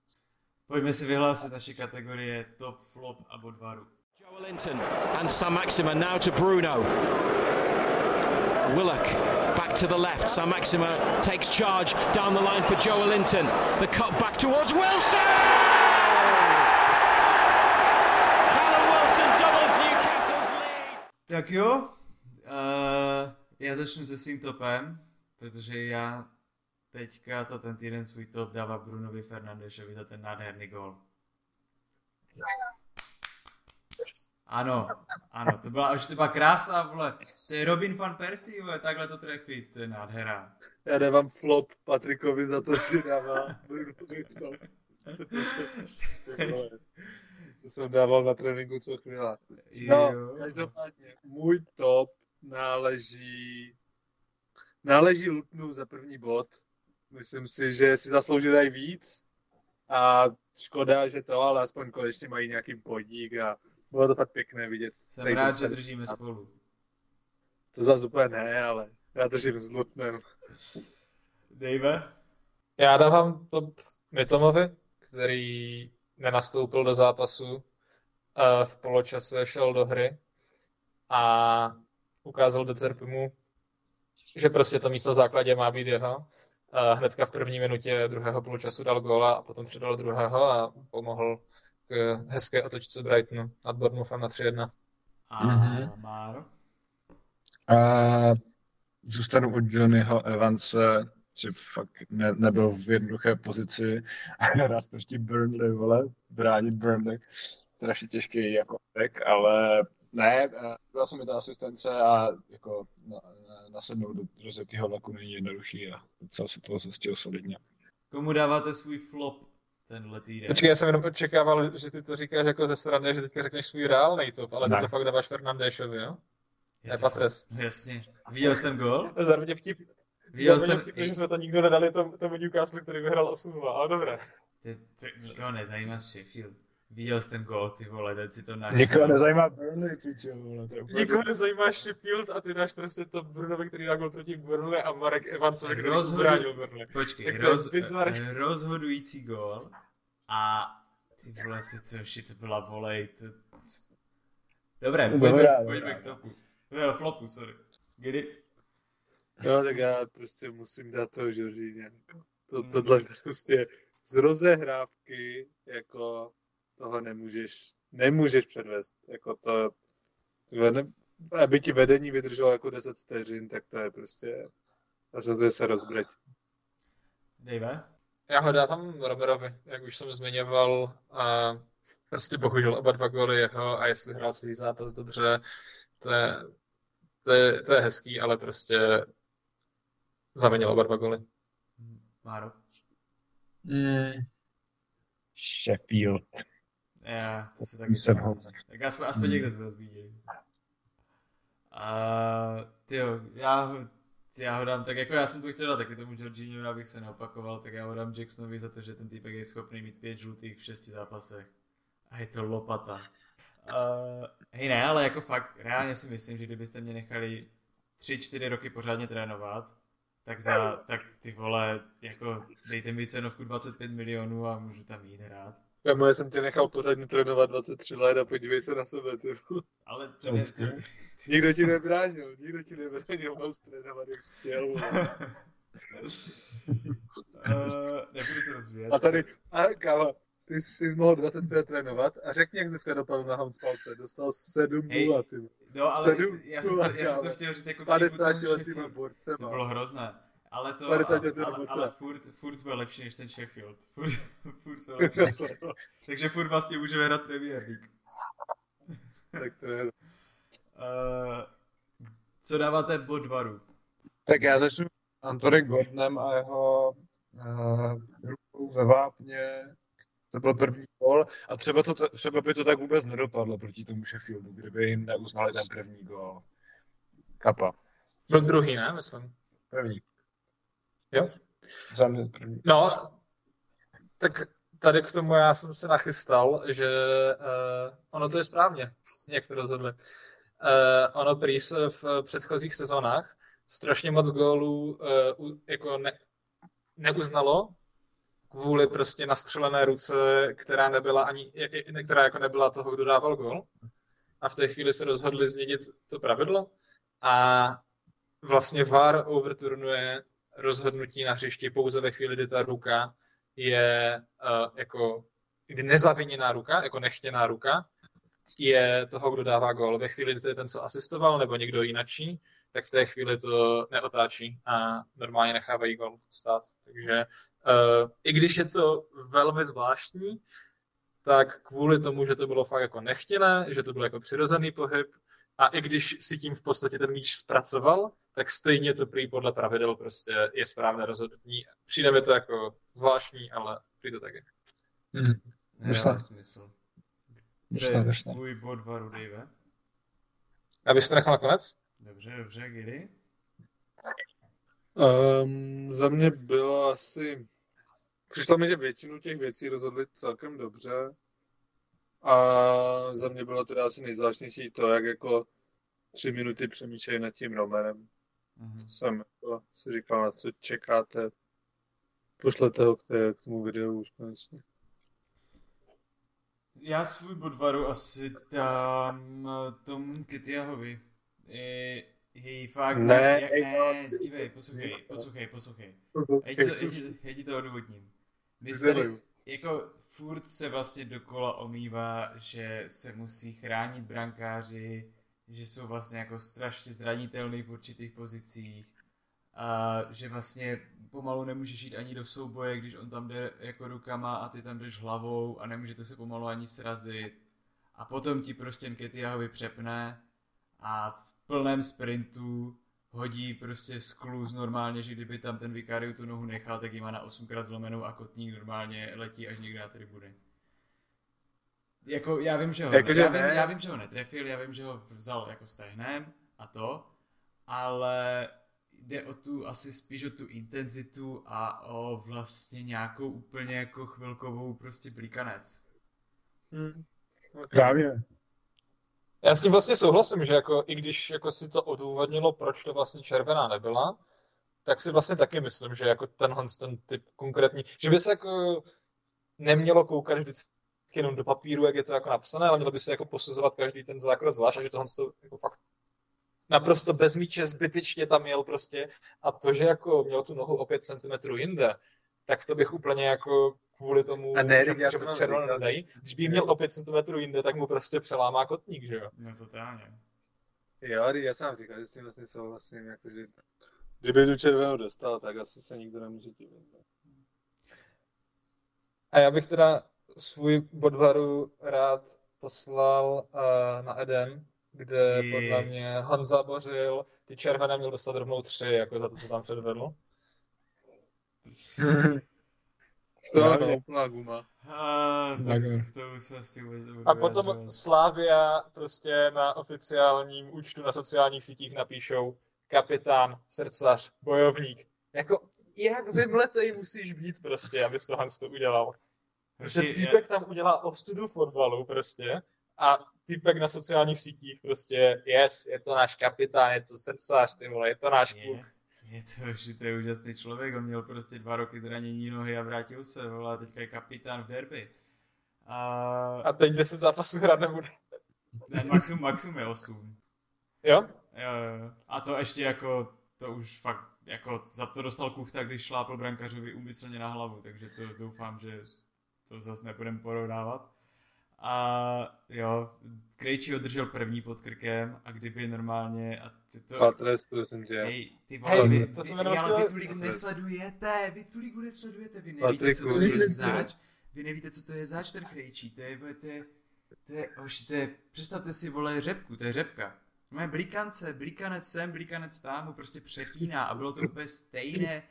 Pojďme si vyhlásit naši kategorie top, flop a bodvaru. Joe Linton and Sam Maxima now to Bruno. Willock back to the left. Sam Maxima takes charge down the line for Joe Linton. The cut back towards Wilson! Tak jo, uh, já začnu se svým topem, protože já teďka to ten týden svůj top dává Brunovi Fernandešovi za ten nádherný gol. Ano, ano, to byla, už to byla krása, vole. To je Robin van Persie, vole, takhle to trefit, to je nádhera. Já dávám flop Patrikovi za to, že dává Brunovi top. To jsem dával na tréninku co chvíle. No, Jo. každopádně, můj top náleží náleží Lutnu za první bod. Myslím si, že si zaslouží dají víc a škoda, že to, ale aspoň konečně mají nějaký podík a bylo to fakt pěkné vidět. Jsem celý rád, že držíme spolu. To zase úplně ne, ale já držím s Lutnem. Dave? Já dávám top Mitomovi, který nenastoupil do zápasu, a v poločase šel do hry a ukázal do Cerpimu, že prostě to místo v základě má být jeho. A hnedka v první minutě druhého poločasu dal góla a potom přidal druhého a pomohl k hezké otočce Brightonu nad Bournemouthem na 3-1. A Mhm. Máro? A zůstanu od Johnnyho Evanse, že fakt ne, nebyl v jednoduché pozici a hrát proti Burnley, vole, bránit Burnley. Strašně těžký jako tak, ale ne, eh, byla se mi ta asistence a jako na, na, nasednout do rozjetého vlaku není jednoduchý a docela se toho zjistil solidně. Komu dáváte svůj flop tenhle týden? Počkej, já jsem jenom očekával, že ty to říkáš jako ze strany, že teďka řekneš svůj reálný top, ale ty Ne. to fakt dáváš Fernandéšovi, jo? Je Ne, to Patres. fakt- jasně. Viděl jsi ten gol? To je zároveň vtip, Viděl ten... že jsme to nikdo nedali tomu, tomu Newcastle, který vyhrál 8 ale dobré. Ty, ty, nikoho nezajímá z Sheffield. Viděl jsi ten gol, ty vole, teď si to našel. Nikoho nezajímá Burnley, piče, vole, Nikoho nezajímá Sheffield a ty dáš prostě to Brunovi, který dal gol proti Burnley a Marek Evansovi, který Rozhodu- ubránil Burnley. Počkej, Tak roz, bizar. rozhodující gol a ty vole, ty to ještě to byla volej, to... Dobré, pojďme, pojďme k topu. Jo, flopu, sorry. Kdy? No, tak já prostě musím dát toho Jorginho. To, tohle prostě z rozehrávky, jako toho nemůžeš, nemůžeš předvést. Jako to, ne, aby ti vedení vydrželo jako 10 vteřin, tak to je prostě, já jsem se rozbreť. Dave? Já ho dávám Romerovi, jak už jsem zmiňoval. A prostě bohužel oba dva góly jeho a jestli hrál svůj zápas dobře, to je, to je, to je hezký, ale prostě zavinil oba dva góly. Máro? Mm. Sheffield. Já, to se taky Jsem ho. Tak aspoň, aspoň Hmm. někdo jsme zmínili. A tyjo, já ho, já ho dám, tak jako já jsem to chtěl dát taky tomu Jorginho, abych se neopakoval, tak já ho dám Jacksonovi za to, že ten týpek je schopný mít pět žlutých v šesti zápasech. A je to lopata. Uh, hej ne, ale jako fakt, reálně si myslím, že kdybyste mě nechali tři, čtyři roky pořádně trénovat, tak za, tak ty vole, jako dejte mi cenovku 25 milionů a můžu tam jít hrát. Kamo, já jsem tě nechal pořádně trénovat 23 let a podívej se na sebe, ty. Ale to ne, to, Nikdo ti nebránil, nikdo ti nebránil moc trénovat, jak chtěl. uh, nebudu to rozvíjet. A tady, a kámo, ty, jsi- ty jsi mohl 20 let trénovat a řekni, jak dneska dopadl na Houndspalce. Dostal 7 Hej, 0, ty. No, ale Sedm já jsem, to, já jsem to chtěl říct jako S vtip u 50 toho letýma Sheffieldu. borcema. To bylo hrozné. Ale to, 50 ale, ale, ale furt, furt jsme lepší než ten Sheffield. Furt, furt jsme lepší. Takže furt vlastně můžeme hrát Premier League. tak to je. Uh, co dáváte Bodvaru? Tak já začnu Antony Gordonem a jeho uh, rukou ve vápně. To byl první gol a třeba, to, třeba by to tak vůbec nedopadlo proti tomu Sheffieldu, kdyby jim neuznali ten první gol. Kapa. Byl druhý, ne, myslím. První. Jo? Za mě první. No, tak tady k tomu já jsem se nachystal, že uh, ono to je správně, jak to rozhodli. Uh, ono prý se v předchozích sezónách strašně moc gólů uh, jako ne, neuznalo kvůli prostě nastřelené ruce, která nebyla ani, která jako nebyla toho, kdo dával gol. A v té chvíli se rozhodli změnit to pravidlo a vlastně VAR overturnuje rozhodnutí na hřišti pouze ve chvíli, kdy ta ruka je uh, jako kdy nezaviněná ruka, jako nechtěná ruka, je toho, kdo dává gol. Ve chvíli, kdy to je ten, co asistoval, nebo někdo jinačí, tak v té chvíli to neotáčí a normálně nechávají gol stát. Takže uh, i když je to velmi zvláštní, tak kvůli tomu, že to bylo fakt jako nechtěné, že to byl jako přirozený pohyb, a i když si tím v podstatě ten míč zpracoval, tak stejně to prý podle pravidel prostě je správné rozhodnutí. Přijde mi to jako zvláštní, ale prý to tak je. Hmm. Vyšla. smysl. Vyšla, vyšla. Tvůj bod varu, Dave? Abys to nechal nakonec? Dobře, dobře, kdy? Um, za mě bylo asi... Přišlo mi, že většinu těch věcí rozhodli celkem dobře. A za mě bylo teda asi nejzvláštnější to, jak jako tři minuty přemýšlejí nad tím Romerem. Mm-hmm. To jsem jako si říkal, na co čekáte. Pošlete ho k, té, k tomu videu už konečně. Já svůj bodvaru asi dám tomu Kytiahovi. Hej, fakt, ne, jak, ne, dívej, poslouchej, poslouchej, poslouchej. Já ti to odůvodním. Vy jste, jako, furt se vlastně dokola omývá, že se musí chránit brankáři, že jsou vlastně jako strašně zranitelný v určitých pozicích a že vlastně pomalu nemůžeš jít ani do souboje, když on tam jde jako rukama a ty tam jdeš hlavou a nemůžete se pomalu ani srazit. A potom ti prostě Nketiahovi přepne a plném sprintu hodí prostě skluz normálně, že kdyby tam ten Vikariu tu nohu nechal, tak ji má na 8krát zlomenou a kotník normálně letí až někde na tribuny. Jako já vím, že ho, jako, já, vím, já vím, že ho netrefil, já vím, že ho vzal jako stehnem a to, ale jde o tu, asi spíš o tu intenzitu a o vlastně nějakou úplně jako chvilkovou prostě blíkanec. Hmm. Právě. Já s tím vlastně souhlasím, že jako, i když jako si to odůvodnilo, proč to vlastně červená nebyla, tak si vlastně taky myslím, že jako tenhle ten typ konkrétní, že by se jako nemělo koukat vždycky jenom do papíru, jak je to jako napsané, ale mělo by se jako posuzovat každý ten základ zvlášť a že tohle to jako fakt naprosto bez míče zbytečně tam jel prostě. A to, že jako měl tu nohu o 5 cm jinde, tak to bych úplně jako kvůli tomu, a ne, že, že červenou nedají. Když by měl o 5 cm jinde, tak mu prostě přelámá kotník, že jo? No totálně. Jo, já jsem říkal, že s tím vlastně souhlasím, jakože kdyby tu červenou dostal, tak asi se nikdo nemůže divit. A já bych teda svůj bodvaru rád poslal uh, na Eden, kde je. podle mě Honza bořil, ty červené měl dostat rovnou tři, jako za to, co tam předvedl. To ano, úplná guma. A, tak to už se asi A potom Slávia prostě na oficiálním účtu na sociálních sítích napíšou kapitán, srdcař, bojovník. Jako, jak vymletej musíš být prostě, abys to Hans to udělal. Prostě týpek tam udělá ostudu fotbalu prostě a týpek na sociálních sítích prostě, yes, je to náš kapitán, je to srdcař, ty vole, je to náš kluk. Je to, že to je úžasný člověk, on měl prostě dva roky zranění nohy a vrátil se, volá, teďka je kapitán v derby. A, a teď 10 zápasů hrát nebude. Ne, maximum, maximum je 8. Jo? Jo, jo. A to ještě jako, to už fakt, jako za to dostal kuchta, když šlápl brankařovi umyslně na hlavu, takže to doufám, že to zase nebudeme porovnávat. A jo, Krejčí ho držel první pod krkem a kdyby normálně... A ty to... Patres, prosím tě. Hej, ty vole, hey, vy, to vy, vy, ale vy tu ligu nesledujete, vy tu ligu nesledujete, vy nevíte, co to je zač, vy nevíte, co to je zač ten Krejčí, to je, to je, to je, oši, to je, představte si, vole, řepku, to je řepka. Máme blíkance, blíkanec sem, blíkanec tam, mu prostě přepíná a bylo to úplně stejné,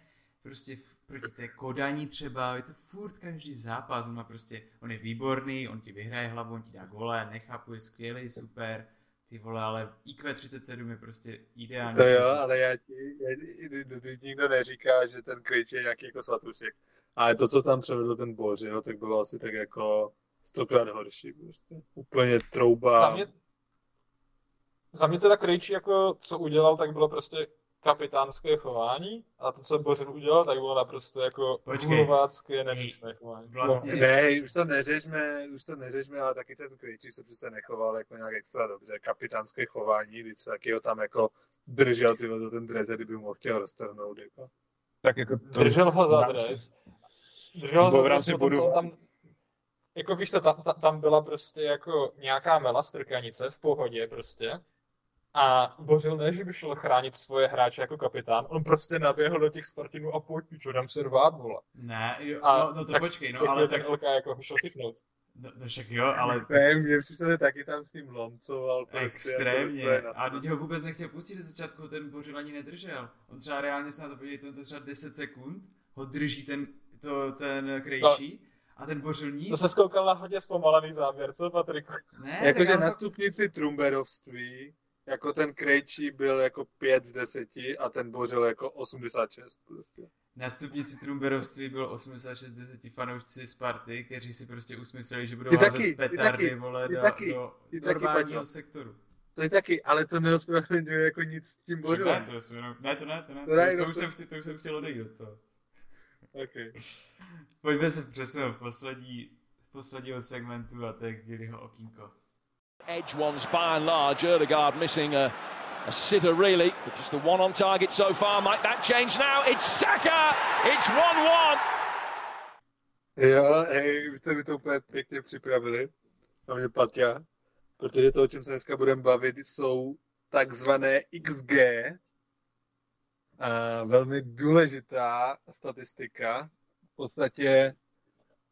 prostě proti té Kodani třeba, je to furt každý zápas, on má prostě, on je výborný, on ti vyhraje hlavu, on ti dá gole, nechápu, je skvělý, super, Ty vole, ale IQ 37 je prostě ideální. To jo, ale já ti, já, nikdo neříká, že ten Krejč je nějaký jako svatušek. Ale to, co tam převedl ten Bořil, tak bylo asi tak jako stokrát horší prostě. Úplně trouba. Za mě, za mě teda Krejčí jako co udělal, tak bylo prostě kapitánské chování a to, co Bořil udělal, tak bylo naprosto jako hluvácké nemístné chování. Vlastně. No, ne, už to neřešme, už to neřešme, ale taky ten Krejčí se přece nechoval jako nějak extra dobře. Kapitánské chování, když se taky ho tam jako držel, ty za ten dres, kdyby mu chtěl roztrhnout. Jako. Tak jako to... Držel ho za dres. Držel ho za dres, co tam jako víš co, tam, tam byla prostě jako nějaká mela strkanice v pohodě prostě a Bořil ne, že by šel chránit svoje hráče jako kapitán, on prostě naběhl do těch Spartinů a pojď, pičo, dám se rvát, vole. Ne, jo, a no, no to tak, počkej, no, ale tak... Elka jako šel chytnout. No, no však jo, ale... Ne, mě přišlo, že taky tam s ním lomcoval. Prostě Extrémně. Prostě a teď ho vůbec nechtěl pustit ze začátku, ten Bořil ani nedržel. On třeba reálně se na to podívejte, on to třeba 10 sekund, ho drží ten, to, ten krejčí, no. A ten bořil nic. To se skoukal na hodně zpomalený záběr, co Patriku? Ne, Jakože na stupnici trumberovství jako ten Krejčí byl jako 5 z 10 a ten Bořil jako 86 prostě. Na stupnici Trumberovství bylo 86 z 10 fanoušci Sparty, kteří si prostě usmysleli, že budou ty taky, petardy, taky, vole, ty do, taky, do ty normálního taky, sektoru. To je taky, ale to neospravedlňuje jako nic s tím Bořilem. Ne, to, jsem, ne, to ne, to ne, to, to, to, už jsem, to už jsem chtěl odejít do toho. Okay. Pojďme se přesunout poslední, posledního segmentu a to je Gillyho okýnko. Edge ones by and large. Erdegaard missing a, a sitter really, but just the one on target so far. Might that change now? It's Saka! It's 1-1! Jo, hej, vy jste mi to úplně pěkně připravili, mě Patja, protože to, o čem se dneska budeme bavit, jsou takzvané XG, a velmi důležitá statistika, v podstatě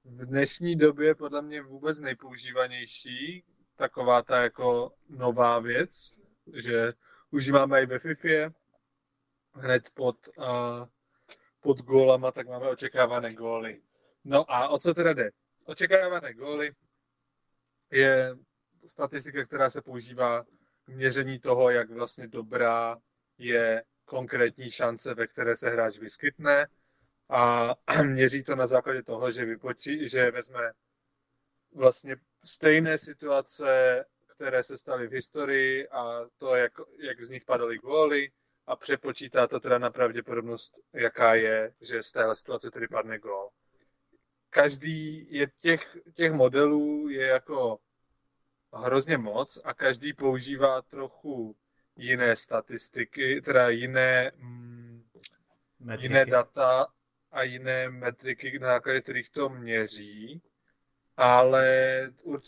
v dnešní době podle mě vůbec nejpoužívanější, taková ta jako nová věc, že už máme i ve FIFA, hned pod, uh, pod gólama, tak máme očekávané góly. No a o co teda jde? Očekávané góly je statistika, která se používá k měření toho, jak vlastně dobrá je konkrétní šance, ve které se hráč vyskytne a měří to na základě toho, že, vypočí, že vezme vlastně stejné situace, které se staly v historii a to, jak, jak z nich padaly góly a přepočítá to teda na pravděpodobnost, jaká je, že z téhle situace tedy padne gól. Každý je těch, těch modelů je jako hrozně moc a každý používá trochu jiné statistiky, teda jiné, mm, jiné data a jiné metriky, na základě kterých to měří ale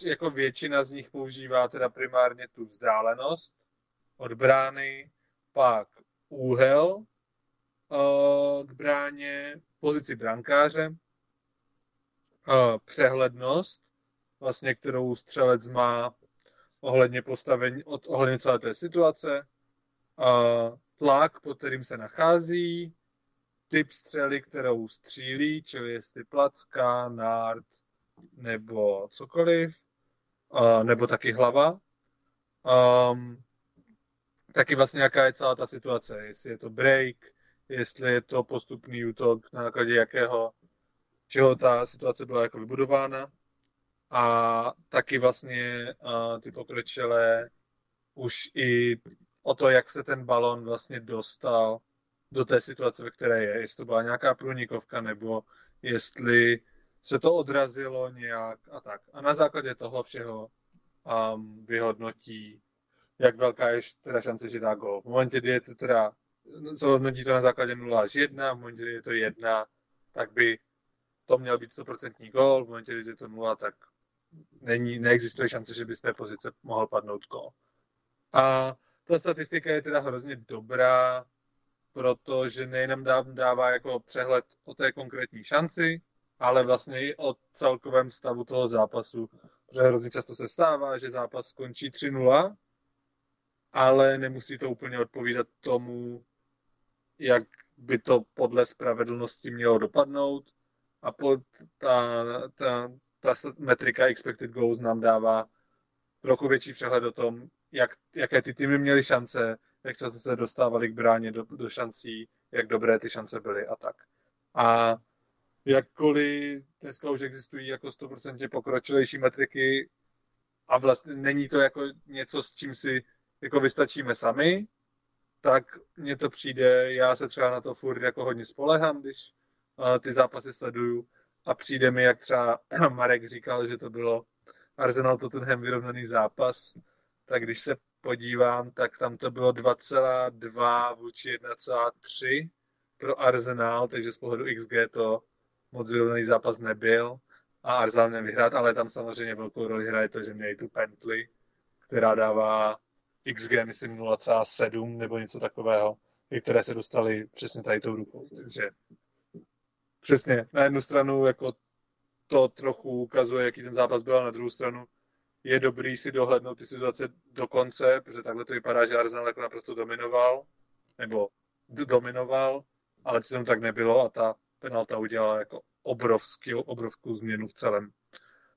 jako většina z nich používá teda primárně tu vzdálenost od brány, pak úhel uh, k bráně, pozici brankáře, uh, přehlednost, vlastně kterou střelec má ohledně postavení, od, ohledně celé té situace, uh, tlak, pod kterým se nachází, typ střely, kterou střílí, čili jestli placka, nárt, nebo cokoliv, uh, nebo taky hlava. Um, taky vlastně jaká je celá ta situace, jestli je to break, jestli je to postupný útok, na základě jakého, čeho ta situace byla jako vybudována. A taky vlastně uh, ty pokročilé už i o to, jak se ten balon vlastně dostal do té situace, ve které je. Jestli to byla nějaká průnikovka, nebo jestli se to odrazilo nějak a tak. A na základě toho všeho um, vyhodnotí, jak velká je teda šance, že dá gol. V momentě, kdy je to teda, co hodnotí to na základě 0 až 1, v momentě, kdy je to 1, tak by to měl být 100% gol, v momentě, kdy je to 0, tak není, neexistuje šance, že by z té pozice mohl padnout gol. A ta statistika je teda hrozně dobrá, protože nejenom dává jako přehled o té konkrétní šanci, ale vlastně i o celkovém stavu toho zápasu. Protože hrozně často se stává, že zápas skončí 3-0, ale nemusí to úplně odpovídat tomu, jak by to podle spravedlnosti mělo dopadnout. A pod ta, ta, ta metrika expected goals nám dává trochu větší přehled o tom, jak, jaké ty týmy měly šance, jak často se dostávali k bráně do, do šancí, jak dobré ty šance byly a tak. A jakkoliv dneska už existují jako 100% pokročilejší metriky a vlastně není to jako něco, s čím si jako vystačíme sami, tak mně to přijde, já se třeba na to furt jako hodně spolehám, když uh, ty zápasy sleduju a přijde mi, jak třeba Marek říkal, že to bylo Arsenal Tottenham vyrovnaný zápas, tak když se podívám, tak tam to bylo 2,2 vůči 1,3 pro Arsenal, takže z pohledu XG to moc vyrovnaný zápas nebyl a Arsenal nevyhrát, ale tam samozřejmě velkou roli hraje to, že měli tu Pently, která dává XG, myslím 0,7 nebo něco takového, které se dostali přesně tady tou rukou. Takže přesně, na jednu stranu jako to trochu ukazuje, jaký ten zápas byl, a na druhou stranu je dobrý si dohlednout ty situace do konce, protože takhle to vypadá, že Arsenal jako naprosto dominoval, nebo dominoval, ale to tak nebylo a ta penalta udělala jako obrovský, obrovskou změnu v celém,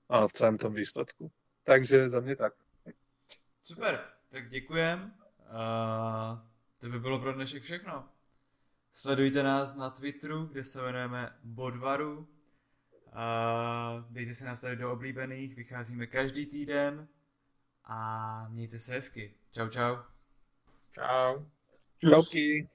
a v celém tom výsledku. Takže za mě tak. Super, tak děkujem. Uh, to by bylo pro dnešek všechno. Sledujte nás na Twitteru, kde se jmenujeme Bodvaru. Uh, dejte se nás tady do oblíbených, vycházíme každý týden a mějte se hezky. Čau, čau. Čau. Čauky.